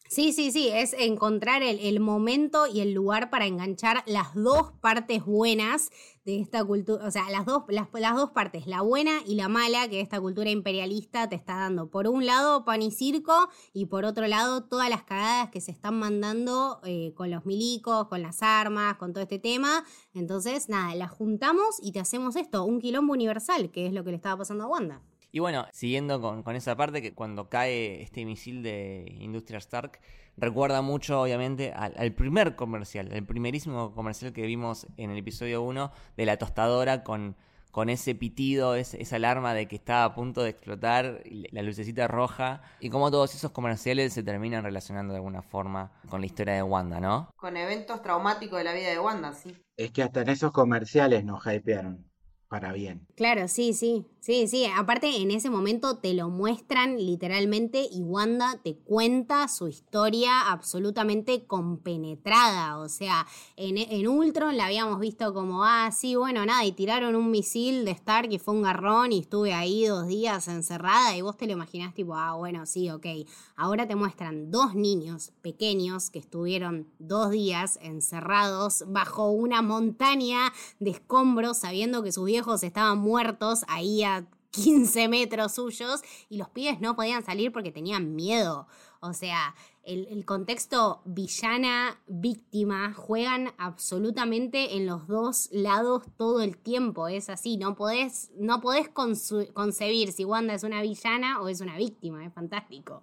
Sí, sí, sí, es encontrar el, momento y el lugar para enganchar las dos partes buenas de esta cultura, o sea, las dos, las, las dos partes, la buena y la mala que esta cultura imperialista te está dando. Por un lado, pan y circo, y por otro lado, todas las cagadas que se están mandando eh, con los milicos, con las armas, con todo este tema. Entonces, nada, las juntamos y te hacemos esto, un quilombo universal, que es lo que le estaba pasando a Wanda. Y bueno, siguiendo con, con esa parte, que cuando cae este misil de Industria Stark, recuerda mucho, obviamente, al, al primer comercial, el primerísimo comercial que vimos en el episodio 1 de la tostadora con, con ese pitido, ese- esa alarma de que estaba a punto de explotar, y la lucecita roja, y cómo todos esos comerciales se terminan relacionando de alguna forma con la historia de Wanda, ¿no? Con eventos traumáticos de la vida de Wanda, sí. Es que hasta en esos comerciales nos hypearon para bien. Claro, sí, sí, sí, sí. Aparte, en ese momento te lo muestran literalmente y Wanda te cuenta su historia absolutamente compenetrada. O sea, en, en Ultron la habíamos visto como, ah, sí, bueno, nada, y tiraron un misil de Stark y fue un garrón y estuve ahí dos días encerrada y vos te lo imaginás tipo, ah, bueno, sí, ok. Ahora te muestran dos niños pequeños que estuvieron dos días encerrados bajo una montaña de escombros sabiendo que sus viejos estaban muertos ahí a 15 metros suyos y los pibes no podían salir porque tenían miedo. O sea, el, el contexto villana, víctima, juegan absolutamente en los dos lados todo el tiempo. Es así, no podés, no podés concebir si Wanda es una villana o es una víctima. Es fantástico.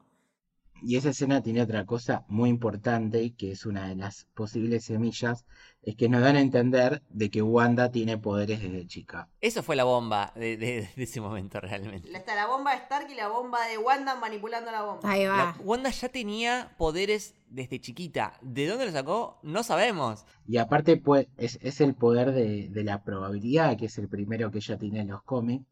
Y esa escena tiene otra cosa muy importante, que es una de las posibles semillas, es que nos dan a entender de que Wanda tiene poderes desde chica. Eso fue la bomba de, de- de ese momento realmente. Está la bomba de Stark y la bomba de Wanda manipulando la bomba. Ahí La- va. Wanda ya tenía poderes desde chiquita. ¿De dónde lo sacó? No sabemos. Y aparte pues, es, es el poder de, de la probabilidad, que es el primero que ella tiene en los cómics.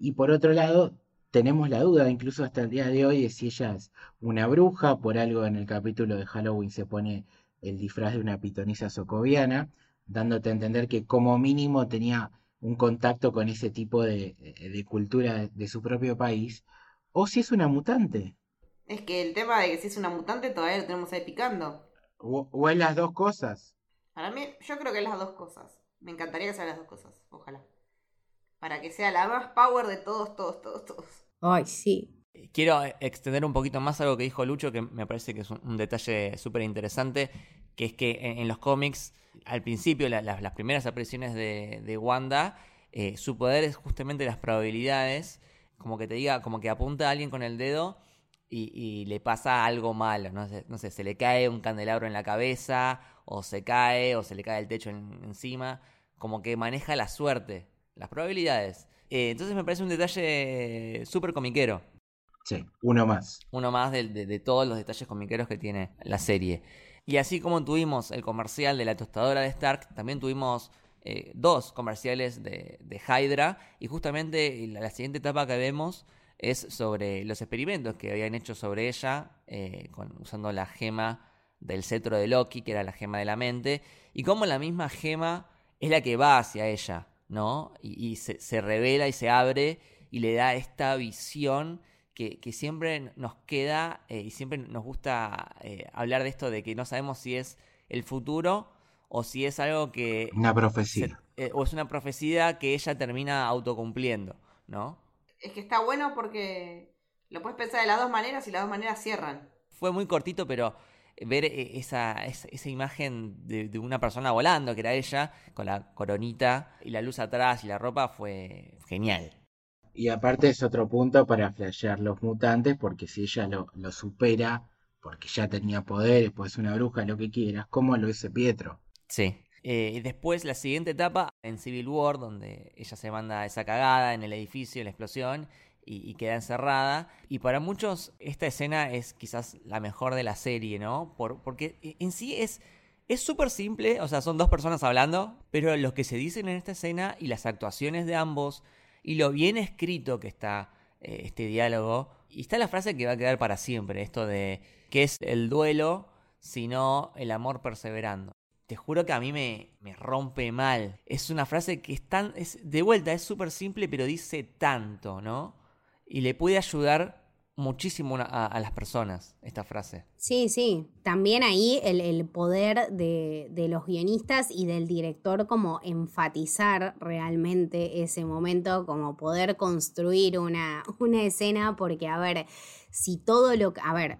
Y por otro lado, tenemos la duda, incluso hasta el día de hoy, de si ella es una bruja, por algo en el capítulo de Halloween se pone el disfraz de una pitonisa socoviana, dándote a entender que como mínimo tenía un contacto con ese tipo de, de cultura de, de su propio país, o si es una mutante, Es que el tema de que si es una mutante todavía lo tenemos ahí picando. o, o es las dos cosas. Para mí, yo creo que es las dos cosas. Me encantaría que sean las dos cosas, ojalá. Para que sea la más power de todos, todos, todos, todos. Ay, sí. Quiero extender un poquito más algo que dijo Lucho, que me parece que es un, un detalle súper interesante, que es que en, en los cómics, al principio, la- la- las primeras apariciones de, de Wanda, eh, su poder es justamente las probabilidades, como que te diga, como que apunta a alguien con el dedo y, y le pasa algo malo, no sé, no sé, se le cae un candelabro en la cabeza, o se cae, o se le cae el techo en- encima, como que maneja la suerte, las probabilidades. Eh, entonces me parece un detalle súper comiquero Sí, uno más. uno más de, de- de todos los detalles comiqueros que tiene la serie. Y así como tuvimos el comercial de la tostadora de Stark, también tuvimos eh, dos comerciales de, de Hydra. Y justamente la, la siguiente etapa que vemos es sobre los experimentos que habían hecho sobre ella, eh, con- usando la gema del cetro de Loki, que era la gema de la mente, y cómo la misma gema es la que va hacia ella, ¿no? Y, y se, se revela y se abre y le da esta visión que, que siempre nos queda eh, y siempre nos gusta eh, hablar de esto de que no sabemos si es el futuro o si es algo que Una se- profecía. eh, o es una profecía que ella termina autocumpliendo, ¿no? Es que está bueno porque lo puedes pensar de las dos maneras y las dos maneras cierran. Fue muy cortito, pero ver eh, esa, esa, esa imagen de, de una persona volando, que era ella, con la coronita y la luz atrás y la ropa, fue genial. Y aparte es otro punto para flashear los mutantes, porque si ella lo, lo supera, porque ya tenía poderes, pues es una bruja, lo que quieras, ¿cómo lo hizo Pietro? Sí. Eh, y después la siguiente etapa en Civil War, donde ella se manda esa cagada en el edificio, la explosión, y, queda encerrada. Y para muchos esta escena es quizás la mejor de la serie, ¿no? Por, porque en sí es es súper simple, o sea, son dos personas hablando, pero lo que se dicen en esta escena y las actuaciones de ambos y lo bien escrito que está eh, este diálogo. Y está la frase que va a quedar para siempre, esto de que es el duelo, sino el amor perseverando. Te juro que a mí me, me rompe mal. Es una frase que es tan. Es, de vuelta, es súper simple, pero dice tanto, ¿no? Y le puede ayudar muchísimo a, a- las personas esta frase. Sí, sí. También ahí el, el poder de, de los guionistas y del director como enfatizar realmente ese momento, como poder construir una, una escena, porque a ver, si todo lo. A ver,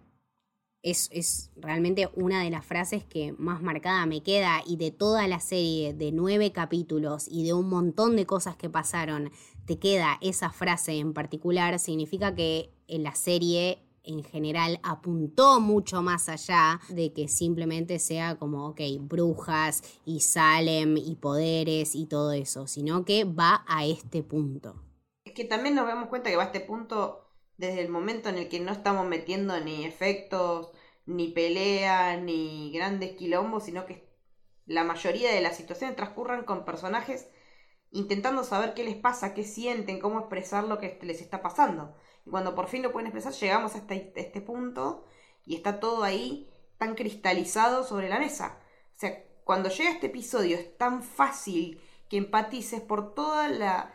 es, es realmente una de las frases que más marcada me queda y de toda la serie de nueve capítulos y de un montón de cosas que pasaron, te queda esa frase en particular, significa que en la serie en general apuntó mucho más allá de que simplemente sea como, ok, brujas y Salem y poderes y todo eso, sino que va a este punto. Es que también nos damos cuenta que va a este punto desde el momento en el que no estamos metiendo ni efectos, ni pelea, ni grandes quilombos, sino que la mayoría de las situaciones transcurran con personajes intentando saber qué les pasa, qué sienten, cómo expresar lo que les está pasando. Y cuando por fin lo pueden expresar, llegamos a este, a este punto y está todo ahí tan cristalizado sobre la mesa. O sea, cuando llega este episodio es tan fácil que empatices por toda la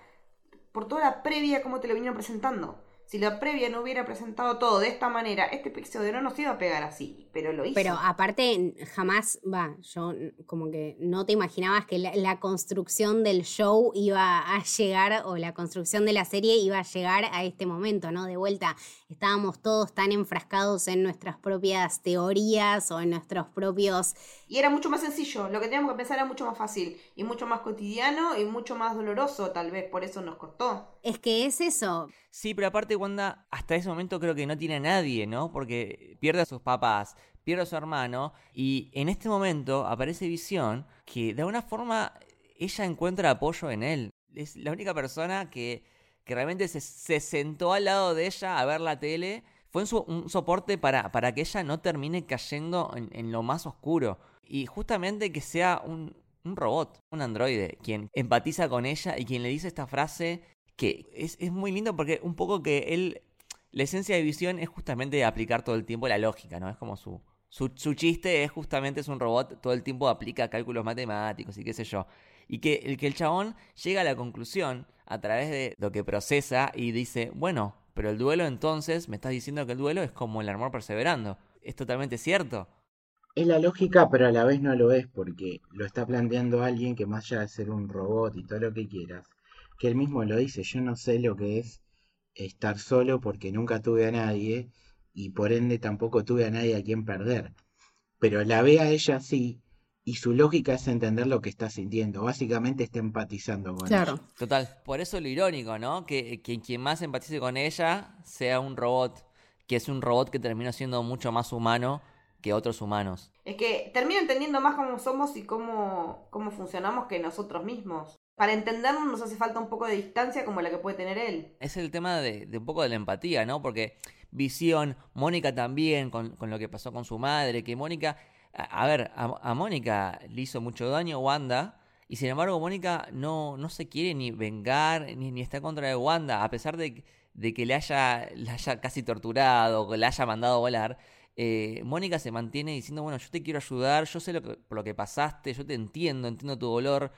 por toda la previa como te lo vinieron presentando. Si la previa no hubiera presentado todo de esta manera, este episodio no nos iba a pegar así, pero lo hizo. Pero aparte, jamás, va, yo como que no te imaginabas que la, la construcción del show iba a llegar, o la construcción de la serie iba a llegar a este momento, ¿no? De vuelta, estábamos todos tan enfrascados en nuestras propias teorías o en nuestros propios... Y era mucho más sencillo, lo que teníamos que pensar era mucho más fácil, y mucho más cotidiano, y mucho más doloroso, tal vez, por eso nos costó. Es que es eso, Sí, pero aparte Wanda hasta ese momento creo que no tiene a nadie, ¿no? Porque pierde a sus papás, pierde a su hermano y en este momento aparece Visión que de alguna forma ella encuentra apoyo en él. Es la única persona que, que realmente se, se sentó al lado de ella a ver la tele. Fue un, so- un soporte para, para que ella no termine cayendo en, en lo más oscuro. Y justamente que sea un, un robot, un androide, quien empatiza con ella y quien le dice esta frase que es, es muy lindo porque un poco que él, la esencia de visión es justamente aplicar todo el tiempo la lógica, ¿no? Es como su, Su, chiste es justamente es un robot, todo el tiempo aplica cálculos matemáticos y qué sé yo. Y que el que el chabón llega a la conclusión a través de lo que procesa y dice, bueno, pero el duelo entonces, me estás diciendo que el duelo es como el amor perseverando. Es totalmente cierto. Es la lógica, pero a la vez no lo es, porque lo está planteando alguien que más allá de ser un robot y todo lo que quieras, que él mismo lo dice, yo no sé lo que es estar solo porque nunca tuve a nadie y por ende tampoco tuve a nadie a quien perder. Pero la ve a ella así y su lógica es entender lo que está sintiendo. Básicamente está empatizando con Claro. ella. Total. Por eso lo irónico, ¿no? Que, que quien más empatice con ella sea un robot, que es un robot que termina siendo mucho más humano que otros humanos. Es que termina entendiendo más cómo somos y cómo, cómo funcionamos que nosotros mismos. Para entendernos nos hace falta un poco de distancia como la que puede tener él. Es el tema de, de un poco de la empatía, ¿no? Porque Visión, Mónica también, con, con lo que pasó con su madre, que Mónica, a, ver, a, a Mónica le hizo mucho daño Wanda, y sin embargo Mónica no, no se quiere ni vengar, ni, ni está contra de Wanda, a pesar de, de que le haya, le haya casi torturado, que le haya mandado a volar. eh, Mónica se mantiene diciendo, bueno, yo te quiero ayudar, yo sé lo que, por lo que pasaste, yo te entiendo, entiendo tu dolor,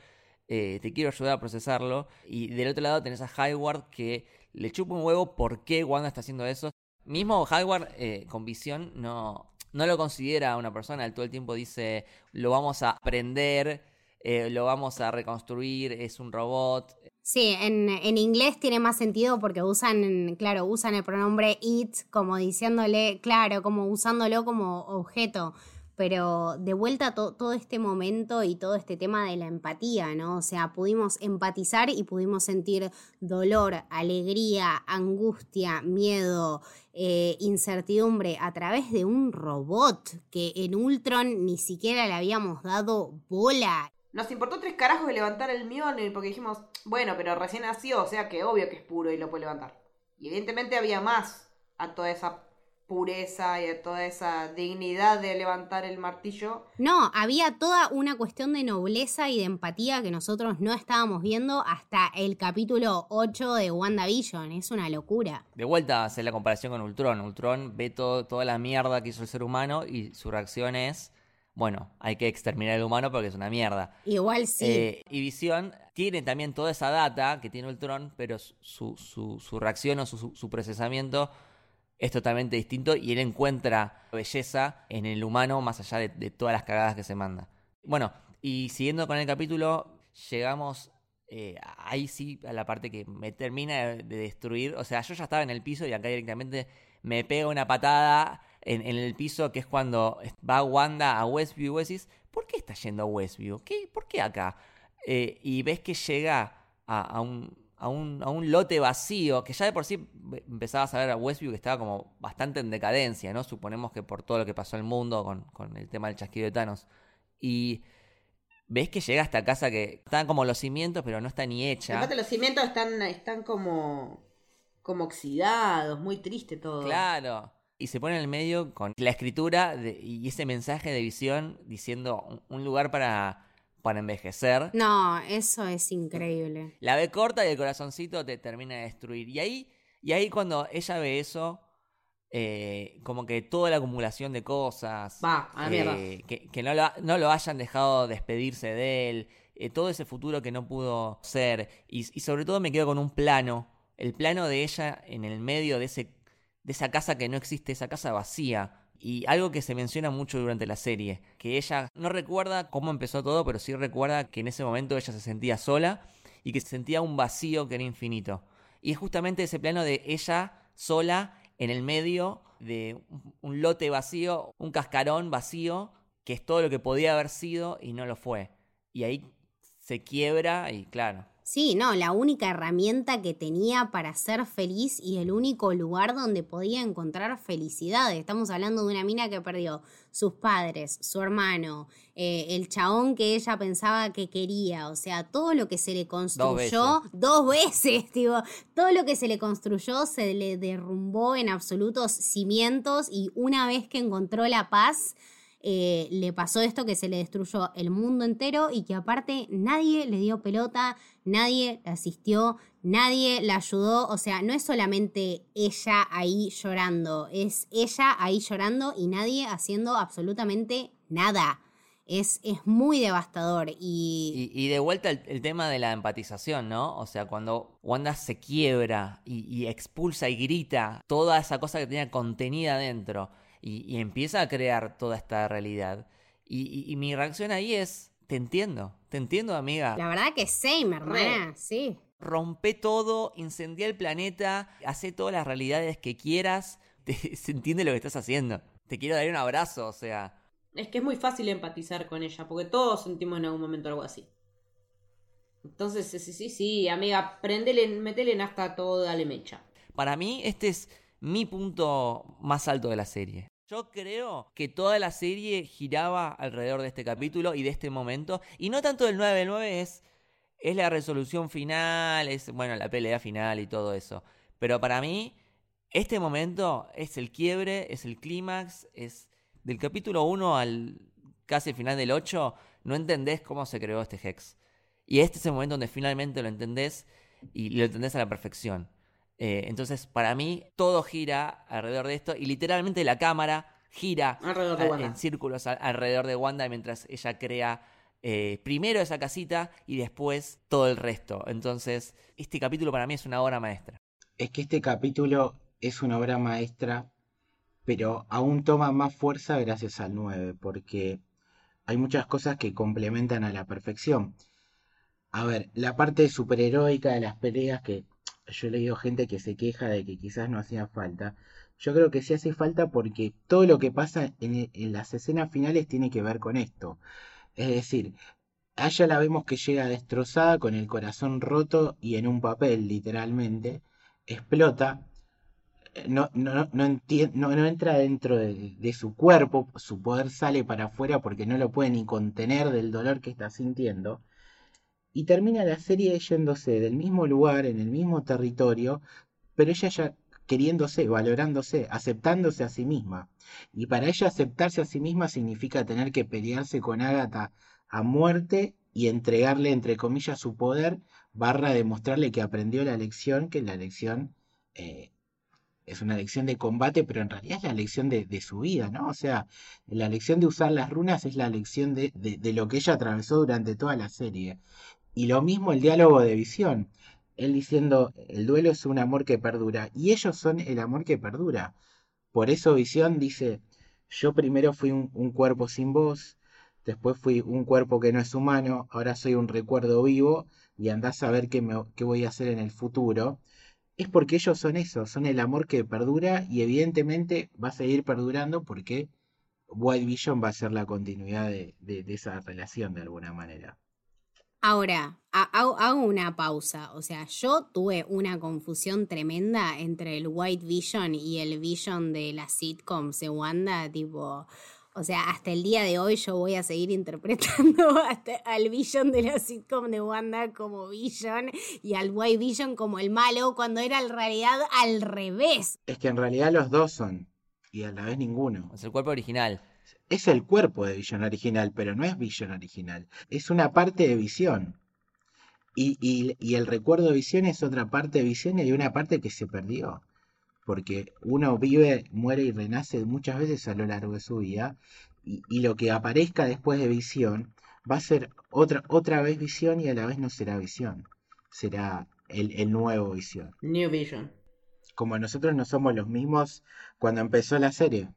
eh, te quiero ayudar a procesarlo. Y del otro lado tenés a Hayward que le chupa un huevo por qué Wanda está haciendo eso. Mismo Hayward eh, con visión no, no lo considera una persona, él todo el tiempo dice, lo vamos a aprender, eh, lo vamos a reconstruir, es un robot. Sí, en, en inglés tiene más sentido porque usan, claro, usan el pronombre it como diciéndole, claro, como usándolo como objeto. Pero de vuelta to- todo este momento y todo este tema de la empatía, ¿no? O sea, pudimos empatizar y pudimos sentir dolor, alegría, angustia, miedo, eh, incertidumbre a través de un robot que en Ultron ni siquiera le habíamos dado bola. Nos importó tres carajos de levantar el Mjolnir porque dijimos, bueno, pero recién nació, o sea que obvio que es puro y lo puede levantar. Y evidentemente había más a toda esa pureza y a toda esa dignidad de levantar el martillo. No, había toda una cuestión de nobleza y de empatía que nosotros no estábamos viendo hasta el capítulo 8 de WandaVision. Es una locura. De vuelta hacer la comparación con Ultron. Ultron ve todo, toda la mierda que hizo el ser humano y su reacción es, bueno, hay que exterminar al humano porque es una mierda. Igual sí. Eh, y Visión tiene también toda esa data que tiene Ultron, pero su, su, su reacción o su- su procesamiento es totalmente distinto y él encuentra belleza en el humano más allá de, todas las cagadas que se manda. Bueno, y siguiendo con el capítulo, llegamos eh, ahí sí a la parte que me termina de, de destruir. O sea, yo ya estaba en el piso y acá directamente me pega una patada en, el piso, que es cuando va Wanda a Westview y decís, ¿por qué está yendo a Westview? ¿Qué, ¿Por qué acá? Eh, y ves que llega a un, a, un, a un lote vacío, que ya de por sí empezabas a ver a Westview que estaba como bastante en decadencia, ¿no? Suponemos que por todo lo que pasó en el mundo con, con el tema del chasquido de Thanos. Y ves que llega a esta casa que están como los cimientos, pero no está ni hecha. Aparte los cimientos están, están como, como oxidados, muy triste todo. Claro. Y se pone en el medio con la escritura de- y ese mensaje de visión diciendo un, un lugar para, para envejecer. No, eso es increíble. La ve corta y el corazoncito te termina de destruir. Y ahí, y ahí cuando ella ve eso, eh, como que toda la acumulación de cosas, Va, a la mierda. eh, que, que no, lo, no lo hayan dejado despedirse de él, eh, todo ese futuro que no pudo ser. Y, y sobre todo me quedo con un plano, el plano de ella en el medio de, ese, de esa casa que no existe, esa casa vacía. Y algo que se menciona mucho durante la serie, que ella no recuerda cómo empezó todo, pero sí recuerda que en ese momento ella se sentía sola y que sentía un vacío que era infinito. Y es justamente ese plano de ella sola en el medio de un lote vacío, un cascarón vacío, que es todo lo que podía haber sido y no lo fue. Y ahí se quiebra y claro. Sí, no, la única herramienta que tenía para ser feliz y el único lugar donde podía encontrar felicidad. Estamos hablando de una mina que perdió sus padres, su hermano, eh, el chabón que ella pensaba que quería, o sea, todo lo que se le construyó dos veces, digo, todo lo que se le construyó se le derrumbó en absolutos cimientos y una vez que encontró la paz, eh, le pasó esto, que se le destruyó el mundo entero y que aparte nadie le dio pelota, nadie asistió, nadie la ayudó. O sea, no es solamente ella ahí llorando, es ella ahí llorando y nadie haciendo absolutamente nada. Es, es muy devastador y, Y, de vuelta el, el tema de la empatización, ¿no? O sea, cuando Wanda se quiebra y, y expulsa y grita toda esa cosa que tenía contenida dentro y, y empieza a crear toda esta realidad. Y, y- y mi reacción ahí es, te entiendo, te entiendo, amiga. la verdad que same, hermana, sí. Rompe todo, incendia el planeta, hace todas las realidades que quieras. te- se entiende lo que estás haciendo. Te quiero dar un abrazo, o sea. Es que es muy fácil empatizar con ella, porque todos sentimos en algún momento algo así. Entonces, sí, sí, sí, sí, amiga, prendele, metele en hasta todo, dale mecha. Para mí, este es mi punto más alto de la serie. Yo creo que toda la serie giraba alrededor de este capítulo y de este momento. Y no tanto del 9-9 es, es la resolución final, es bueno, la pelea final y todo eso. Pero para mí, este momento es el quiebre, es el clímax, es del capítulo 1 al casi final del 8, no entendés cómo se creó este Hex. Y este es el momento donde finalmente lo entendés y lo entendés a la perfección. Eh, entonces, para mí, todo gira alrededor de esto y literalmente la cámara gira Alrededor de a- Wanda. en círculos a- alrededor de Wanda mientras ella crea eh, primero esa casita y después todo el resto. Entonces, este capítulo para mí es una obra maestra. Es que este capítulo es una obra maestra, pero aún toma más fuerza gracias al 9, porque hay muchas cosas que complementan a la perfección. A ver, la parte superheroica de las peleas, que yo he leído gente que se queja de que quizás no hacía falta. Yo creo que sí hace falta porque todo lo que pasa en, las escenas finales tiene que ver con esto. Es decir, a ella la vemos que llega destrozada, con el corazón roto y en un papel, literalmente. Explota. No, no, no- no entra dentro de, de su cuerpo, su poder sale para afuera porque no lo puede ni contener del dolor que está sintiendo. Y termina la serie yéndose del mismo lugar, en el mismo territorio, pero ella ya queriéndose, valorándose, aceptándose a sí misma. Y para ella aceptarse a sí misma significa tener que pelearse con Agatha a muerte y entregarle, entre comillas, su poder, barra demostrarle que aprendió la lección, que la lección eh, es una lección de combate, pero en realidad es la lección de, de su vida, ¿no? O sea, la lección de usar las runas es la lección de, de- de lo que ella atravesó durante toda la serie. Y lo mismo el diálogo de visión. Él diciendo, el duelo es un amor que perdura. Y ellos son el amor que perdura. Por eso Visión dice, yo primero fui un, cuerpo sin voz, después fui un cuerpo que no es humano, ahora soy un recuerdo vivo y andás a ver qué, me- voy a hacer en el futuro. Es porque ellos son eso, son el amor que perdura y evidentemente va a seguir perdurando porque White Vision va a ser la continuidad de esa relación de alguna manera. Ahora, ha- hago, hago una pausa. O sea, yo tuve una confusión tremenda entre el White Vision y el Vision de las sitcoms de Wanda. Tipo, o sea, hasta el día de hoy yo voy a seguir interpretando hasta al Vision de la sitcom de Wanda como Vision y al White Vision como el malo, cuando era en realidad al revés. Es que en realidad los dos son, y a la vez ninguno. Es el cuerpo original. Es el cuerpo de Vision original, pero no es Vision original. Es una parte de Visión. Y, y- y el recuerdo de Visión es otra parte de Visión y hay una parte que se perdió. Porque uno vive, muere y renace muchas veces a lo largo de su vida. Y, y lo que aparezca después de Visión va a ser otra, otra vez Visión y a la vez no será Visión. Será el, el nuevo Visión. New Vision. Como nosotros no somos los mismos cuando empezó la serie.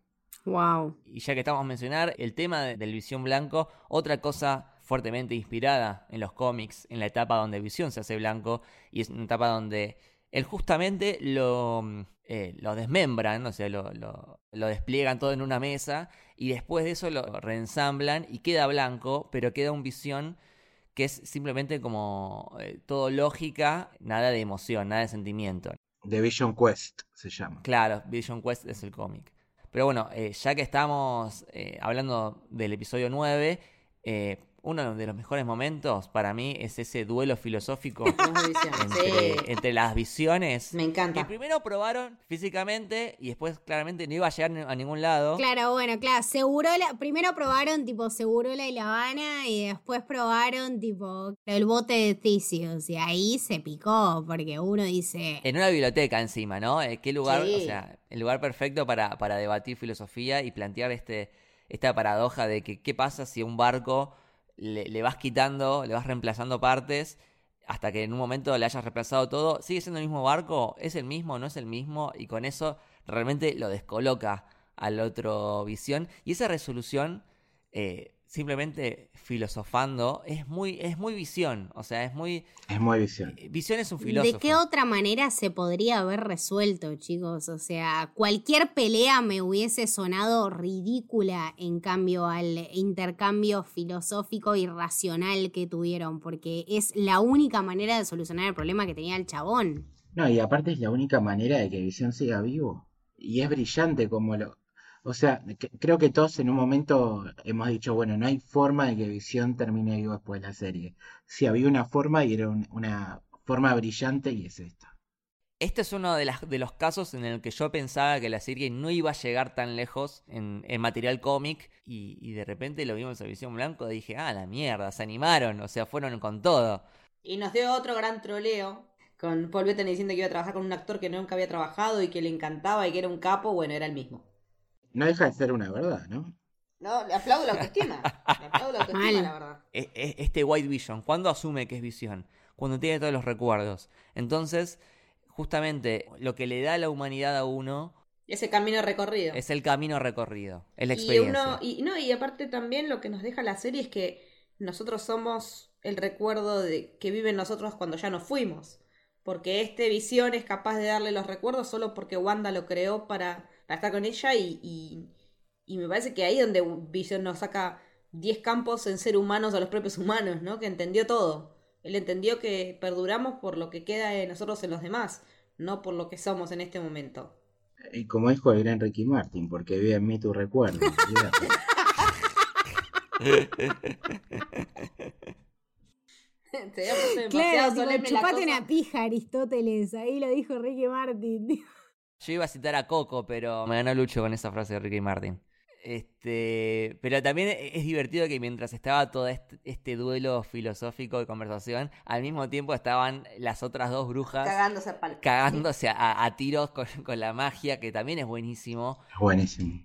Wow. Y ya que estamos a mencionar el tema de- del Visión Blanco, otra cosa fuertemente inspirada en los cómics, en la etapa donde Visión se hace blanco, y es una etapa donde él justamente lo, mm, eh, lo desmembran, o sea, lo, lo- lo despliegan todo en una mesa, y después de eso lo reensamblan y queda blanco, pero queda un Visión que es simplemente como eh, todo lógica, nada de emoción, nada de sentimiento. The Vision Quest se llama. Claro, Vision Quest es el cómic. Pero bueno, eh, ya que estamos eh, hablando del episodio 9, eh, uno de los mejores momentos para mí es ese duelo filosófico entre, Sí. entre las visiones. Me encanta. Que primero probaron físicamente y después claramente no iba a llegar a ningún lado. Claro, bueno, claro, Segurola, primero probaron tipo Segurola y La Habana y después probaron tipo el bote de Ticios y ahí se picó porque uno dice, En una biblioteca encima, ¿no? Eh, ¿Qué lugar? Sí. O sea, el lugar perfecto para, para debatir filosofía y plantear este, esta paradoja de que qué pasa si un barco le, vas quitando, le vas reemplazando partes hasta que en un momento le hayas reemplazado todo, sigue siendo el mismo barco, es el mismo, no es el mismo, y con eso realmente lo descoloca al otro visión. Y esa resolución, eh, simplemente filosofando, es muy, es muy visión, o sea, es muy... Es muy visión. Visión es un filósofo. ¿de qué otra manera se podría haber resuelto, chicos? O sea, cualquier pelea me hubiese sonado ridícula en cambio al intercambio filosófico y racional que tuvieron, porque es la única manera de solucionar el problema que tenía el chabón. No, y aparte es la única manera de que Visión siga vivo. Y es brillante como lo... O sea, que- creo que todos en un momento hemos dicho, bueno, no hay forma de que Visión termine vivo después de la serie. Sí, había una forma y era un- una forma brillante y es esta. Este es uno de, las, de los casos en el que yo pensaba que la serie no iba a llegar tan lejos en, en material cómic y, y de repente lo vimos en Visión Blanco y dije, ah, la mierda, se animaron, o sea, fueron con todo. Y nos dio otro gran troleo con Paul Bettany diciendo que iba a trabajar con un actor que nunca había trabajado y que le encantaba y que era un capo. Bueno, era el mismo. No deja de ser una verdad, ¿no? No, le aplaudo la autoestima. Le aplaudo la autoestima, Mal. la verdad. E- e- Este White Vision, ¿cuándo asume que es visión? Cuando tiene todos los recuerdos. Entonces, justamente lo que le da a la humanidad a uno Ese camino recorrido. es el camino recorrido, es la Y experiencia. uno, y no, y aparte también lo que nos deja la serie es que nosotros somos el recuerdo de que vive en nosotros cuando ya nos fuimos. Porque este visión es capaz de darle los recuerdos solo porque Wanda lo creó para, para estar con ella y, y, y me parece que ahí es donde Visión nos saca 10 campos en ser humanos a los propios humanos, ¿no? Que entendió todo. Él entendió que perduramos por lo que queda de nosotros en los demás, no por lo que somos en este momento. Y como dijo el gran Ricky Martin, porque vive en mí tu recuerdo. Te Claro, tipo, chupate una pija, Aristóteles. Ahí lo dijo Ricky Martin. Yo iba a citar a Coco, pero me ganó Lucho con esa frase de Ricky Martin. Este, pero también es divertido que mientras estaba todo este, este duelo filosófico de conversación, al mismo tiempo estaban las otras dos brujas Cagándose a palo. cagándose a, a tiros con, con la magia, que también es buenísimo. Es buenísimo.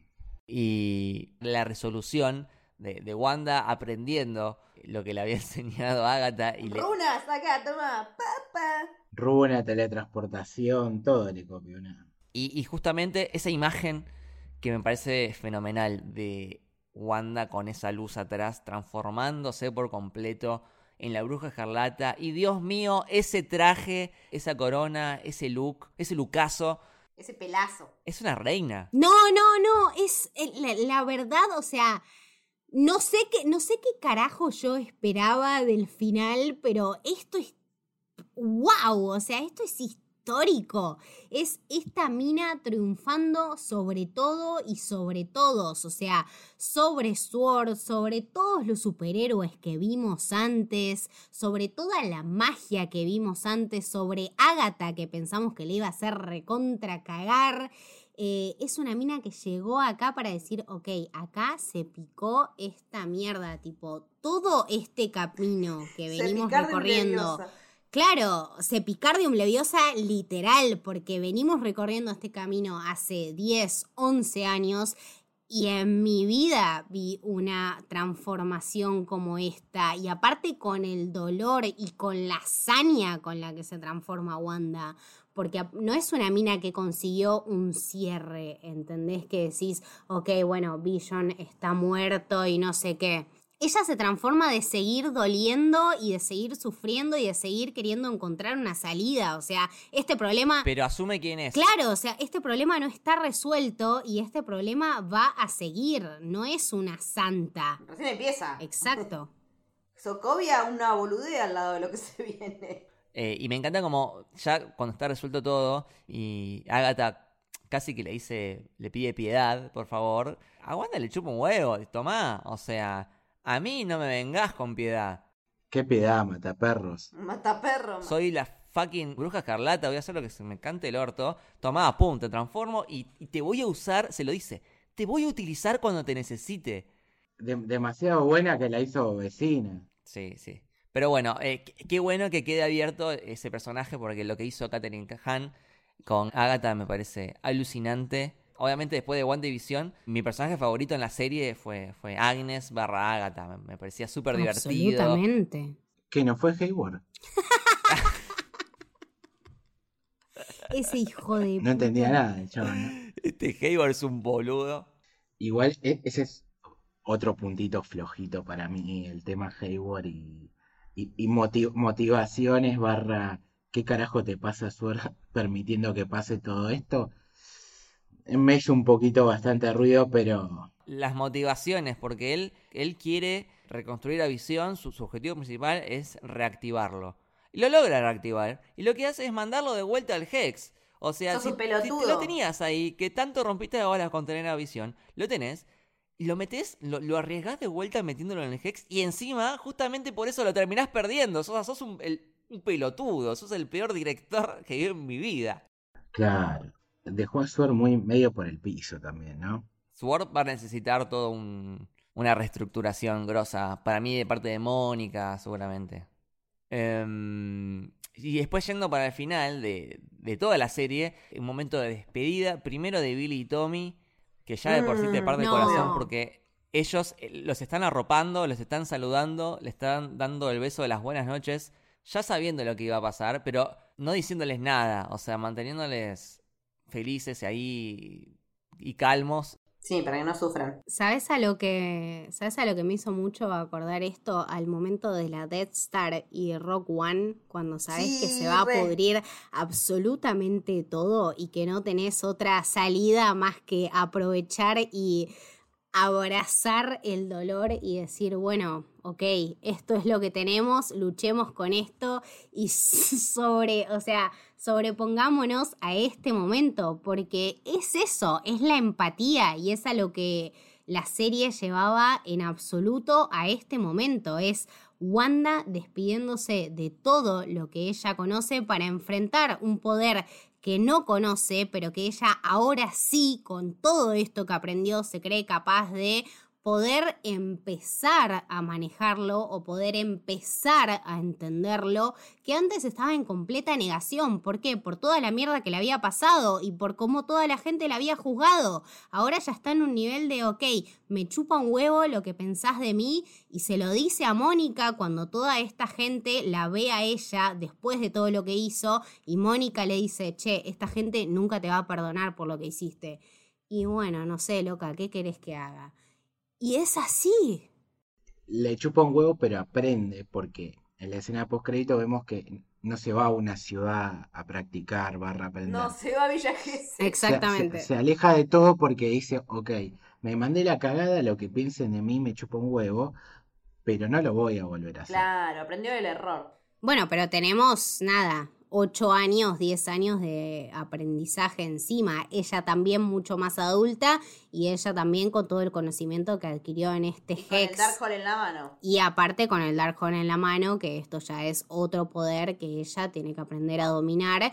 Y la resolución de, de Wanda aprendiendo lo que le había enseñado Agatha y le, Runa, saca, toma, papá. Runa, teletransportación, todo le copió una. Y, y justamente esa imagen que me parece fenomenal de Wanda con esa luz atrás transformándose por completo en la bruja escarlata. Y Dios mío, ese traje, esa corona, ese look, ese lucaso, Ese pelazo. es una reina. No, no, no, es eh, la, la verdad, o sea, no sé qué, no sé qué carajo yo esperaba del final, pero esto es wow, o sea, esto es histórico. Es esta mina triunfando sobre todo y sobre todos, o sea, sobre Sword, sobre todos los superhéroes que vimos antes, sobre toda la magia que vimos antes, sobre Agatha que pensamos que le iba a hacer recontra cagar. Eh, es una mina que llegó acá para decir, ok, acá se picó esta mierda, tipo, todo este camino que venimos recorriendo. Claro, Sepicardium leviosa literal, porque venimos recorriendo este camino hace 10, 11 años y en mi vida vi una transformación como esta. Y aparte con el dolor y con la hazaña con la que se transforma Wanda. Porque no es una mina que consiguió un cierre, ¿entendés? Que decís, ok, bueno, Vision está muerto y no sé qué ella se transforma de seguir doliendo y de seguir sufriendo y de seguir queriendo encontrar una salida. O sea, este problema... Pero asume quién es. Claro, o sea, este problema no está resuelto y este problema va a seguir. No es una santa. Recién empieza. Exacto. Sokovia una boludea al lado de lo que se viene. Eh, y me encanta como ya cuando está resuelto todo y Agatha casi que le dice, le pide piedad, por favor. A Wanda le chupa un huevo, tomá. O sea, A mí no me vengas con piedad. Qué piedad, mataperros. Mata perro. Soy la fucking bruja escarlata, voy a hacer lo que se me cante el orto. Tomá, pum, te transformo y, y te voy a usar, se lo dice, te voy a utilizar cuando te necesite. De- demasiado buena que la hizo vecina. Sí, sí. Pero bueno, eh, qué- bueno que quede abierto ese personaje porque lo que hizo Katherine Hahn con Agatha me parece alucinante. Obviamente después de WandaVision, mi personaje favorito en la serie fue, fue Agnes barra Agatha. Me, me parecía súper divertido. Absolutamente. Que no fue Hayward. Ese hijo de. No entendía nada el chaval, ¿no? Este Hayward es un boludo. Igual e- ese es otro puntito flojito para mí, el tema Hayward y, y, y moti- motivaciones barra ¿qué carajo te pasa, Suer, permitiendo que pase todo esto? Me hizo un poquito bastante ruido, pero Las motivaciones, porque él, él quiere reconstruir a Visión, su, su objetivo principal es reactivarlo. Y lo logra reactivar. Y lo que hace es mandarlo de vuelta al Hex. O sea, Sos si, lo tenías ahí, que tanto rompiste de bolas con tener a Visión, lo tenés, y lo metés, lo, lo arriesgás de vuelta metiéndolo en el Hex, y encima, justamente por eso lo terminás perdiendo. Sos, sos un, el- un pelotudo, sos el peor director que vi en mi vida. claro, dejó a Suer muy medio por el piso también, ¿no? Sword va a necesitar toda una reestructuración grosa. Para mí, de parte de Mónica, seguramente. Em, y después, yendo para el final de, de toda la serie, un momento de despedida. Primero de Billy y Tommy, que ya de por sí te Mm, parte el no. corazón porque ellos eh, los están arropando, los están saludando, le están dando el beso de las buenas noches, ya sabiendo lo que iba a pasar, pero no diciéndoles nada. O sea, manteniéndoles felices ahí y calmos. Sí, para que no sufran. ¿Sabes a lo que sabes a lo que me hizo mucho acordar esto al momento de la Death Star y Rock One cuando sabes que se va a pudrir absolutamente todo y que no tenés otra salida más que aprovechar y abrazar el dolor y decir, bueno, ok, esto es lo que tenemos, luchemos con esto y sobre, o sea, sobrepongámonos a este momento, porque es eso, es la empatía y es a lo que la serie llevaba en absoluto a este momento, es Wanda despidiéndose de todo lo que ella conoce para enfrentar un poder que no conoce, pero que ella ahora sí, con todo esto que aprendió, se cree capaz de poder empezar a manejarlo o poder empezar a entenderlo, que antes estaba en completa negación. ¿Por qué? Por toda la mierda que le había pasado y por cómo toda la gente la había juzgado. Ahora ya está en un nivel de, ok, me chupa un huevo lo que pensás de mí y se lo dice a Mónica cuando toda esta gente la ve a ella después de todo lo que hizo y Mónica le dice, che, esta gente nunca te va a perdonar por lo que hiciste. Y bueno, no sé, loca, ¿qué querés que haga? Y es así. Le chupa un huevo, pero aprende, porque en la escena post crédito vemos que no se va a una ciudad a practicar, barra aprender. No, se va a Villa Gesell. Se- Exactamente. Se, se aleja de todo porque dice, ok, me mandé la cagada, lo que piensen de mí me chupa un huevo, pero no lo voy a volver a hacer. Claro, aprendió del error. Bueno, pero tenemos nada, ocho años, diez años de aprendizaje encima. Ella también mucho más adulta y ella también con todo el conocimiento que adquirió en este Con el Hex. Darkhold en la mano. Y aparte con el Darkhold en la mano, que esto ya es otro poder que ella tiene que aprender a dominar.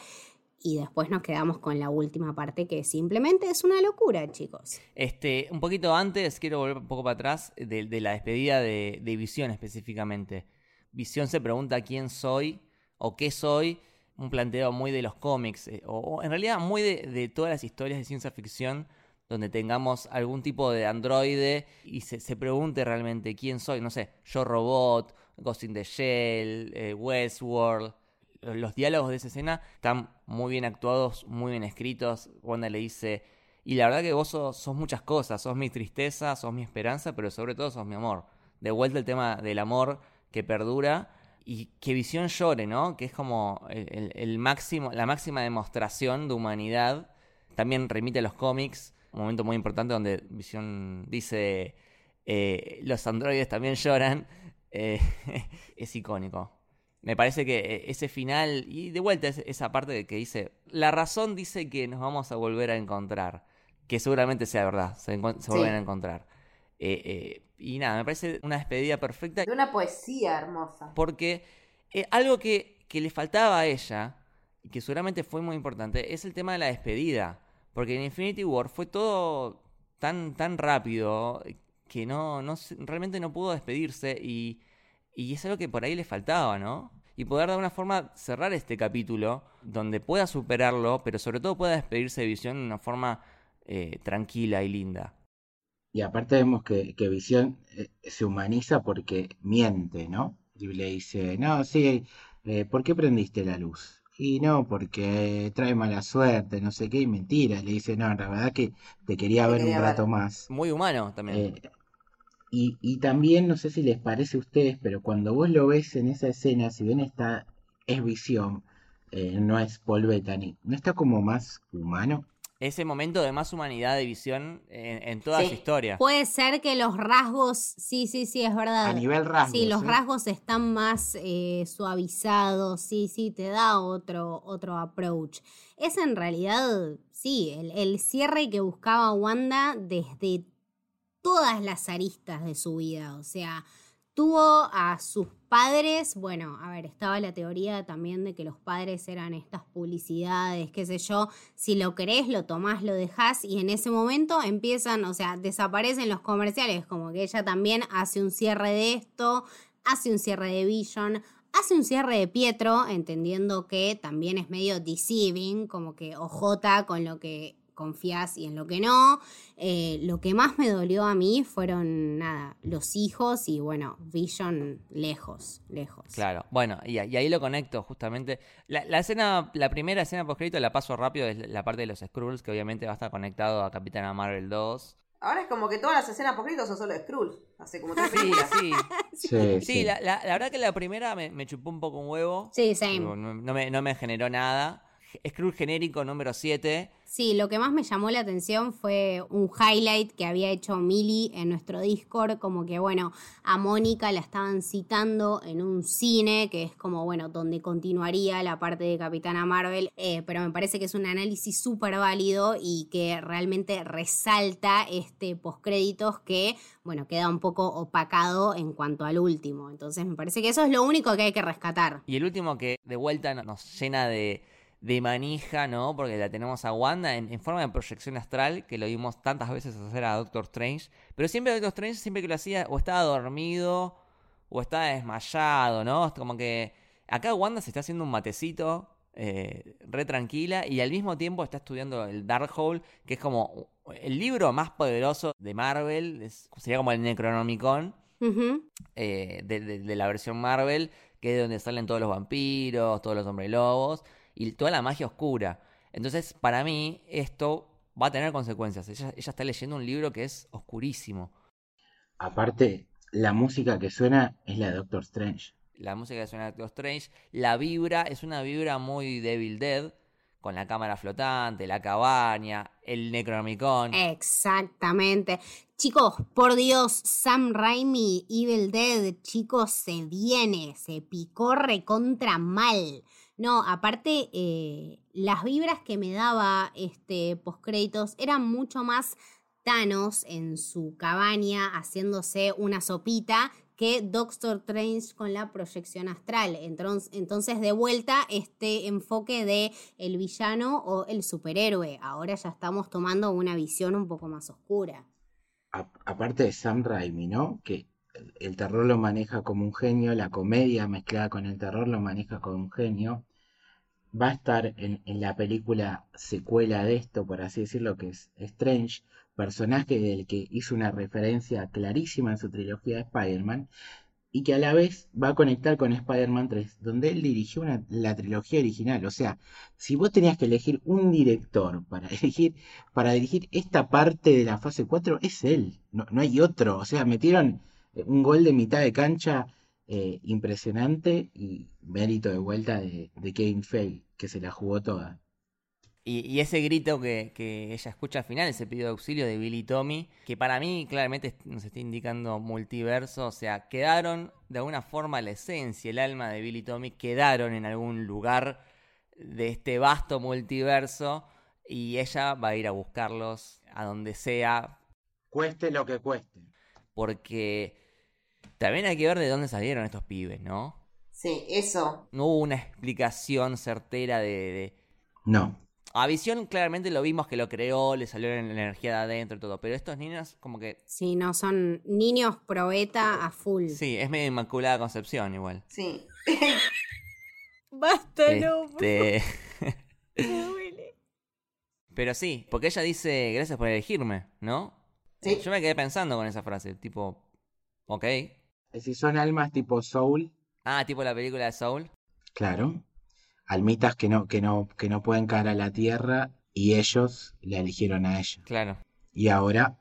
Y después nos quedamos con la última parte que simplemente es una locura, chicos. Este, un poquito antes, quiero volver un poco para atrás, de, de la despedida de, de Visión específicamente. Visión se pregunta quién soy o qué soy, un planteo muy de los cómics, eh, o, en realidad muy de, de todas las historias de ciencia ficción donde tengamos algún tipo de androide y se, se pregunte realmente quién soy, no sé, yo robot, Ghost in the Shell, eh, Westworld. Los diálogos de esa escena están muy bien actuados, muy bien escritos. Wanda le dice, y la verdad que vos sos, sos muchas cosas, sos mi tristeza, sos mi esperanza, pero sobre todo sos mi amor. De vuelta el tema del amor que perdura y que Visión llore, ¿no? Que es como el, máximo, la máxima demostración de humanidad. También remite a los cómics, un momento muy importante donde Visión dice, eh, los androides también lloran. Eh, es icónico. Me parece que eh, ese final, y de vuelta es- esa parte de que dice, la razón dice que nos vamos a volver a encontrar, que seguramente sea verdad, se, Sí. vuelven a encontrar. Eh, Y nada, me parece una despedida perfecta De una poesía hermosa. porque eh, algo que, que le faltaba a ella, y que seguramente fue muy importante, es el tema de la despedida. Porque en Infinity War fue todo tan, tan rápido que no, no realmente no pudo despedirse y, y es algo que por ahí le faltaba, ¿no? Y poder de alguna forma cerrar este capítulo donde pueda superarlo, pero sobre todo pueda despedirse de Visión de una forma eh, tranquila y linda. Y aparte vemos que, que Visión eh, se humaniza porque miente, ¿no? Y le dice, no, sí, eh, ¿por qué prendiste la luz? Y no, porque trae mala suerte, no sé qué, y mentira. Le dice, no, la verdad que te quería Te ver quería un ver". rato más. Muy humano también. Eh, y, y también, no sé si les parece a ustedes, pero cuando vos lo ves en esa escena, si bien está, es visión, eh, no es Paul Bettany, ¿no está como más humano? Ese momento de más humanidad de Visión en, en toda Sí. su historia. Puede ser que los rasgos, sí, sí, sí, es verdad. A nivel rasgos. Sí, los ¿eh? rasgos están más eh, suavizados, sí, sí, te da otro, otro approach. Es en realidad, sí, el, el cierre que buscaba Wanda desde todas las aristas de su vida. O sea, tuvo a sus padres, bueno, a ver, estaba la teoría también de que los padres eran estas publicidades, qué sé yo, si lo querés, lo tomás, lo dejás y en ese momento empiezan, o sea, desaparecen los comerciales, como que ella también hace un cierre de esto, hace un cierre de Vision, hace un cierre de Pietro, entendiendo que también es medio deceiving, como que ojota con lo que confías y en lo que no. Eh, lo que más me dolió a mí fueron, nada, los hijos y bueno, Vision lejos, lejos. Claro, bueno, y, y ahí lo conecto justamente. La, la escena, la primera escena post la paso rápido, es la parte de los Skrulls, que obviamente va a estar conectado a Capitana Marvel 2. Ahora es como que todas las escenas post son solo de Skrull. Hace como tres Sí, películas. sí. Sí, Sí, la, la- la verdad que la primera me, me chupó un poco un huevo. Sí, same. No, no me, no me generó nada. Skrull genérico número 7. Sí, lo que más me llamó la atención fue un highlight que había hecho Mili en nuestro Discord, como que bueno, a Mónica la estaban citando en un cine, que es como bueno, donde continuaría la parte de Capitana Marvel, eh, pero me parece que es un análisis súper válido y que realmente resalta este postcréditos que bueno, queda un poco opacado en cuanto al último. Entonces me parece que eso es lo único que hay que rescatar. Y el último que de vuelta no- nos llena de, de manija, ¿no? Porque la tenemos a Wanda en, en forma de proyección astral, que lo vimos tantas veces hacer a Doctor Strange. Pero siempre Doctor Strange, siempre que lo hacía, o estaba dormido, o estaba desmayado, ¿no? Es como que acá Wanda se está haciendo un matecito, eh, re tranquila, y al mismo tiempo está estudiando el Darkhold, que es como el libro más poderoso de Marvel, es- sería como el Necronomicon eh, de, de- de la versión Marvel, que es de donde salen todos los vampiros, todos los hombres lobos y toda la magia oscura. Entonces, para mí, esto va a tener consecuencias. Ella, ella está leyendo un libro que es oscurísimo. Aparte, la música que suena es la de Doctor Strange. La música que suena de Doctor Strange, la vibra es una vibra muy Devil Dead, con la cámara flotante, la cabaña, el Necronomicon. Exactamente. Chicos, por Dios, Sam Raimi, Evil Dead, chicos, se viene, se picó recontra mal. No, aparte, eh, las vibras que me daba este postcréditos eran mucho más Thanos en su cabaña haciéndose una sopita que Doctor Strange con la proyección astral. Entonces, de vuelta este enfoque de el villano o el superhéroe. Ahora ya estamos tomando una visión un poco más oscura. Aparte de Sam Raimi, ¿no? Que el terror lo maneja como un genio, la comedia mezclada con el terror lo maneja como un genio. Va a estar en, la película secuela de esto, por así decirlo, que es Strange, personaje del que hizo una referencia clarísima en su trilogía de Spider-Man, y que a la vez va a conectar con Spider-Man 3, donde él dirigió la trilogía original. O sea, si vos tenías que elegir un director para elegir, para dirigir esta parte de la fase 4, es él, no, no hay otro. O sea, metieron eh, un gol de mitad de cancha eh, impresionante y mérito de vuelta de, de Kevin Feige, que se la jugó toda. Y, y ese grito que, que ella escucha al final, ese pedido de auxilio de Billy y Tommy, que para mí claramente nos está indicando multiverso, o sea, quedaron de alguna forma la esencia, el alma de Billy y Tommy, quedaron en algún lugar de este vasto multiverso y ella va a ir a buscarlos a donde sea. Cueste lo que cueste. porque también hay que ver de dónde salieron estos pibes, ¿no? Sí, eso. No hubo una explicación certera de... de- No. A Visión claramente lo vimos que lo creó, le salió la energía de adentro y todo, pero estos niños como que... Sí, no, son niños probeta a full. Sí, es medio inmaculada concepción igual. Sí. Basta, Este, me duele. Pero sí, porque ella dice, gracias por elegirme, ¿no? Sí. Yo me quedé pensando con esa frase, tipo, ok. Si son almas tipo Soul, Ah, tipo la película de Soul. claro. Almitas que no, que no, que no pueden caer a la tierra y ellos la eligieron a ella. Claro. Y ahora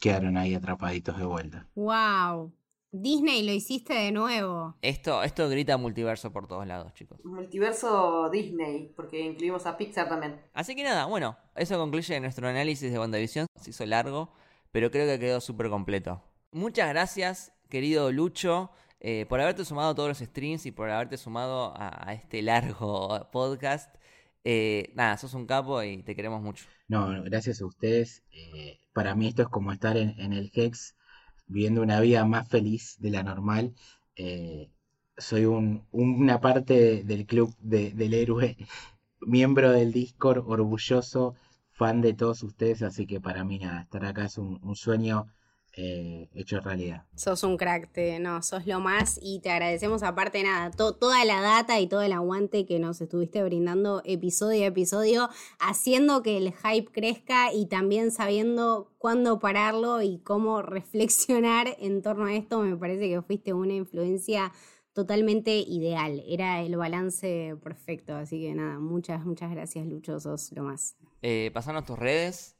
quedaron ahí atrapaditos de vuelta. Wow. Disney lo hiciste de nuevo. Esto, esto grita multiverso por todos lados, chicos. Multiverso Disney, porque incluimos a Pixar también. Así que nada, bueno, eso concluye nuestro análisis de WandaVision. Se hizo largo, pero creo que quedó súper completo. Muchas gracias, querido Lucho, eh, por haberte sumado a todos los streams y por haberte sumado a, este largo podcast. Eh, nada, sos un capo y te queremos mucho. No, gracias a ustedes. Eh, para mí esto es como estar en, el Hex viviendo una vida más feliz de la normal. Eh, soy un, una parte del club de- del héroe, miembro del Discord, orgulloso, fan de todos ustedes, así que para mí nada, estar acá es un sueño eh, hecho realidad. Sos un crack, te, no, sos lo más y te agradecemos aparte nada, to- toda la data y todo el aguante que nos estuviste brindando episodio a episodio, haciendo que el hype crezca y también sabiendo cuándo pararlo y cómo reflexionar en torno a esto, me parece que fuiste una influencia totalmente ideal, era el balance perfecto, así que nada, muchas, muchas gracias Lucho, sos lo más. Eh, pasanos tus redes.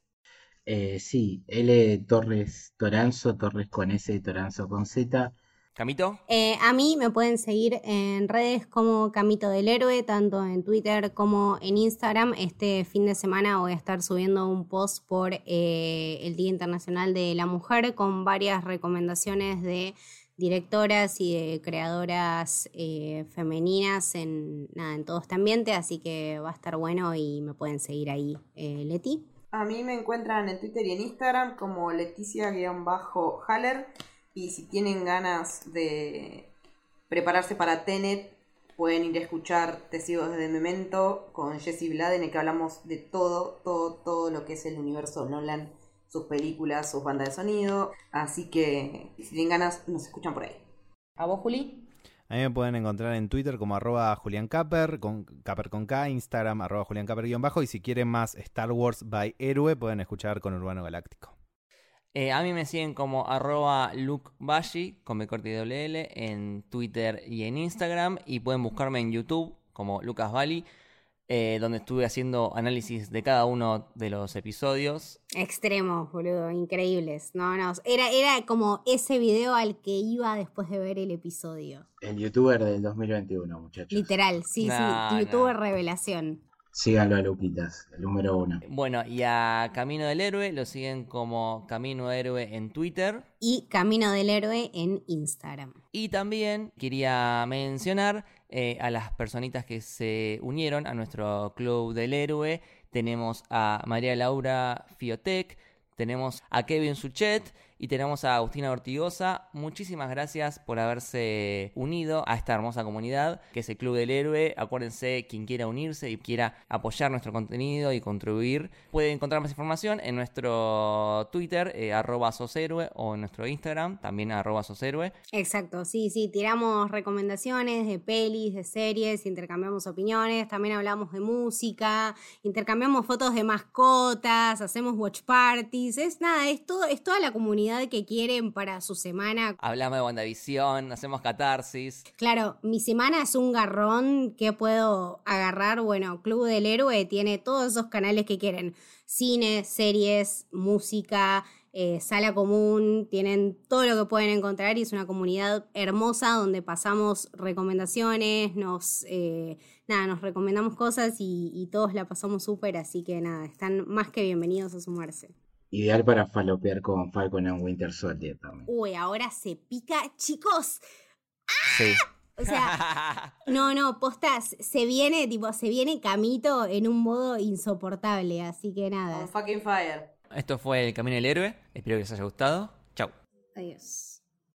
Eh, sí, L Torres Toranzo, Torres con S, Toranzo con Z. Camito. Eh, a mí me pueden seguir en redes como Camito del Héroe, tanto en Twitter como en Instagram. Este fin de semana voy a estar subiendo un post por eh, el Día Internacional de la Mujer con varias recomendaciones de directoras y de creadoras eh, femeninas en, nada, en todo este ambiente, así que va a estar bueno y me pueden seguir ahí, eh, Leti. A mí me encuentran en Twitter y en Instagram como Leticia-Haller. Y si tienen ganas de prepararse para Tenet, pueden ir a escuchar Testigos de Memento con Jesse Vlad, en el que hablamos de todo, todo, todo lo que es el universo Nolan, sus películas, sus bandas de sonido. Así que si tienen ganas, nos escuchan por ahí. ¿A vos, Juli? A mí me pueden encontrar en Twitter como arroba Caper, con con Instagram arroba Julián Caper guion bajo, y si quieren más Star Wars by Héroe, pueden escuchar con Urbano Galáctico. Eh, a mí me siguen como arroba lukebashi, con B corta y doble L, en Twitter y en Instagram. Y pueden buscarme en YouTube como Lucas Bali, eh, donde estuve haciendo análisis de cada uno de los episodios. Extremos, boludo, increíbles. No, no, era, era como ese video al que iba después de ver el episodio. El youtuber del 2021, muchachos. Literal, sí, Nah, sí, YouTube nah. revelación. Síganlo a Luquitas, el número uno. Bueno, y a Camino del Héroe lo siguen como Camino Héroe en Twitter. Y Camino del Héroe en Instagram. Y también quería mencionar eh, a las personitas que se unieron a nuestro Club del Héroe. Tenemos a María Laura Fiotec, tenemos a Kevin Suchet y tenemos a Agustina Ortigosa. Muchísimas gracias por haberse unido a esta hermosa comunidad que es el Club del Héroe. Acuérdense, quien quiera unirse y quiera apoyar nuestro contenido y contribuir, puede encontrar más información en nuestro Twitter, eh, arroba soshéroe, o en nuestro Instagram, también arroba soshéroe. Exacto, sí, sí, tiramos recomendaciones de pelis, de series, intercambiamos opiniones, también hablamos de música, intercambiamos fotos de mascotas, hacemos watch parties, es nada, es, todo, es toda la comunidad que quieren para su semana. Hablamos de WandaVision, hacemos catarsis. Claro, mi semana es un garrón que puedo agarrar, bueno, Club del Héroe tiene todos esos canales que quieren, cine, series, música, eh, sala común, tienen todo lo que pueden encontrar y es una comunidad hermosa donde pasamos recomendaciones, nos, eh, nada, nos recomendamos cosas y, y todos la pasamos súper, así que nada, están más que bienvenidos a sumarse. Ideal para falopear con Falcon and Winter Soldier también. Uy, ahora se pica, chicos. Sí. O sea, no, no, postas, se viene, tipo, se viene Camito en un modo insoportable, así que nada. On fucking fire. Esto fue El Camino del Héroe. Espero que les haya gustado. Chau. Adiós.